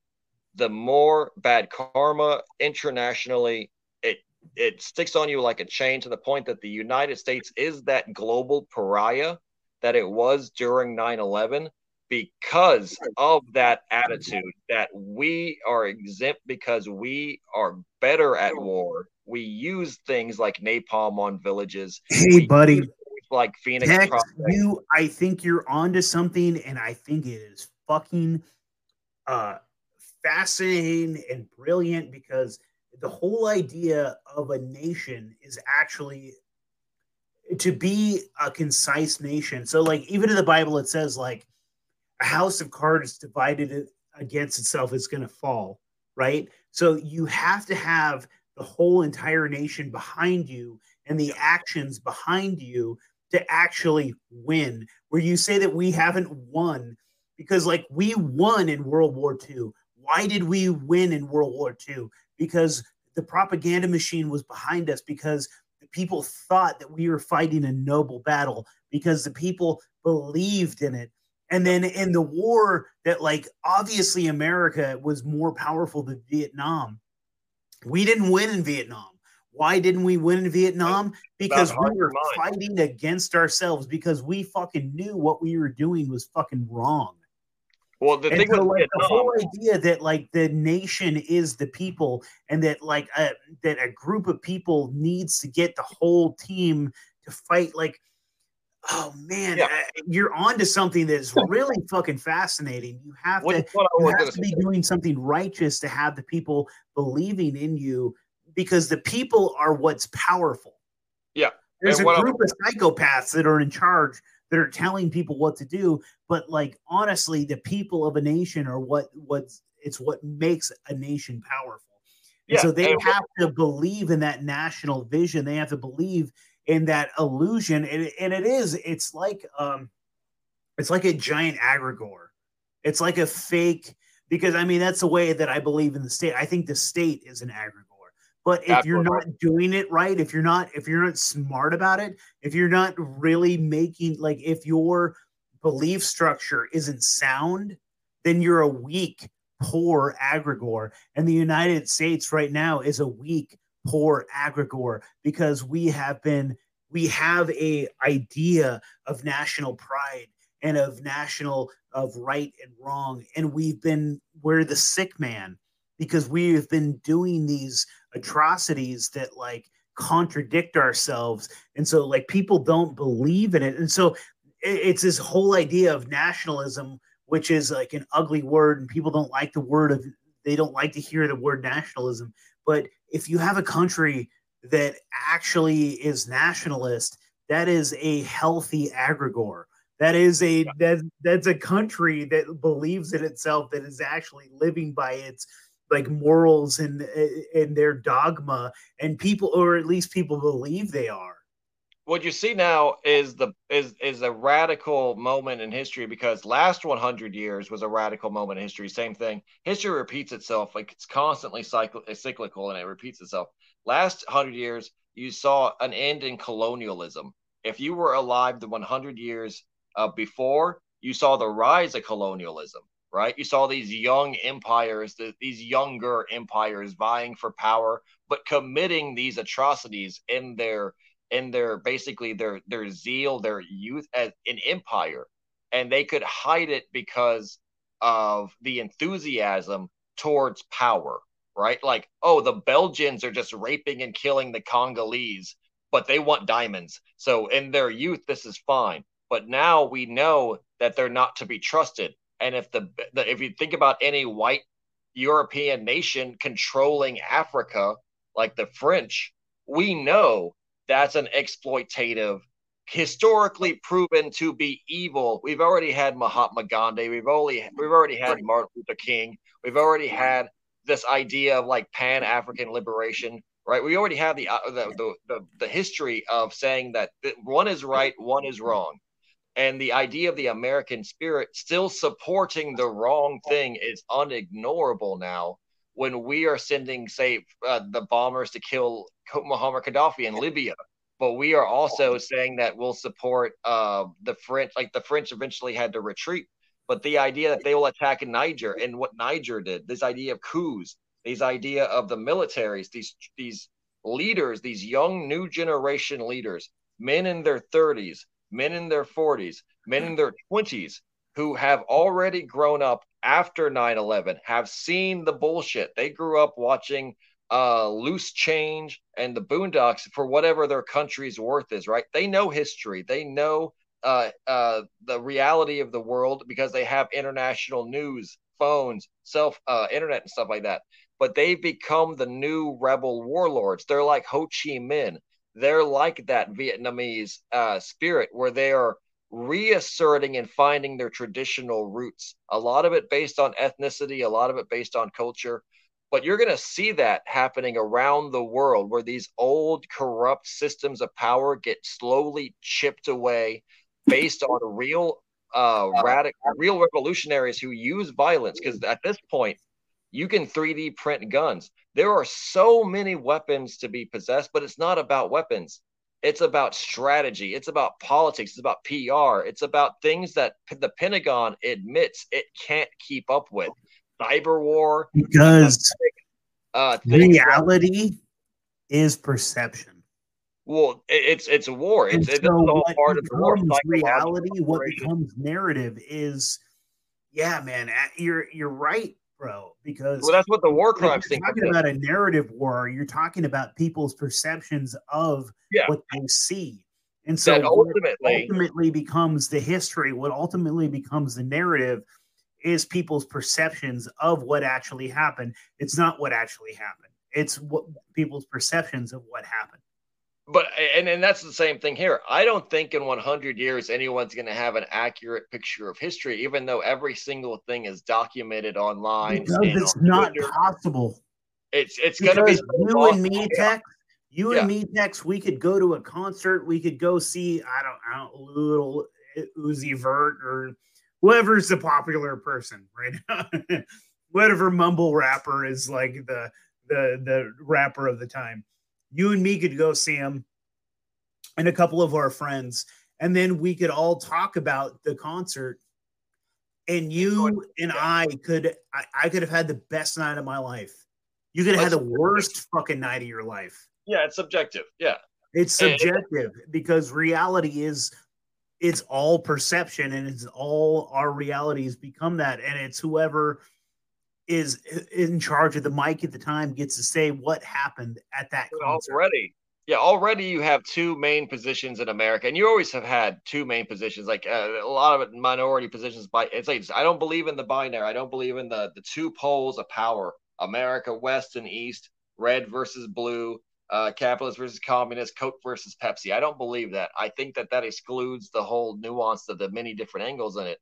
the more bad karma internationally it it sticks on you like a chain to the point that the United States is that global pariah that it was during 9/11 because of that attitude that we are exempt because we are better at war. We use things like napalm on villages. Hey, buddy. like Phoenix. Tex, you, I think you're onto something, and I think it is fucking uh, fascinating and brilliant because the whole idea of a nation is actually to be a concise nation. So, like, even in the Bible, it says like a house of cards divided against itself is going to fall, right? So you have to have the whole entire nation behind you and the actions behind you to actually win. Where you say that we haven't won because, like, we won in World War II. Why did we win in World War II? Because the propaganda machine was behind us, because the people thought that we were fighting a noble battle, because the people believed in it. And then in the war, that like obviously America was more powerful than Vietnam. We didn't win in Vietnam. Why didn't we win in Vietnam? Because we were fighting against ourselves because we fucking knew what we were doing was fucking wrong. Well, the and thing so, like, the whole idea that like the nation is the people, and that like a, that a group of people needs to get the whole team to fight. Like, oh man, yeah. uh, you're onto something that's really fucking fascinating. You have what, to, you have to be doing something righteous to have the people believing in you because the people are what's powerful. Yeah. There's and a group of psychopaths that are in charge that are telling people what to do, but like honestly, the people of a nation are what what's it's what makes a nation powerful. And yeah, so they and have to believe in that national vision. They have to believe in that illusion. And, and it is, it's like um it's like a giant egregore. It's like a fake because I mean that's the way that I believe in the state. I think the state is an egregore. But if you're not doing it right, if you're not if you're not smart about it, if you're not really making like if your belief structure isn't sound, then you're a weak, poor egregore. And the United States right now is a weak, poor egregore because we have been we have a idea of national pride and of national of right and wrong. And we've been we're the sick man because we have been doing these atrocities that like contradict ourselves. And so like people don't believe in it. And so it's this whole idea of nationalism which is like an ugly word and people don't like the word of they don't like to hear the word nationalism. But if you have a country that actually is nationalist that is a healthy egregore that is a that, that's a country that believes in itself that is actually living by its like morals and and their dogma and people or at least people believe they are what you see now is the is is a radical moment in history because last 100 years was a radical moment in history. Same thing. History repeats itself like it's constantly cycle, cyclical and it repeats itself. Last 100 years you saw an end in colonialism. If you were alive the 100 years uh, before you saw the rise of colonialism right? You saw these young empires, these younger empires vying for power, but committing these atrocities in their in their basically their their zeal, their youth as an empire, and they could hide it because of the enthusiasm towards power, right? Like, oh, the Belgians are just raping and killing the Congolese, but they want diamonds. So in their youth, this is fine. But now we know that they're not to be trusted and if the, the if you think about any white European nation controlling Africa, like the French, we know that's an exploitative, historically proven to be evil. We've already had Mahatma Gandhi. We've only we've already had Martin Luther King. We've already had this idea of like Pan African liberation, right? We already have the, uh, the, the the the history of saying that one is right, one is wrong and the idea of the American spirit still supporting the wrong thing is unignorable now when we are sending, say, uh, the bombers to kill Muammar Gaddafi in Libya. But we are also saying that we'll support uh, the French, like the French eventually had to retreat. But the idea that they will attack in Niger and what Niger did, this idea of coups, this idea of the militaries, these these leaders, these young new generation leaders, men in their 30s, men in their 40s, men in their 20s who have already grown up after 9 11, have seen the bullshit. They grew up watching uh, loose change and the boondocks for whatever their country's worth is, right? They know history. They know uh, uh, the reality of the world because they have international news, phones, self, uh, internet, and stuff like that. But they've become the new rebel warlords. They're like Ho Chi Minh. They're like that Vietnamese uh, spirit where they are reasserting and finding their traditional roots. A lot of it based on ethnicity, a lot of it based on culture. But you're going to see that happening around the world where these old corrupt systems of power get slowly chipped away based on real uh radical real revolutionaries who use violence because at this point you can 3D print guns. There are so many weapons to be possessed, but it's not about weapons. It's about strategy. It's about politics. It's about PR. It's about things that the Pentagon admits it can't keep up with. Cyber war. Because uh, reality is perception. Well, it's it's a war. It's, so it's all part of the war. Reality, what becomes narrative is, yeah, man, you're you're right, bro. Because well, that's what the war crimes thing. Talking about a narrative war, you're talking about people's perceptions of yeah. what they see, and so ultimately ultimately becomes the history. What ultimately becomes the narrative is people's perceptions of what actually happened. It's not what actually happened. It's what people's perceptions of what happened but and, and that's the same thing here. I don't think in 100 years anyone's going to have an accurate picture of history, even though every single thing is documented online. Because it's on not Twitter. possible. It's it's going to be you and me, Tex. You yeah. and me, Tex. We could go to a concert. We could go see I don't I don't Lil Uzi Vert or whoever's the popular person right now. Whatever mumble rapper is like the the the rapper of the time you and me could go see him and a couple of our friends and then we could all talk about the concert. And you and i could I, I could have had the best night of my life. You could have had the worst fucking night of your life. Yeah it's subjective. Yeah. It's subjective because reality is it's all perception and it's all our realities become that. And it's whoever is in charge of the mic at the time gets to say what happened at that concert. already. Yeah already you have two main positions in america and you always have had two main positions like uh, a lot of it minority positions by it's like i don't believe in the binary. I don't believe in the the two poles of power america west and east red versus blue uh, capitalist versus communist coke versus pepsi. I don't believe that. I think that that excludes the whole nuance of the many different angles in it.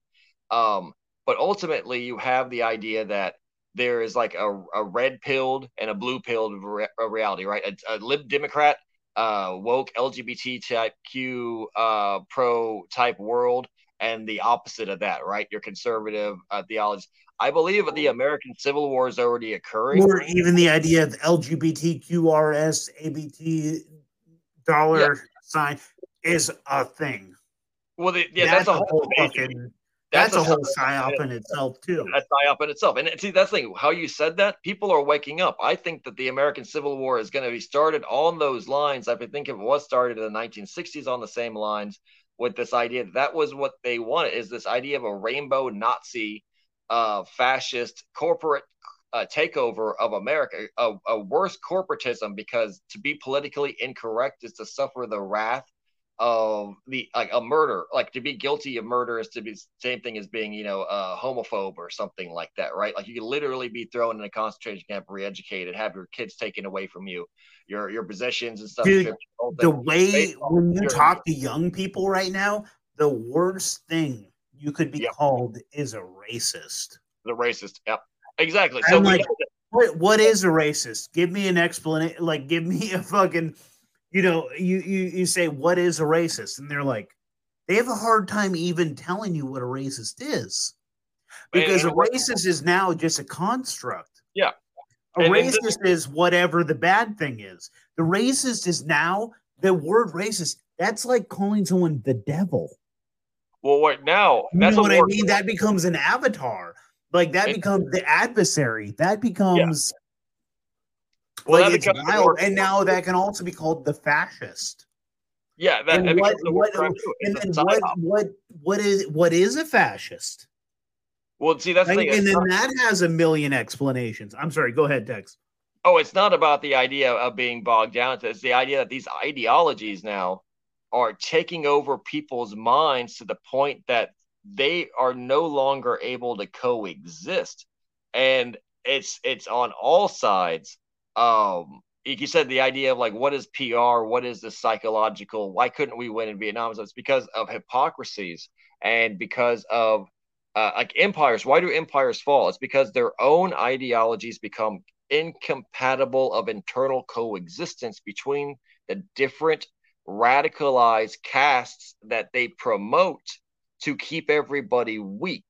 Um, but ultimately you have the idea that there is like a, a red pilled and a blue pilled re- reality, right? A, a lib Democrat, uh, woke LGBT type Q uh, pro type world, and the opposite of that, right? Your conservative uh, theology. I believe the American Civil War is already occurring. Or even the idea of LGBTQRS, ABT dollar yeah. sign is a thing. Well, the, yeah, that's, that's a whole fucking that's, that's a whole psyop in itself too. That's psyop in itself. And see, that's the thing. How you said that, people are waking up. I think that the American Civil War is going to be started on those lines. I think it was started in the 1960s on the same lines with this idea that, was what they wanted is this idea of a rainbow Nazi, uh, fascist corporate uh, takeover of America, a, a worse corporatism because to be politically incorrect is to suffer the wrath of the like a murder like to be guilty of murder is to be same thing as being you know a homophobe or something like that right? Like you could literally be thrown in a concentration camp re-educated have your kids taken away from you your your possessions and stuff. Dude, the way when you talk to young people right now the worst thing you could be yep. called is a racist. The racist yep. Exactly. I'm so like, what, what is a racist? Give me an explanation like give me a fucking you know, you, you you say what is a racist, and they're like, they have a hard time even telling you what a racist is, because and, and a racist is now just a construct. Yeah, a and, racist is whatever the bad thing is. The racist is now the word racist. That's like calling someone the devil. Well, what now? You know what I mean? That becomes an avatar. Like that becomes the adversary. That becomes well, like it's wild, and now that can also be called the fascist. Yeah, that, and what, what, and then what, what, what is what is a fascist? Well, see, that's like, and then that has a million explanations. I'm sorry. Go ahead, Tex. Oh, it's not about the idea of being bogged down. It's the idea that these ideologies now are taking over people's minds to the point that they are no longer able to coexist. And it's it's on all sides. Um, like you said, the idea of like what is PR, what is the psychological? Why couldn't we win in Vietnam? So it's because of hypocrisies and because of uh, like empires. Why do empires fall? It's because their own ideologies become incompatible of internal coexistence between the different radicalized castes that they promote to keep everybody weak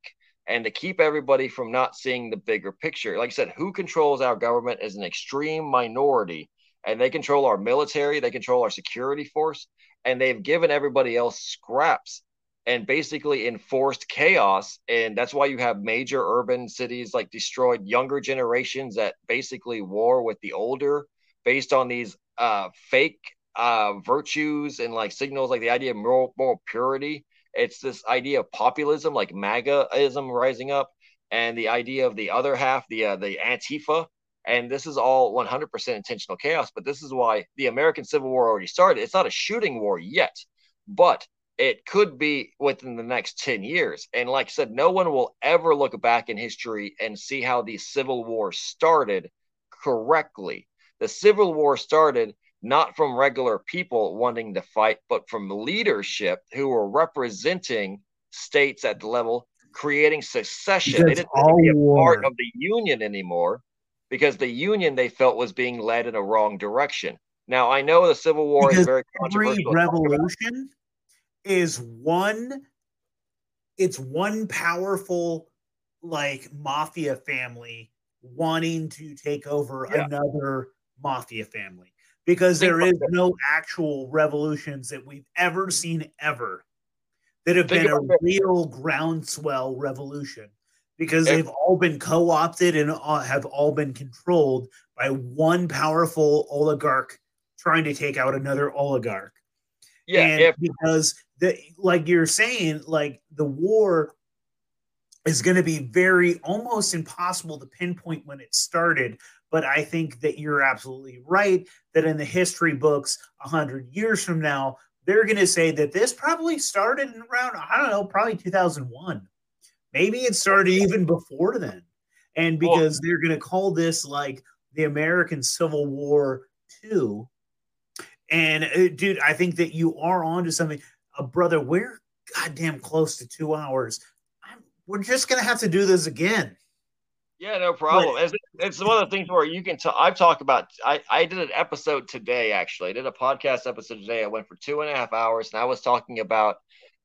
and to keep everybody from not seeing the bigger picture. Like I said, who controls our government is an extreme minority, and they control our military, they control our security force, and they've given everybody else scraps and basically enforced chaos. And that's why you have major urban cities like destroyed younger generations that basically war with the older based on these uh, fake uh, virtues and like signals like the idea of moral, moral purity it's this idea of populism, like MAGAism rising up, and the idea of the other half, the uh, the Antifa, and this is all 100% intentional chaos. But this is why the American Civil War already started. It's not a shooting war yet, but it could be within the next 10 years. And like I said, no one will ever look back in history and see how the Civil War started correctly. The Civil War started not from regular people wanting to fight, but from leadership who were representing states at the level, creating secession. Because they didn't want to be a war. part of the union anymore because the union they felt was being led in a wrong direction. Now I know the Civil War because is very controversial. revolution is one. It's one powerful like mafia family wanting to take over yeah. another mafia family because there is no actual revolutions that we've ever seen ever that have been a real groundswell revolution. Because they've all been co-opted and uh, have all been controlled by one powerful oligarch trying to take out another oligarch. Yeah, and if- because the like you're saying, like the war is going to be very almost impossible to pinpoint when it started but I think that you're absolutely right that in the history books, 100 years from now, they're going to say that this probably started around, I don't know, probably 2001. Maybe it started even before then. And because they're going to call this like the American Civil War 2. And uh, dude, I think that you are onto something. Uh, brother, we're goddamn close to two hours. I'm, we're just going to have to do this again. Yeah, no problem. But, it's, it's one of the things where you can tell. I've talked about. I I did an episode today. Actually, I did a podcast episode today. I went for two and a half hours, and I was talking about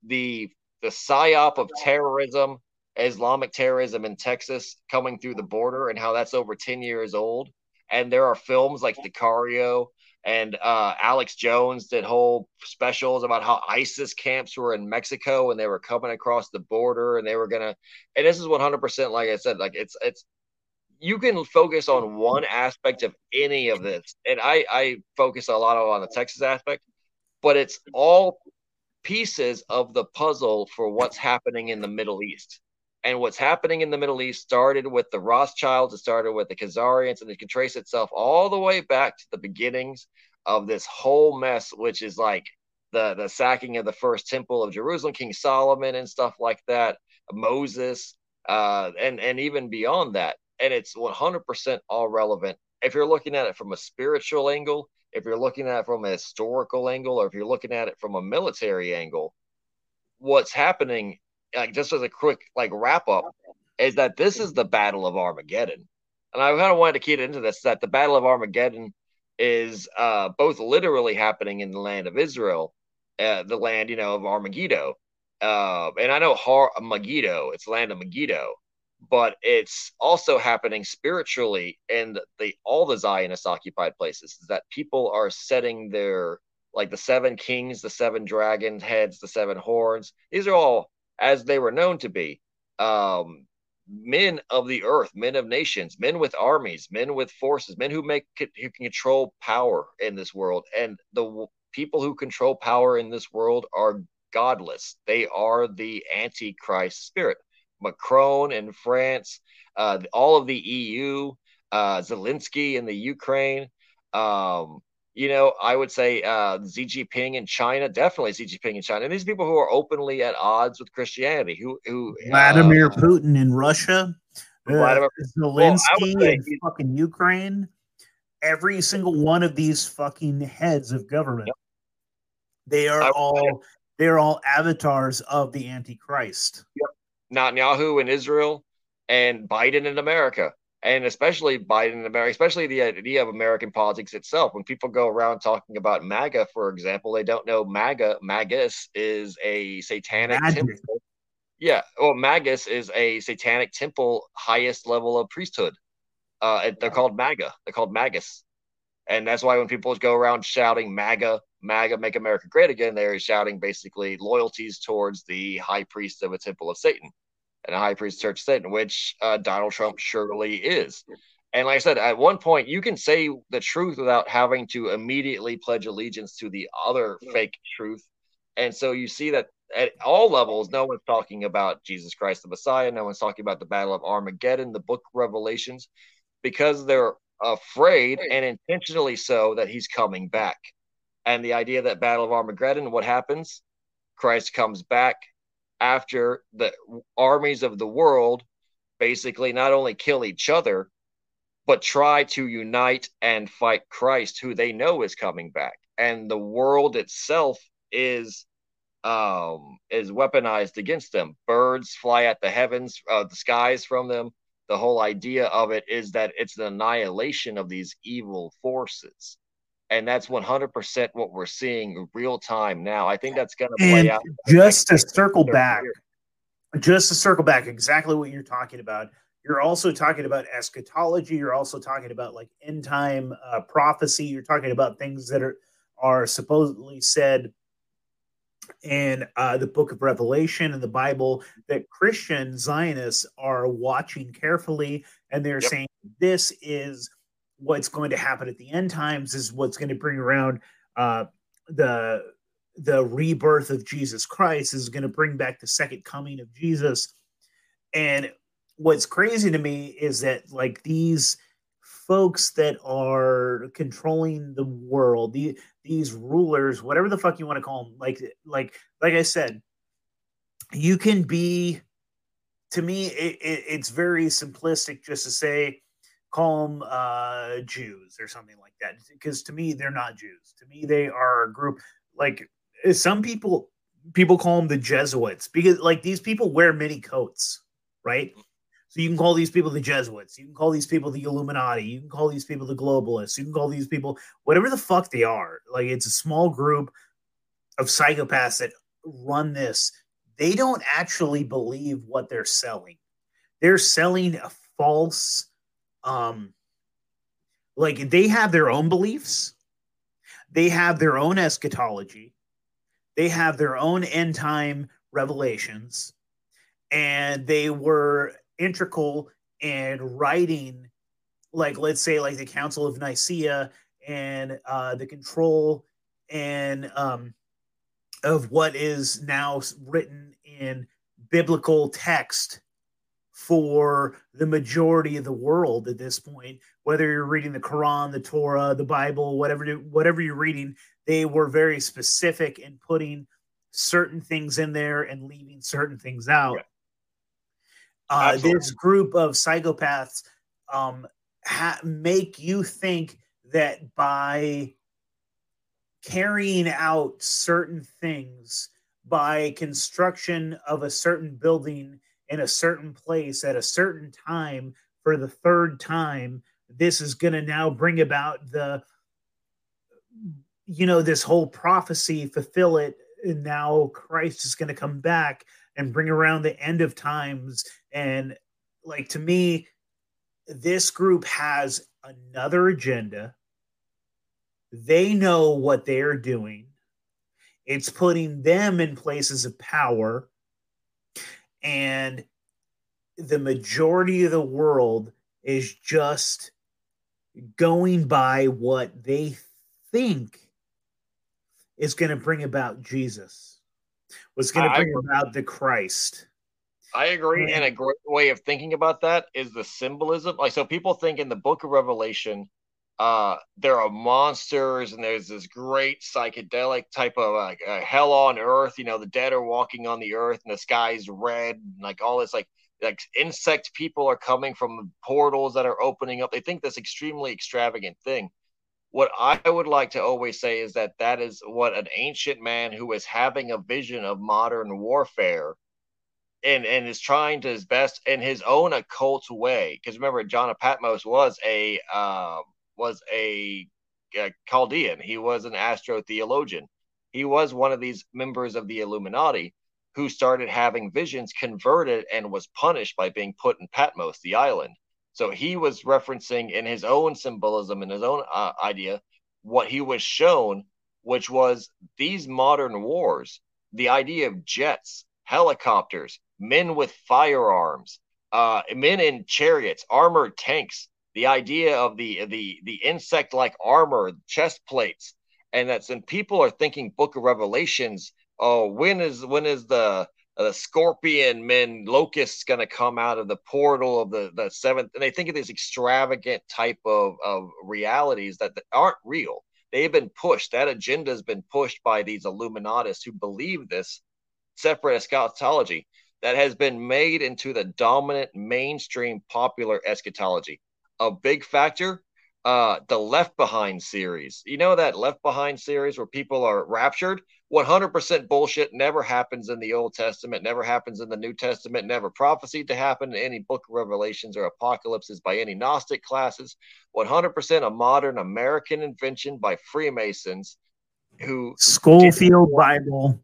the the psyop of terrorism, Islamic terrorism in Texas coming through the border, and how that's over ten years old. And there are films like Sicario and uh, Alex Jones did whole specials about how ISIS camps were in Mexico and they were coming across the border and they were gonna. And this is one hundred percent, like I said, like it's it's you can focus on one aspect of any of this, and I I focus a lot on the Texas aspect, but it's all pieces of the puzzle for what's happening in the Middle East. And what's happening in the Middle East started with the Rothschilds, it started with the Khazarians, and it can trace itself all the way back to the beginnings of this whole mess, which is like the, the sacking of the first temple of Jerusalem, King Solomon, and stuff like that, Moses, uh, and, and even beyond that. And it's 100% all relevant. If you're looking at it from a spiritual angle, if you're looking at it from a historical angle, or if you're looking at it from a military angle, what's happening like just as a quick like wrap up, is that this is the Battle of Armageddon, and I kind of wanted to key it into this that the Battle of Armageddon is uh, both literally happening in the land of Israel, uh, the land you know of Armageddon, uh, and I know Har Megiddo, it's land of Megiddo, but it's also happening spiritually in the all the Zionist occupied places. Is that people are setting their like the seven kings, the seven dragon heads, the seven horns. These are all as they were known to be. Um, men of the earth, men of nations, men with armies, men with forces, men who make who can control power in this world. And the people who control power in this world are godless. They are the antichrist spirit. Macron in France, uh, all of the EU, uh, Zelensky in the Ukraine. Um, you know, I would say uh, Xi Jinping in China, definitely Xi Jinping in China. And these people who are openly at odds with Christianity, who who Vladimir uh, Putin in Russia, uh, Vladimir, Zelensky well, in fucking Ukraine. Every single one of these fucking heads of government, yep. they are all they are all avatars of the Antichrist. Yep. Netanyahu in Israel and Biden in America and especially Biden America, especially the idea of American politics itself. When people go around talking about MAGA, for example, they don't know MAGA. Magus is a satanic Magic. temple. Yeah, well, Magus is a satanic temple, highest level of priesthood. Uh, they're called MAGA. They're called Magus, and that's why when people go around shouting MAGA, MAGA, make America great again, they're shouting basically loyalties towards the high priest of a temple of Satan and a high priest church Satan, which uh, Donald Trump surely is. And like I said, at one point, you can say the truth without having to immediately pledge allegiance to the other fake truth. And so you see that at all levels, no one's talking about Jesus Christ the Messiah. No one's talking about the Battle of Armageddon, the book Revelations, because they're afraid and intentionally so that he's coming back. And the idea that Battle of Armageddon, what happens? Christ comes back after the armies of the world basically not only kill each other, but try to unite and fight Christ, who they know is coming back. And the world itself is um, is weaponized against them. Birds fly at the heavens, uh, the skies from them. The whole idea of it is that it's the annihilation of these evil forces and that's 100% what we're seeing real time now. I think that's going to play out. Just to circle back, year. just to circle back, exactly what you're talking about. You're also talking about eschatology. You're also talking about like end time uh, prophecy. You're talking about things that are are supposedly said in uh, the book of Revelation and the Bible that Christian Zionists are watching carefully, and they're yep. saying this is what's going to happen at the end times is what's going to bring around uh, the the rebirth of Jesus Christ is going to bring back the second coming of Jesus. And what's crazy to me is that like these folks that are controlling the world, the, these rulers, whatever the fuck you want to call them, like like like I said, you can be. To me, it, it, it's very simplistic just to say call them uh, Jews or something like that. Because to me, they're not Jews. To me, they are a group like some people. People call them the Jesuits because like these people wear many coats, right? So you can call these people the Jesuits. You can call these people the Illuminati. You can call these people the globalists. You can call these people whatever the fuck they are. Like it's a small group of psychopaths that run this. They don't actually believe what they're selling. They're selling a false um like they have their own beliefs. They have their own eschatology. They have their own end time revelations. And they were integral in writing like let's say like the council of nicaea and uh, the control and um, of what is now written in biblical text for the majority of the world at this point whether you're reading the quran the torah the bible whatever whatever you're reading they were very specific in putting certain things in there and leaving certain things out. Uh, this group of psychopaths um, ha- make you think that by carrying out certain things by construction of a certain building in a certain place at a certain time for the third time this is going to now bring about the you know this whole prophecy fulfill it and now christ is going to come back and bring around the end of times. And like to me this group has another agenda. They know what they're doing. It's putting them in places of power and the majority of the world is just going by what they think is going to bring about Jesus, what's going to bring I, about the Christ. I agree. And a great way of thinking about that is the symbolism. Like, so people think in the book of Revelation, uh, there are monsters and there's this great psychedelic type of like uh, hell on earth. You know, the dead are walking on the earth and the sky is red, and like all this like like insect people are coming from portals that are opening up. They think this extremely extravagant thing. What I would like to always say is that that is what an ancient man who is having a vision of modern warfare and and is trying to his best in his own occult way. Because remember, John of Patmos was a uh, was a, a Chaldean. He was an astrotheologian. He was one of these members of the Illuminati who started having visions, converted, and was punished by being put in Patmos, the island. So he was referencing in his own symbolism, in his own uh, idea, what he was shown, which was these modern wars, the idea of jets, helicopters, men with firearms, uh, men in chariots, armored tanks. The idea of the the the insect like armor, chest plates, and that's and people are thinking Book of Revelations. Oh, when is when is the the scorpion men locusts going to come out of the portal of the the seventh? And they think of these extravagant type of of realities that, that aren't real. They've been pushed. That agenda has been pushed by these Illuminatists who believe this separate eschatology that has been made into the dominant mainstream popular eschatology. A big factor, uh, the Left Behind series. You know that Left Behind series where people are raptured? 100% bullshit. Never happens in the Old Testament, never happens in the New Testament, never prophesied to happen in any book of Revelations or apocalypses by any Gnostic classes. 100% a modern American invention by Freemasons who. Scofield Bible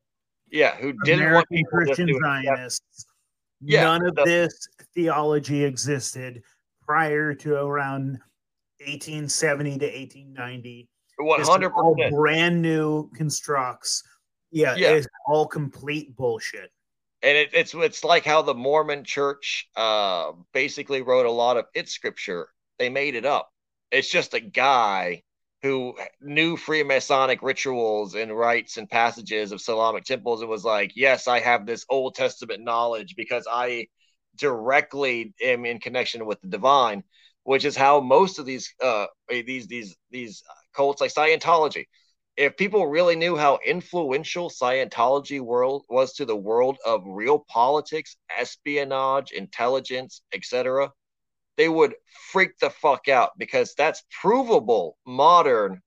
yeah, who didn't American want Christian Zionists. Yeah, None of the, this theology existed prior to around 1870 to 1890. 100 all brand new constructs. Yeah, yeah, it's all complete bullshit. And it, it's it's like how the Mormon Church uh, basically wrote a lot of its scripture. They made it up. It's just a guy who knew Freemasonic rituals and rites and passages of Solomonic temples and was like, Yes, I have this Old Testament knowledge because I directly am in connection with the divine, which is how most of these uh these these these cults like Scientology. If people really knew how influential Scientology world was to the world of real politics, espionage, intelligence, etc., they would freak the fuck out because that's provable modern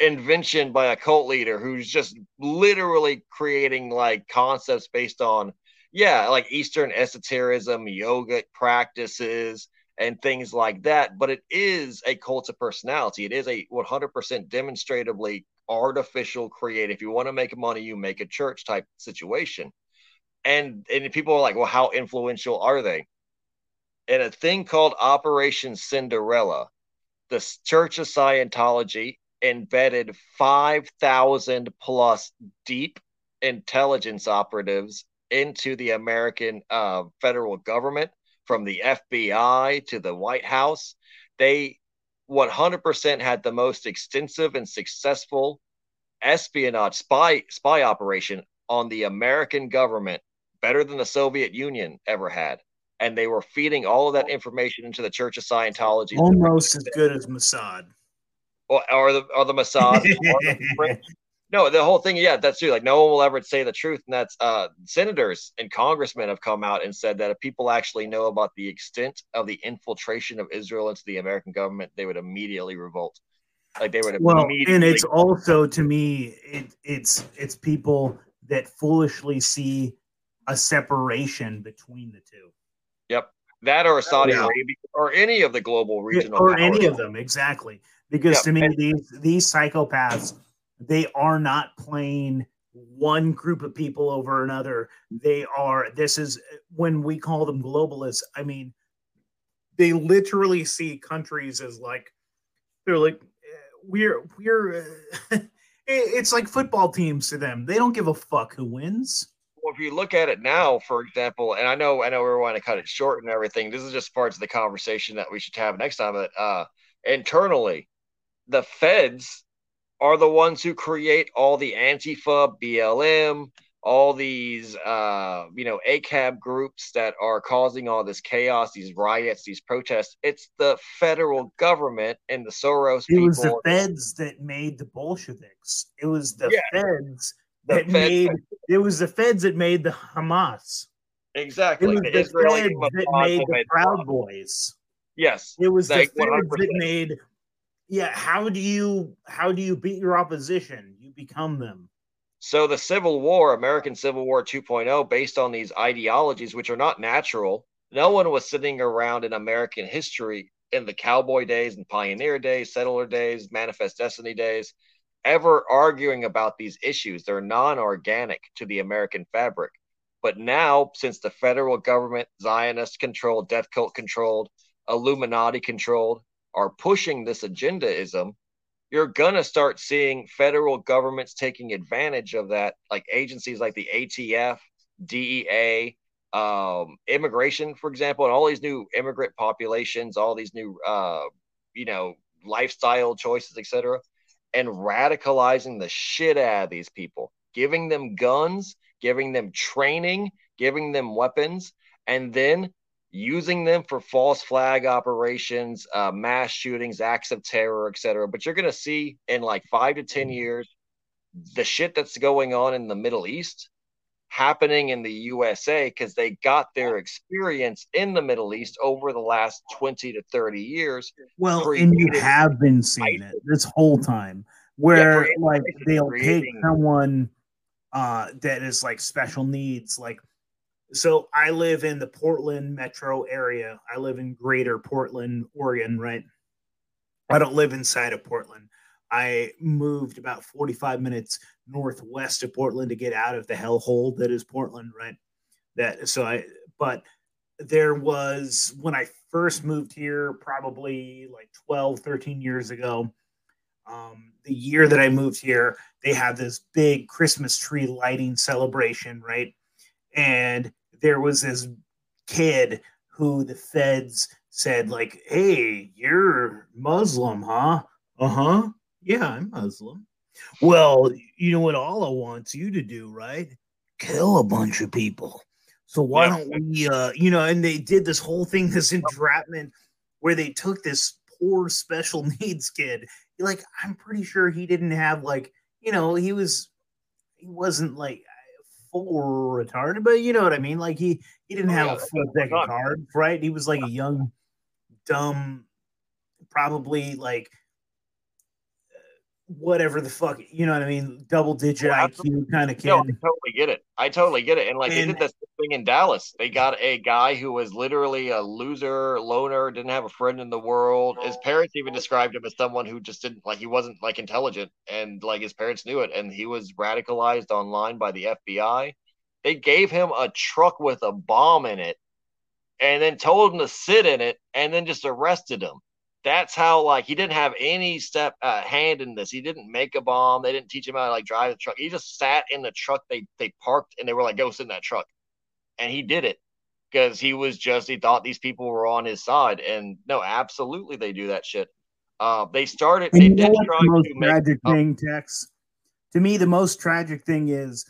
invention by a cult leader who's just literally creating like concepts based on yeah like eastern esotericism yoga practices and things like that but it is a cult of personality. It is a 100% demonstratively artificial create if you want to make money you make a church type situation. And and people are like well how influential are they? In a thing called Operation Cinderella, the Church of Scientology embedded 5,000 plus deep intelligence operatives into the American uh, federal government, from the FBI to the White House. They 100% had the most extensive and successful espionage spy spy operation on the American government, better than the Soviet Union ever had and they were feeding all of that information into the Church of Scientology. Almost as good as Mossad. Or, or the or the Mossad. the, no, the whole thing, yeah, that's true. Like no one will ever say the truth, and that's uh, senators and congressmen have come out and said that if people actually know about the extent of the infiltration of Israel into the American government, they would immediately revolt. Like they would. Well, and it's also to me, it, it's it's people that foolishly see a separation between the two. Yep. That or Saudi yeah. Arabia or any of the global regional or any of them exactly because yep. to me and, these these psychopaths they are not playing one group of people over another they are this is when we call them globalists i mean they literally see countries as like they're like we're we're it's like football teams to them they don't give a fuck who wins well, if you look at it now, for example, and I know I know we're want to cut it short and everything. This is just parts of the conversation that we should have next time. But uh, internally, the feds are the ones who create all the Antifa, BLM, all these uh, you know ACAB groups that are causing all this chaos, these riots, these protests. It's the federal government and the Soros. It people. was the feds that made the Bolsheviks. It was the yeah. feds the that made. It was the feds that made the Hamas. Exactly. It was the, the feds that made the Proud Boys. Yes. It was like the feds 100%. that made. Yeah. How do you how do you beat your opposition? You become them. So the Civil War, American Civil War 2.0, based on these ideologies, which are not natural, no one was sitting around in American history in the cowboy days and pioneer days, settler days, manifest destiny days, ever arguing about these issues. They're non organic to the American fabric. But now, since the federal government, Zionist controlled, death cult controlled, Illuminati controlled, are pushing this agendaism, you're going to start seeing federal governments taking advantage of that, like agencies like the ATF, DEA, um, immigration, for example, and all these new immigrant populations, all these new, uh, you know, lifestyle choices, etc., and radicalizing the shit out of these people, giving them guns, giving them training, giving them weapons, and then using them for false flag operations, uh, mass shootings, acts of terror, etc. But you're going to see in like five to 10 years the shit that's going on in the Middle East happening in the USA because they got their experience in the Middle East over the last 20 to 30 years. Well, and you have been seeing it this whole time where yeah, like they'll take someone uh, that is like special needs, like so I live in the Portland metro area. I live in greater Portland, Oregon, right? I don't live inside of Portland. I moved about 45 minutes northwest of Portland to get out of the hellhole that is Portland, right? That so I but there was when I first moved here, probably like 12, 13 years ago. Um, the year that I moved here, they had this big Christmas tree lighting celebration, right? And there was this kid who the feds said like hey you're muslim huh? Uh-huh. Yeah i'm muslim. Well you know what allah wants you to do right? Kill a bunch of people. So why don't we uh you know and they did this whole thing this entrapment where they took this poor special needs kid. Like i'm pretty sure he didn't have like you know he was he wasn't like full retarded, but you know what I mean. Like he he didn't oh, have yeah, a full deck of cards, right? He was like a young, dumb, probably like whatever the fuck, you know what I mean? Double digit well, IQ kind of kid. No, I totally get it. I totally get it. And like and, they did this thing in Dallas. They got a guy who was literally a loser, loner, didn't have a friend in the world. His parents even described him as someone who just didn't like he wasn't like intelligent and like his parents knew it. And he was radicalized online by the FBI. They gave him a truck with a bomb in it and then told him to sit in it and then just arrested him that's how like he didn't have any step uh, hand in this. He didn't make a bomb. They didn't teach him how to like drive the truck. He just sat in the truck they they parked and they were like, "Go sit in that truck," and he did it because he was just he thought these people were on his side. And no, absolutely they do that shit. Uh, they started. And they did try the most tragic make, thing, Tex. To me, the most tragic thing is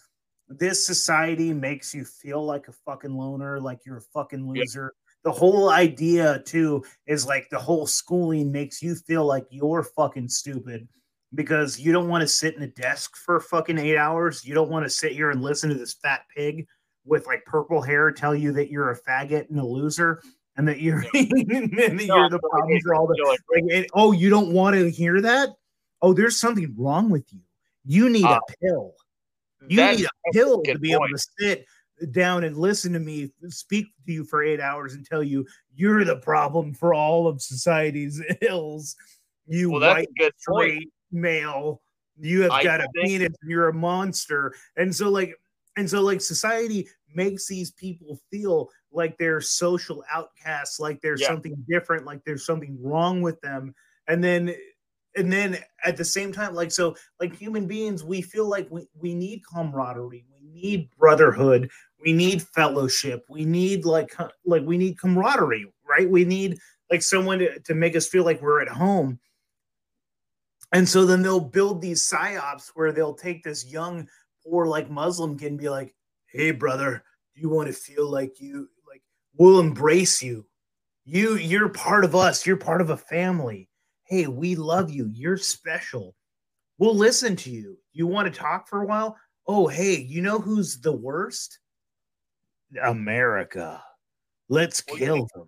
this society makes you feel like a fucking loner, like you're a fucking loser the whole idea too is like the whole schooling makes you feel like you're fucking stupid because you don't want to sit in a desk for fucking eight hours. You don't want to sit here and listen to this fat pig with like purple hair tell you that you're a faggot and a loser and that you're, and that you're the problem for all the like, it, oh you don't want to hear that oh there's something wrong with you you need uh, a pill you need a pill to be point. able to sit down and listen to me speak to you for eight hours and tell you you're the problem for all of society's ills. You well, white straight point. male, you have I got a think- penis and you're a monster. And so like and so like society makes these people feel like they're social outcasts, like there's yeah. something different, like there's something wrong with them. And then and then at the same time, like so, like human beings, we feel like we, we need camaraderie, need brotherhood, we need fellowship, we need like like we need camaraderie, right? We need like someone to, to make us feel like we're at home. And so then they'll build these psyops where they'll take this young poor like Muslim can be like, "Hey, brother, do you want to feel like you like we'll embrace you? You you're part of us. You're part of a family. Hey, we love you. You're special. We'll listen to you. You want to talk for a while? Oh, hey, you know who's the worst? America. Let's kill them.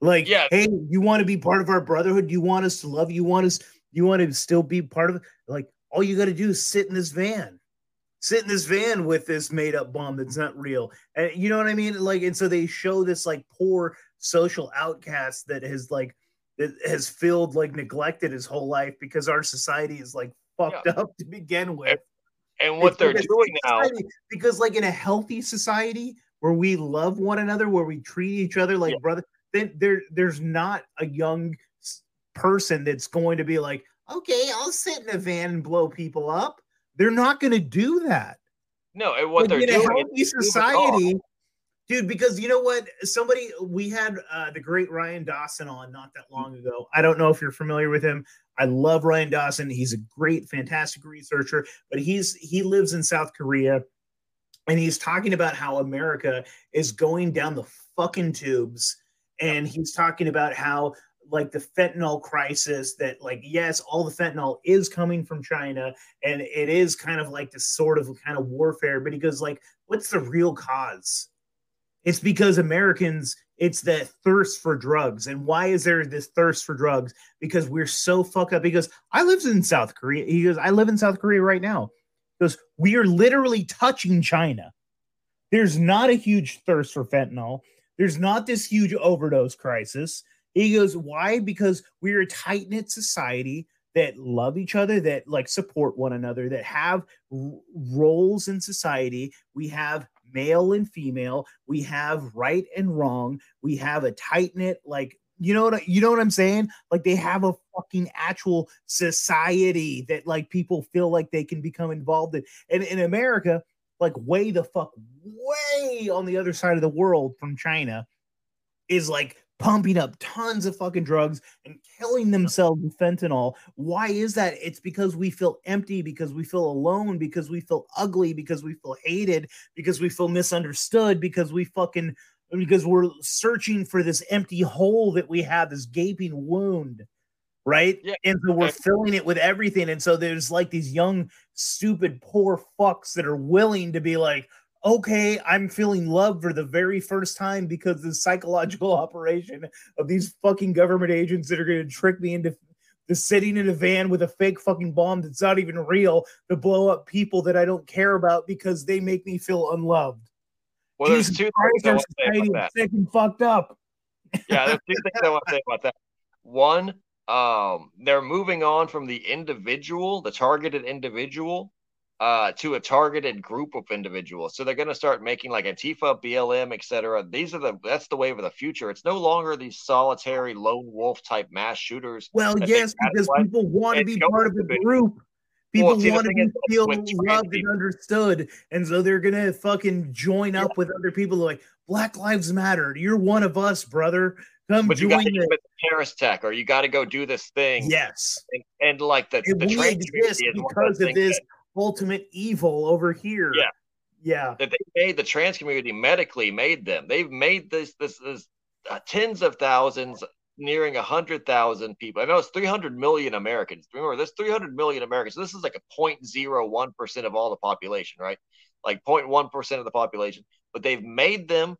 Like, yeah. hey, you want to be part of our brotherhood? You want us to love you? You want us? You want to still be part of it? Like, all you got to do is sit in this van, sit in this van with this made up bomb that's not real. And you know what I mean? Like, and so they show this like poor social outcast that has like that has filled like neglected his whole life because our society is like fucked yeah. up to begin with. And, what it's they're doing now, because like in a healthy society where we love one another, where we treat each other like yeah. brother, then there there's not a young person that's going to be like, okay, I'll sit in a van and blow people up. They're not going to do that. No, and what like, they're doing in a society, dude. Because you know what? Somebody we had uh, the great Ryan Dawson on not that long ago. I don't know if you're familiar with him. I love Ryan Dawson. He's a great, fantastic researcher, but he's he lives in South Korea, and he's talking about how America is going down the fucking tubes, and he's talking about how like the fentanyl crisis that like yes all the fentanyl is coming from china and it is kind of like this sort of kind of warfare but he goes like what's the real cause it's because americans it's the thirst for drugs. And why is there this thirst for drugs? Because we're so fucked up. Because i live in south korea. He goes i live in south korea right now. Because we are literally touching china. There's not a huge thirst for fentanyl. There's not this huge overdose crisis. He goes, Why? Because we're a tight knit society that love each other, that like support one another, that have r- roles in society. We have male and female. We have right and wrong. We have a tight knit, like, you know what you know what I'm saying? Like they have a fucking actual society that like people feel like they can become involved in. And in America, like way the fuck way on the other side of the world from China is like pumping up tons of fucking drugs and killing themselves with fentanyl. Why is that? It's because we feel empty, because we feel alone, because we feel ugly, because we feel hated, because we feel misunderstood, because we fucking because we're searching for this empty hole that we have, this gaping wound, right? Yeah. And so we're filling it with everything. And so there's like these young, stupid, poor fucks that are willing to be like, okay, I'm feeling love for the very first time because the psychological operation of these fucking government agents that are going to trick me into the sitting in a van with a fake fucking bomb that's not even real to blow up people that I don't care about because they make me feel unloved. Well, there's Jesus two Christ, things I want to say about that. Sick and fucked up. yeah, there's two things I want to say about that. One, um, they're moving on from the individual, the targeted individual, uh, to a targeted group of individuals. So they're going to start making like Antifa, BLM, etc. These are the that's the wave of the future. It's no longer these solitary lone wolf type mass shooters. Well, yes, because people want to be part of a group. People well, want to feel loved and understood, and so they're gonna fucking join up with other people like Black Lives Matter. You're one of us, brother. Come but join you the terrorist tech, or you got to go do this thing. Yes, and, and like the, the exist because of this ultimate evil over here. Yeah. Yeah. That they made the trans community medically made them. They've made this this this uh, tens of thousands nearing a hundred thousand people. I know it's 300 million Americans. Remember, there's 300 million Americans. This is like a 0.01 percent of all the population, right? Like 0.1 percent of the population. But they've made them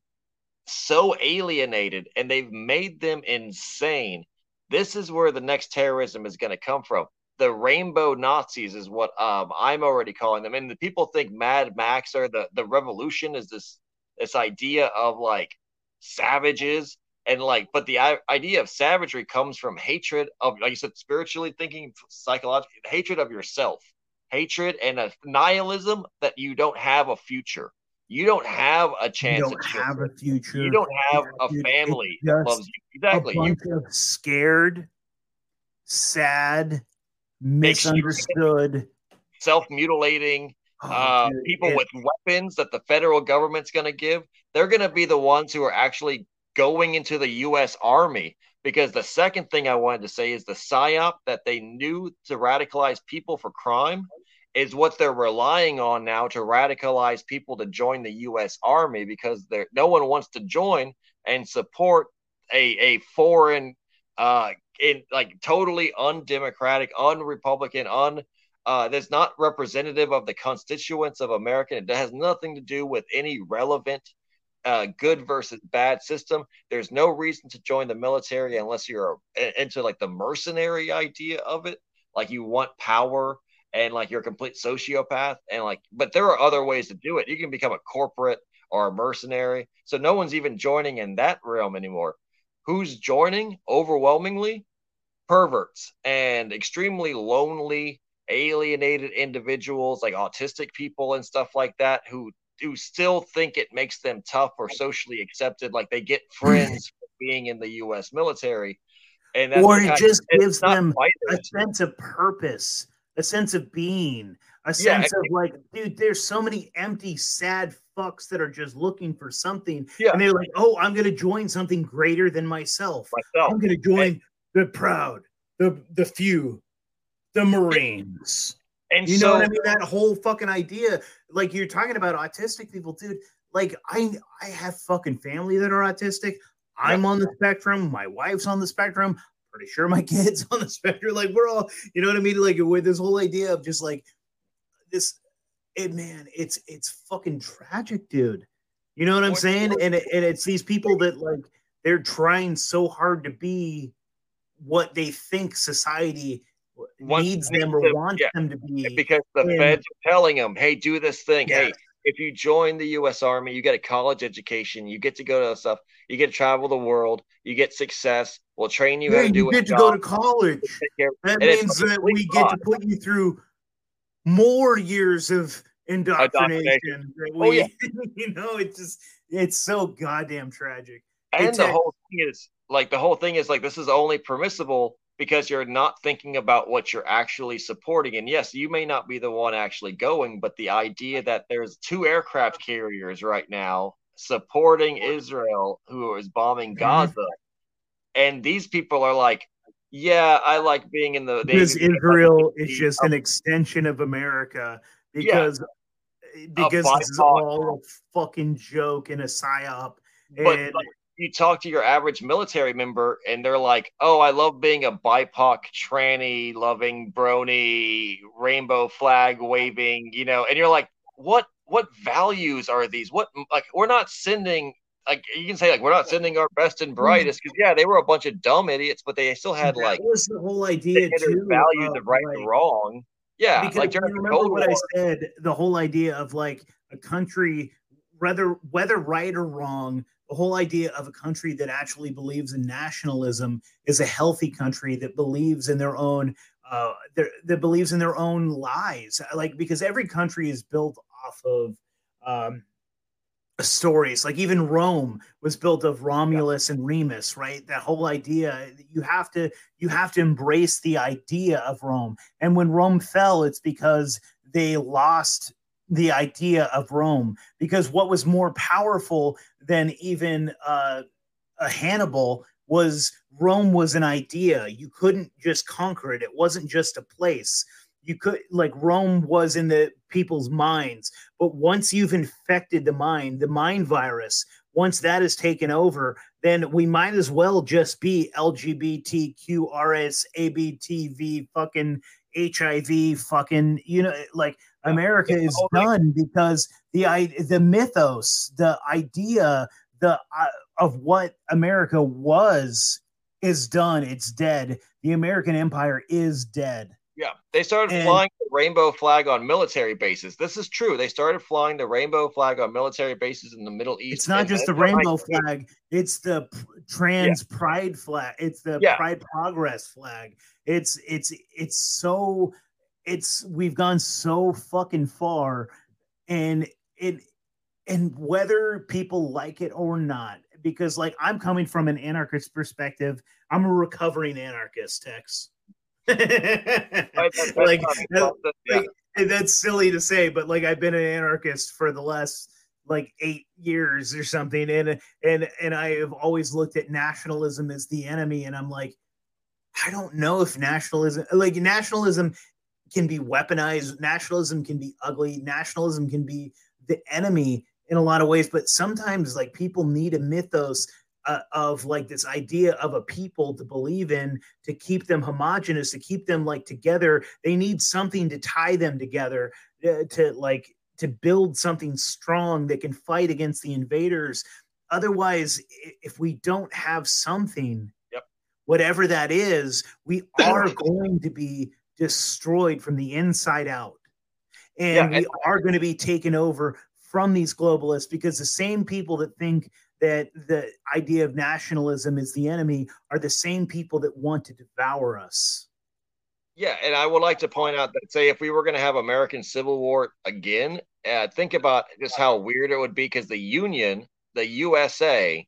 so alienated, and they've made them insane. This is where the next terrorism is going to come from the rainbow Nazis is what um, I'm already calling them. And the people think Mad Max or the the revolution is this this idea of like savages and like, but the idea of savagery comes from hatred of, like you said, spiritually thinking, psychologically, hatred of yourself, hatred and a nihilism that you don't have a future. You don't have a chance. You don't have a future. You don't have a family that loves you. Exactly. You, scared, sad, misunderstood, self mutilating. Oh, uh, people it, with weapons that the federal government's going to give, they're going to be the ones who are actually going into the U.S. Army. Because the second thing I wanted to say is the psyop that they knew to radicalize people for crime is what they're relying on now to radicalize people to join the U.S. Army because there no one wants to join and support a a foreign uh in like totally undemocratic, unrepublican, un uh, that's not representative of the constituents of America. It has nothing to do with any relevant uh, good versus bad system. There's no reason to join the military unless you're into like the mercenary idea of it, like you want power and like you're a complete sociopath and like. But there are other ways to do it. You can become a corporate or a mercenary. So no one's even joining in that realm anymore. Who's joining overwhelmingly? Perverts and extremely lonely alienated individuals like autistic people and stuff like that who who still think it makes them tough or socially accepted like they get friends being in the US military and or it just of, gives them a sense of purpose a sense of being a sense yeah, of like dude there's so many empty sad fucks that are just looking for something yeah. and they're like oh i'm going to join something greater than myself, myself. i'm going to join and, the proud the the few the Marines. And you so, know what I mean? That whole fucking idea, like you're talking about autistic people, dude. Like I, I have fucking family that are autistic. I'm on the spectrum. My wife's on the spectrum. Pretty sure my kids on the spectrum. Like we're all, you know what I mean? Like with this whole idea of just like this, it man, it's it's fucking tragic, dude. You know what I'm saying? And it, and it's these people that like they're trying so hard to be what they think society needs them or wants yeah. them to be because the and, feds are telling them, "Hey, do this thing. Yeah. Hey, if you join the U.S. Army, you get a college education. You get to go to stuff. You get to travel the world. You get success. We'll train you yeah, how to do. It. You get to job. go to college. That means that we get to put you through more years of indoctrination. indoctrination. Oh, we, oh yeah, you know, it's just it's so goddamn tragic. And it's the a, whole thing is like the whole thing is like this is only permissible because you're not thinking about what you're actually supporting. And yes, you may not be the one actually going, but the idea that there's two aircraft carriers right now supporting Israel who is bombing mm-hmm. Gaza. Mm-hmm. And these people are like, yeah, I like being in the because Israel is just an extension of America because yeah. because this is all a fucking joke and a psyop. But, and you talk to your average military member and they're like, "Oh, I love being a BIPOC, tranny, loving, brony, rainbow flag waving," you know, and you're like, "What? What values are these? What? Like, we're not sending." Like you can say, like we're not sending our best and hmm. brightest because yeah, they were a bunch of dumb idiots, but they still had that like was the whole idea too, values of right like, and wrong. Yeah, because like remember what I said. The whole idea of like a country, whether whether right or wrong, the whole idea of a country that actually believes in nationalism is a healthy country that believes in their own uh, that believes in their own lies. Like because every country is built off of um, stories. Like even rome was built of romulus and remus right? That whole idea you have to you have to embrace the idea of rome. And when rome fell it's because they lost the idea of Rome because what was more powerful than even uh, a Hannibal was Rome was an idea. You couldn't just conquer it. It wasn't just a place. You could like Rome was in the people's minds, but once you've infected the mind, the mind virus, once that is taken over, then we might as well just be LGBTQRSABTV fucking HIV fucking you know like America is done because the the mythos, the idea, the uh, of what America was is done. It's dead. The American Empire is dead. Yeah, they started and, flying the rainbow flag on military bases. This is true. They started flying the rainbow flag on military bases in the Middle East. It's not just the rainbow flag; it's the trans yeah. pride flag. It's the yeah. pride progress flag. It's it's it's so it's we've gone so fucking far and it and whether people like it or not because like i'm coming from an anarchist perspective i'm a recovering anarchist tex. Like, like that's silly to say but like i've been an anarchist for the last like eight years or something and and and i have always looked at nationalism as the enemy and i'm like i don't know if nationalism like nationalism can be weaponized. Nationalism can be ugly. Nationalism can be the enemy in a lot of ways. But sometimes, like people need a mythos uh, of like this idea of a people to believe in to keep them homogenous, to keep them like together. They need something to tie them together uh, to like to build something strong that can fight against the invaders. Otherwise, if we don't have something, yep. whatever that is, we are going to be destroyed from the inside out. And yeah, we are going to be taken over from these globalists because the same people that think that the idea of nationalism is the enemy are the same people that want to devour us. Yeah, and I would like to point out that say if we were going to have American Civil War again, uh, think about just how weird it would be because the Union, the USA,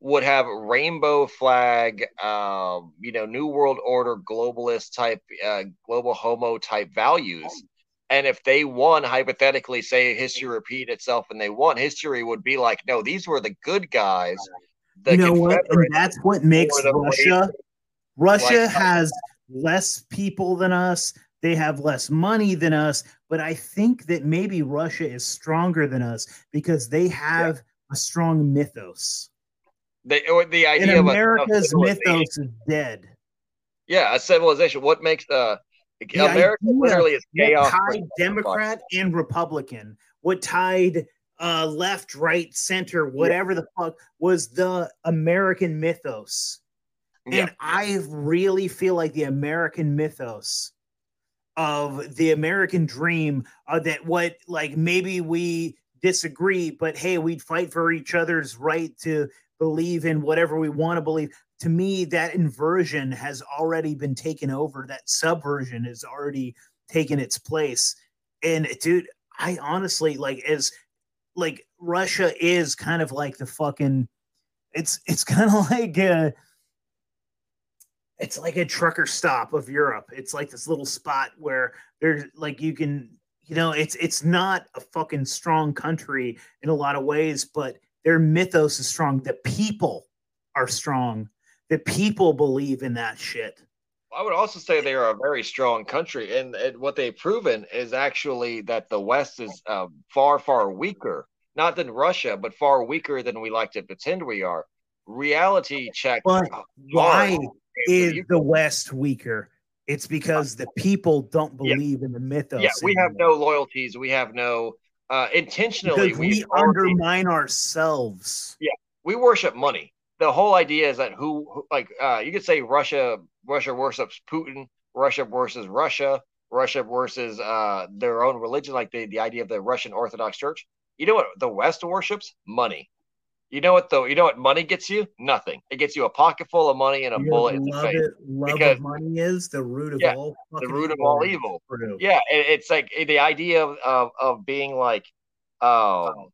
would have rainbow flag, uh, you know, New World Order, globalist type, uh, global homo type values. And if they won, hypothetically, say history repeat itself and they won, history would be like, no, these were the good guys. The you know what? And that's what makes Russia. Russia like, has less people than us. They have less money than us, but I think that maybe Russia is stronger than us because they have yeah. a strong mythos. The, the idea and America's of mythos is dead. Yeah, a civilization. What makes the the America literally is chaos. What tied Democrat and Republican, what tied uh, left, right, center, whatever yeah. the fuck was the American mythos. Yeah. And I really feel like the American mythos of the American dream uh, that what like maybe we disagree, but hey, we'd fight for each other's right to believe in whatever we want to believe. To me that inversion has already been taken over. That subversion has already taken its place. And dude i honestly like as like russia is kind of like the fucking it's it's kind of like a it's like a trucker stop of europe. It's like this little spot where there's like you can you know it's it's not a fucking strong country in a lot of ways but their mythos is strong the people are strong that people believe in that shit. I would also say they are a very strong country, and, and what they've proven is actually that the West is uh, far, far weaker, not than Russia, but far weaker than we like to pretend we are. Reality check. But why is the West weaker? It's because the people don't believe yeah. in the mythos. Yeah, we have no loyalties. We have no uh, intentionally. Because we undermine ourselves. Yeah, we worship money the whole idea is that who, like uh, you could say Russia Russia worships Putin, Russia versus Russia, Russia versus uh, their own religion, like the, the idea of the Russian Orthodox Church. You know what the West worships? Money. You know what though? You know what money gets you? Nothing. It gets you a pocket full of money and a you bullet in the face. It, love because money is the root of yeah, all the root of all evil. Yeah, it, it's like the idea of, of of being like um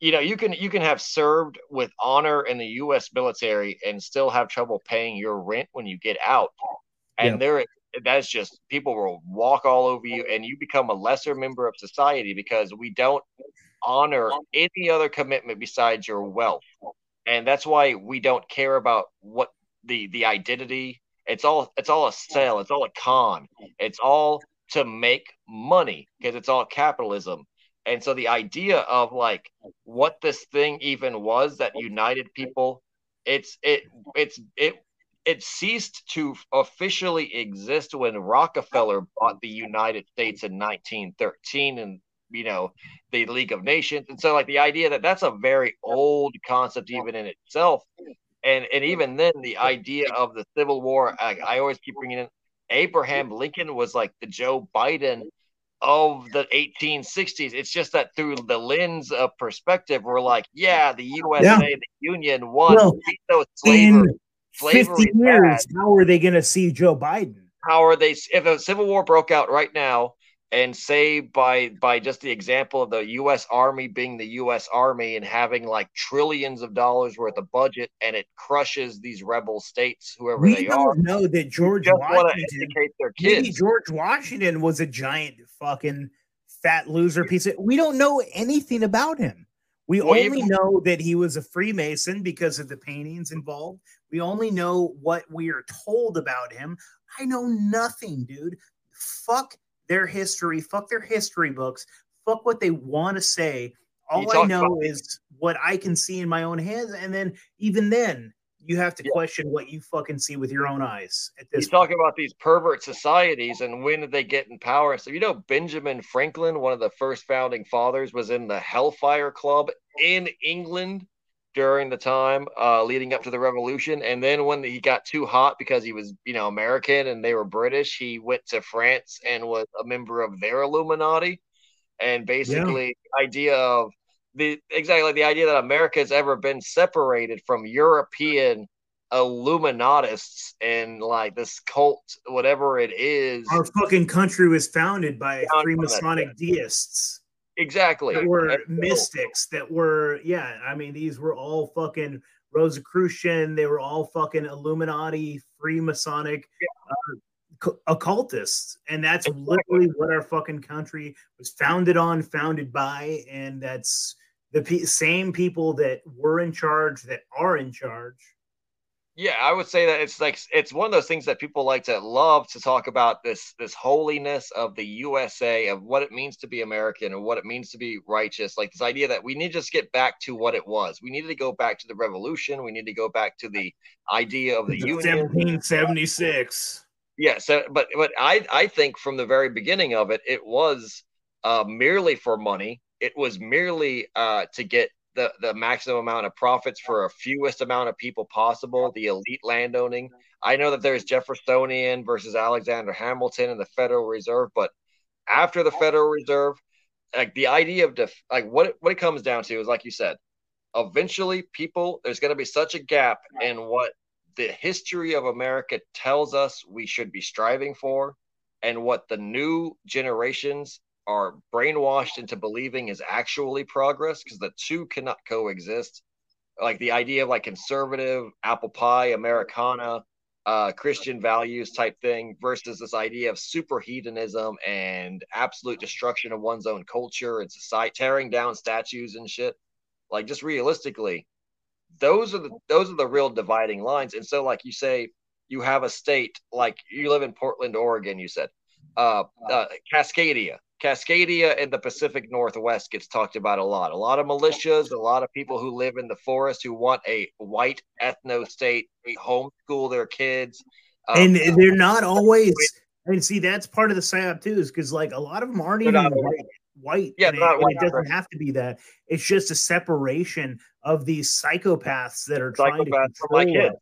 you know you can you can have served with honor in the U.S. military and still have trouble paying your rent when you get out, and there that's just people will walk all over you, and you become a lesser member of society because we don't honor any other commitment besides your wealth, and that's why we don't care about what the the identity. It's all it's all a sell. It's all a con. It's all to make money because it's all capitalism and so the idea of like what this thing even was that united people, it's it it's it it ceased to officially exist when Rockefeller bought the United States in 1913 and you know the League of Nations and so like the idea that that's a very old concept even in itself and and even then the idea of the Civil War I, I always keep bringing in Abraham Lincoln was like the Joe Biden of the 1860s. It's just that through the lens of perspective, we're like, yeah, the USA, yeah. the Union won. Well, slavery. slavery 50 years, bad. how are they going to see Joe Biden? How are they? If a civil war broke out right now, and say by by just the example of the U.S. Army being the U.S. Army and having like trillions of dollars worth of budget, and it crushes these rebel states, whoever we they don't know that George Washington. Maybe George Washington was a giant fucking fat loser piece of. We don't know anything about him. We well, only even, know that he was a Freemason because of the paintings involved. We only know what we are told about him. I know nothing, dude. Fuck their history, fuck their history books, fuck what they want to say. All I know about- is what I can see in my own hands, and then even then, you have to yeah. question what you fucking see with your own eyes. At this, you talking about these pervert societies and when did they get in power? So you know, Benjamin Franklin, one of the first founding fathers, was in the Hellfire Club in England during the time uh, leading up to the revolution. And then when he got too hot because he was, you know, American and they were British, he went to France and was a member of their Illuminati. And basically, yeah. the idea of the exactly like the idea that America has ever been separated from European Illuminatists and like this cult, whatever it is. Our fucking country was founded by Freemasonic deists. Exactly. That were That's mystics cool. that were, yeah, I mean, these were all fucking Rosicrucian. They were all fucking Illuminati, Freemasonic yeah. uh, occultists. And that's exactly. literally what our fucking country was founded on, founded by. And that's the p- same people that were in charge that are in charge yeah, I would say that it's like it's one of those things that people like to love to talk about this this holiness of the USA of what it means to be American and what it means to be righteous. Like this idea that we need to just get back to what it was. We need to go back to the revolution. We need to go back to the idea of the, union. 1776. Yeah, so but but I I think from the very beginning of it, it was uh, merely for money. It was merely uh, to get the, the maximum amount of profits for a fewest amount of people possible, the elite landowning. I know that there's Jeffersonian versus Alexander Hamilton and the Federal Reserve, but after the Federal Reserve, like the idea of def- like what it, what it comes down to is like you said, eventually people there's going to be such a gap in what the history of America tells us we should be striving for and what the new generations are brainwashed into believing is actually progress because the two cannot coexist. Like the idea of like conservative apple pie, Americana, uh, Christian values type thing versus this idea of super hedonism and absolute destruction of one's own culture and society, tearing down statues and shit. Like just realistically, those are the those are the real dividing lines. And so, like you say, you have a state like you live in Portland, Oregon. You said uh, uh Cascadia Cascadia in the Pacific Northwest gets talked about a lot. A lot of militias, a lot of people who live in the forest who want a white ethno state, homeschool their kids. Um, and they're not always. And see, that's part of the psyop too, is because like a lot of them aren't even white. White, yeah, it, white, it, doesn't have to be that. It's just a separation of these psychopaths that are trying to control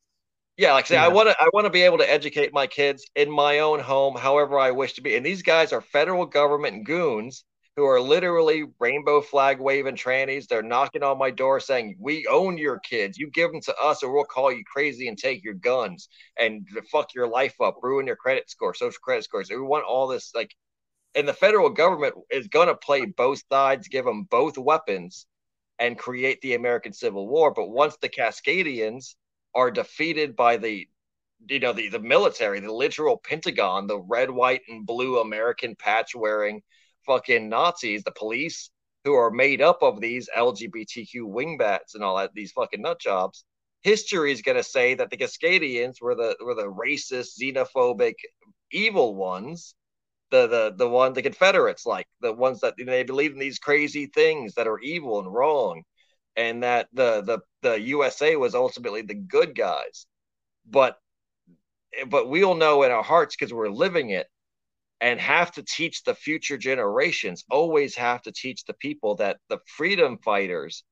yeah, like I say, yeah. I want to I want to be able to educate my kids in my own home, however I wish to be. And these guys are federal government goons who are literally rainbow flag waving trannies. They're knocking on my door saying, "We own your kids. You give them to us, or we'll call you crazy and take your guns and fuck your life up, ruin your credit score, social credit scores." We want all this like, and the federal government is going to play both sides, give them both weapons, and create the American Civil War. But once the Cascadians are defeated by the you know the, the military the literal pentagon the red white and blue american patch wearing fucking nazis the police who are made up of these lgbtq wingbats and all that these fucking nut jobs. History is going to say that the cascadians were the were the racist xenophobic evil ones the the the one the confederates like the ones that you know, they believe in these crazy things that are evil and wrong and that the the the USA was ultimately the good guys. But but we all know in our hearts because we're living it and have to teach the future generations always have to teach the people that the freedom fighters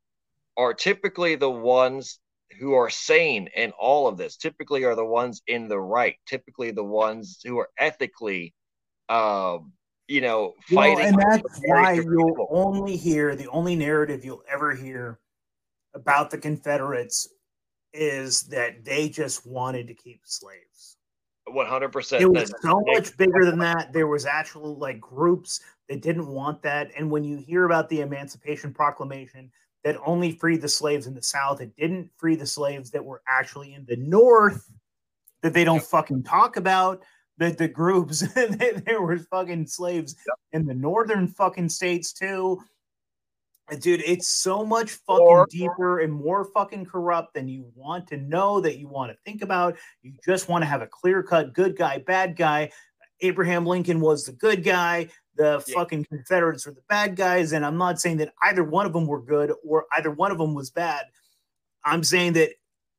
are typically the ones who are sane in all of this typically are the ones in the right typically the ones who are ethically um, you know fighting well, and that's why you'll only hear the only narrative you'll ever hear about the Confederates is that they just wanted to keep slaves. 100%. It was so much bigger than that. There was actual like groups that didn't want that. And when you hear about the Emancipation Proclamation that only freed the slaves in the South, it didn't free the slaves that were actually in the North that they don't fucking talk about. The, the groups there were fucking slaves in the northern fucking states too dude it's so much fucking or, deeper and more fucking corrupt than you want to know that you want to think about you just want to have a clear cut good guy bad guy Abraham Lincoln was the good guy, the yeah. fucking Confederates were the bad guys. And I'm not saying that either one of them were good or either one of them was bad. I'm saying that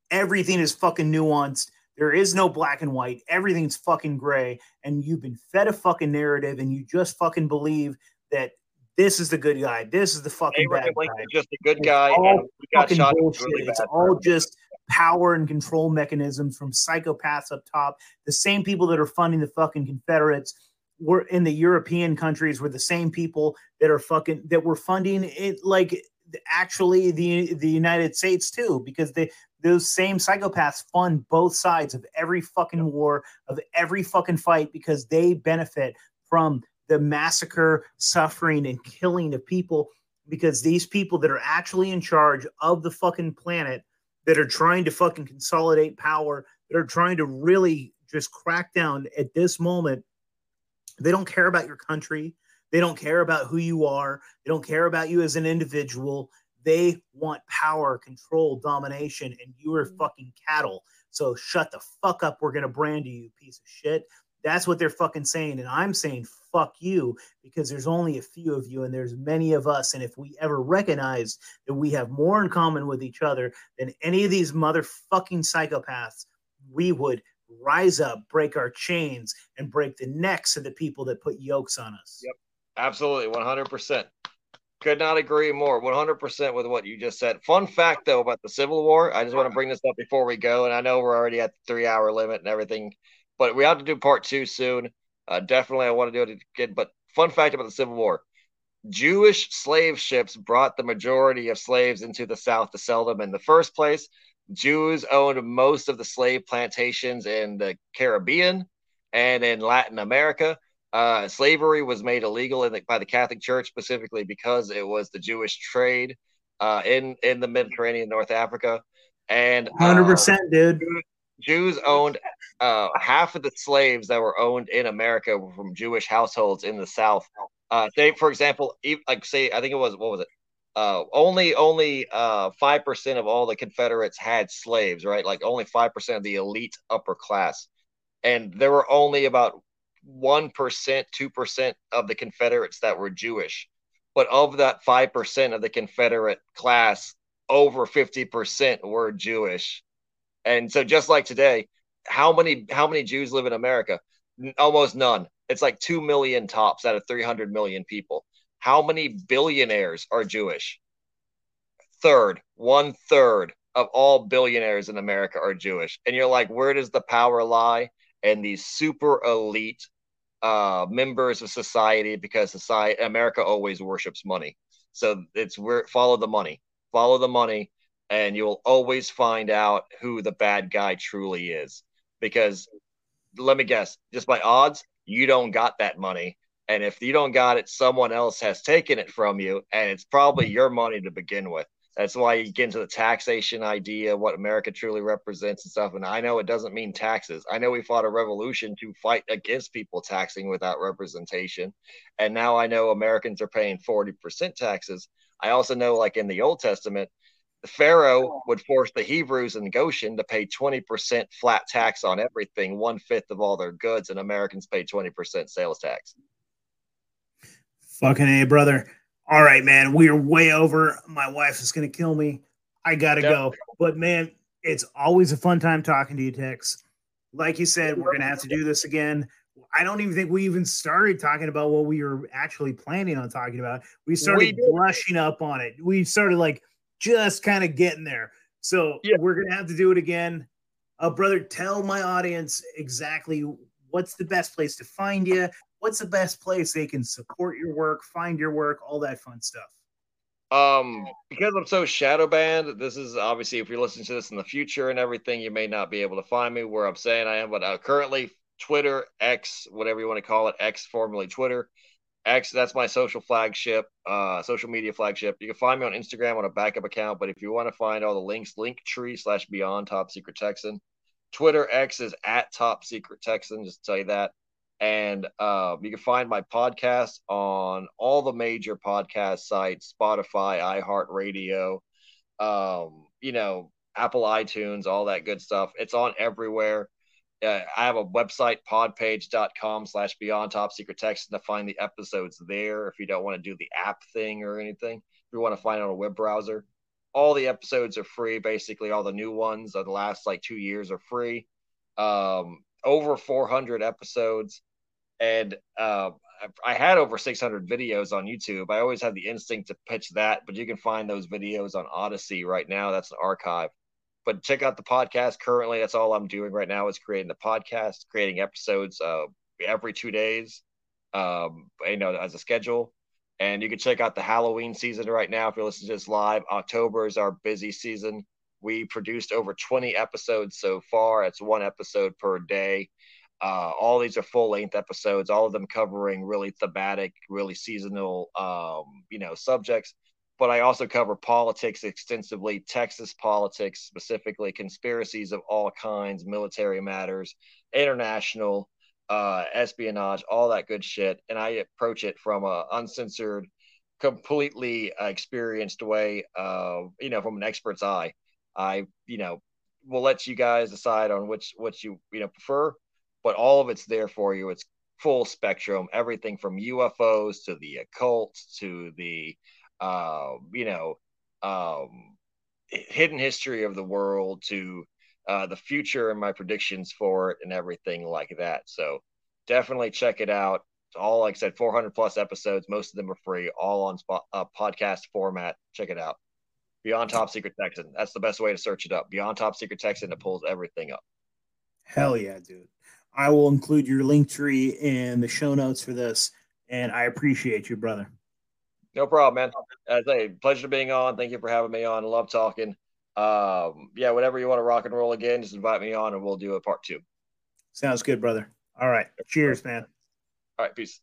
everything is fucking nuanced. There is no black and white. Everything's fucking gray. And you've been fed a fucking narrative and you just fucking believe that this is the good guy. This is the fucking Abraham bad guy. Just a good guy. All fucking bullshit. Really it's all just power and control mechanisms from psychopaths up top. The same people that are funding the fucking Confederates were in the European countries were the same people that are fucking that were funding it like actually the the United States too because they those same psychopaths fund both sides of every fucking war of every fucking fight because they benefit from the massacre, suffering, and killing of people because these people that are actually in charge of the fucking planet that are trying to fucking consolidate power, that are trying to really just crack down at this moment, they don't care about your country. They don't care about who you are. They don't care about you as an individual. They want power, control, domination, and you are mm-hmm. fucking cattle. So shut the fuck up. We're going to brand you, you piece of shit. That's what they're fucking saying. And I'm saying, fuck you, because there's only a few of you and there's many of us. And if we ever recognize that we have more in common with each other than any of these motherfucking psychopaths, we would rise up, break our chains, and break the necks of the people that put yokes on us. Yep. Absolutely. 100%. Could not agree more. 100% with what you just said. Fun fact, though, about the Civil War. I just want to bring this up before we go. And I know we're already at the three hour limit and everything but we have to do part two soon. Uh, definitely, I want to do it again. But fun fact about the Civil War: Jewish slave ships brought the majority of slaves into the South to sell them in the first place. Jews owned most of the slave plantations in the Caribbean and in Latin America. Uh, slavery was made illegal the, by the Catholic Church specifically because it was the Jewish trade uh, in in the Mediterranean, North Africa, and hundred uh, percent, dude. Jews owned uh, half of the slaves that were owned in America from Jewish households in the South. Uh, say, for example, like say, I think it was what was it? Uh, only only uh, five percent of all the Confederates had slaves, right? Like only five percent of the elite upper class, and there were only about one percent, two percent of the Confederates that were Jewish. But of that five percent of the Confederate class, over fifty percent were Jewish and so just like today, how many how many Jews live in America? Almost none. It's like 2 million tops out of 300 million people. How many billionaires are Jewish? Third, one third of all billionaires in America are Jewish. And you're like, where does the power lie? And these super elite uh, members of society, because society, America always worships money. So it's where follow the money, follow the money, and you'll always find out who the bad guy truly is. Because let me guess, just by odds, you don't got that money. And if you don't got it, someone else has taken it from you, and it's probably your money to begin with. That's why you get into the taxation idea, what America truly represents and stuff. And I know it doesn't mean taxes. I know we fought a revolution to fight against people taxing without representation. And now I know Americans are paying 40% taxes. I also know, like in the Old Testament, Pharaoh would force the Hebrews in Goshen to pay 20% flat tax on everything, one fifth of all their goods, and Americans pay 20% sales tax. Fucking A, brother. All right, man. We are way over. My wife is going to kill me. I got to go. But, man, it's always a fun time talking to you, Tex. Like you said, we're going to have to do this again. I don't even think we even started talking about what we were actually planning on talking about. We started we brushing up on it. We started like just kind of getting there. So yeah. we're gonna have to do it again. Uh, brother, tell my audience exactly what's the best place to find you. What's the best place they can support your work, find your work, all that fun stuff. Um, because I'm so shadow banned, this is obviously if you're listening to this in the future and everything, you may not be able to find me where I'm saying I am, but uh, currently Twitter, X, whatever you want to call it, X formerly Twitter X, that's my social flagship, uh, social media flagship. You can find me on Instagram on a backup account, but if you want to find all the links, link tree slash Beyond Top Secret Texan. Twitter X is at Top Secret Texan, just tell you that. And uh, you can find my podcast on all the major podcast sites: Spotify, iHeartRadio, um, you know, Apple iTunes, all that good stuff. It's on everywhere. Uh, I have a website, podpage.com slash beyond top secret Texan to find the episodes there if you don't want to do the app thing or anything. If you want to find on a web browser, all the episodes are free. Basically, all the new ones of the last like two years are free. Um, over 400 episodes. And uh, I had over 600 videos on YouTube. I always had the instinct to pitch that, but you can find those videos on Odysee right now. That's an archive but check out the podcast. Currently that's all i'm doing right now is creating the podcast creating episodes uh, every two days um, you know as a schedule. And you can check out the halloween season right now if you're listening to this live. October is our busy season. We produced over 20 episodes so far. It's one episode per day. Uh, all these are full length episodes all of them covering really thematic really seasonal um, you know subjects but I also cover politics extensively, Texas politics specifically, conspiracies of all kinds, military matters, international, uh, espionage, all that good shit. And I approach it from a uncensored, completely experienced way, uh, you know, from an expert's eye. I, you know, will let you guys decide on which which you you know prefer, but all of it's there for you. It's full spectrum, everything from UFOs to the occult to the uh, you know, um, hidden history of the world to uh, the future and my predictions for it and everything like that. So definitely check it out. All, like I said, 400 plus episodes. Most of them are free, all on spot, uh, podcast format. Check it out. Beyond Top Secret Texan. That's the best way to search it up. Beyond Top Secret Texan. It pulls everything up. Hell yeah, dude. I will include your link tree in the show notes for this. And I appreciate you, brother. No problem, man. As a pleasure being on. Thank you for having me on. Love talking. Um, yeah, whatever you want to rock and roll again, just invite me on and we'll do a part two. Sounds good, brother. All right. Cheers, man. All right. Peace.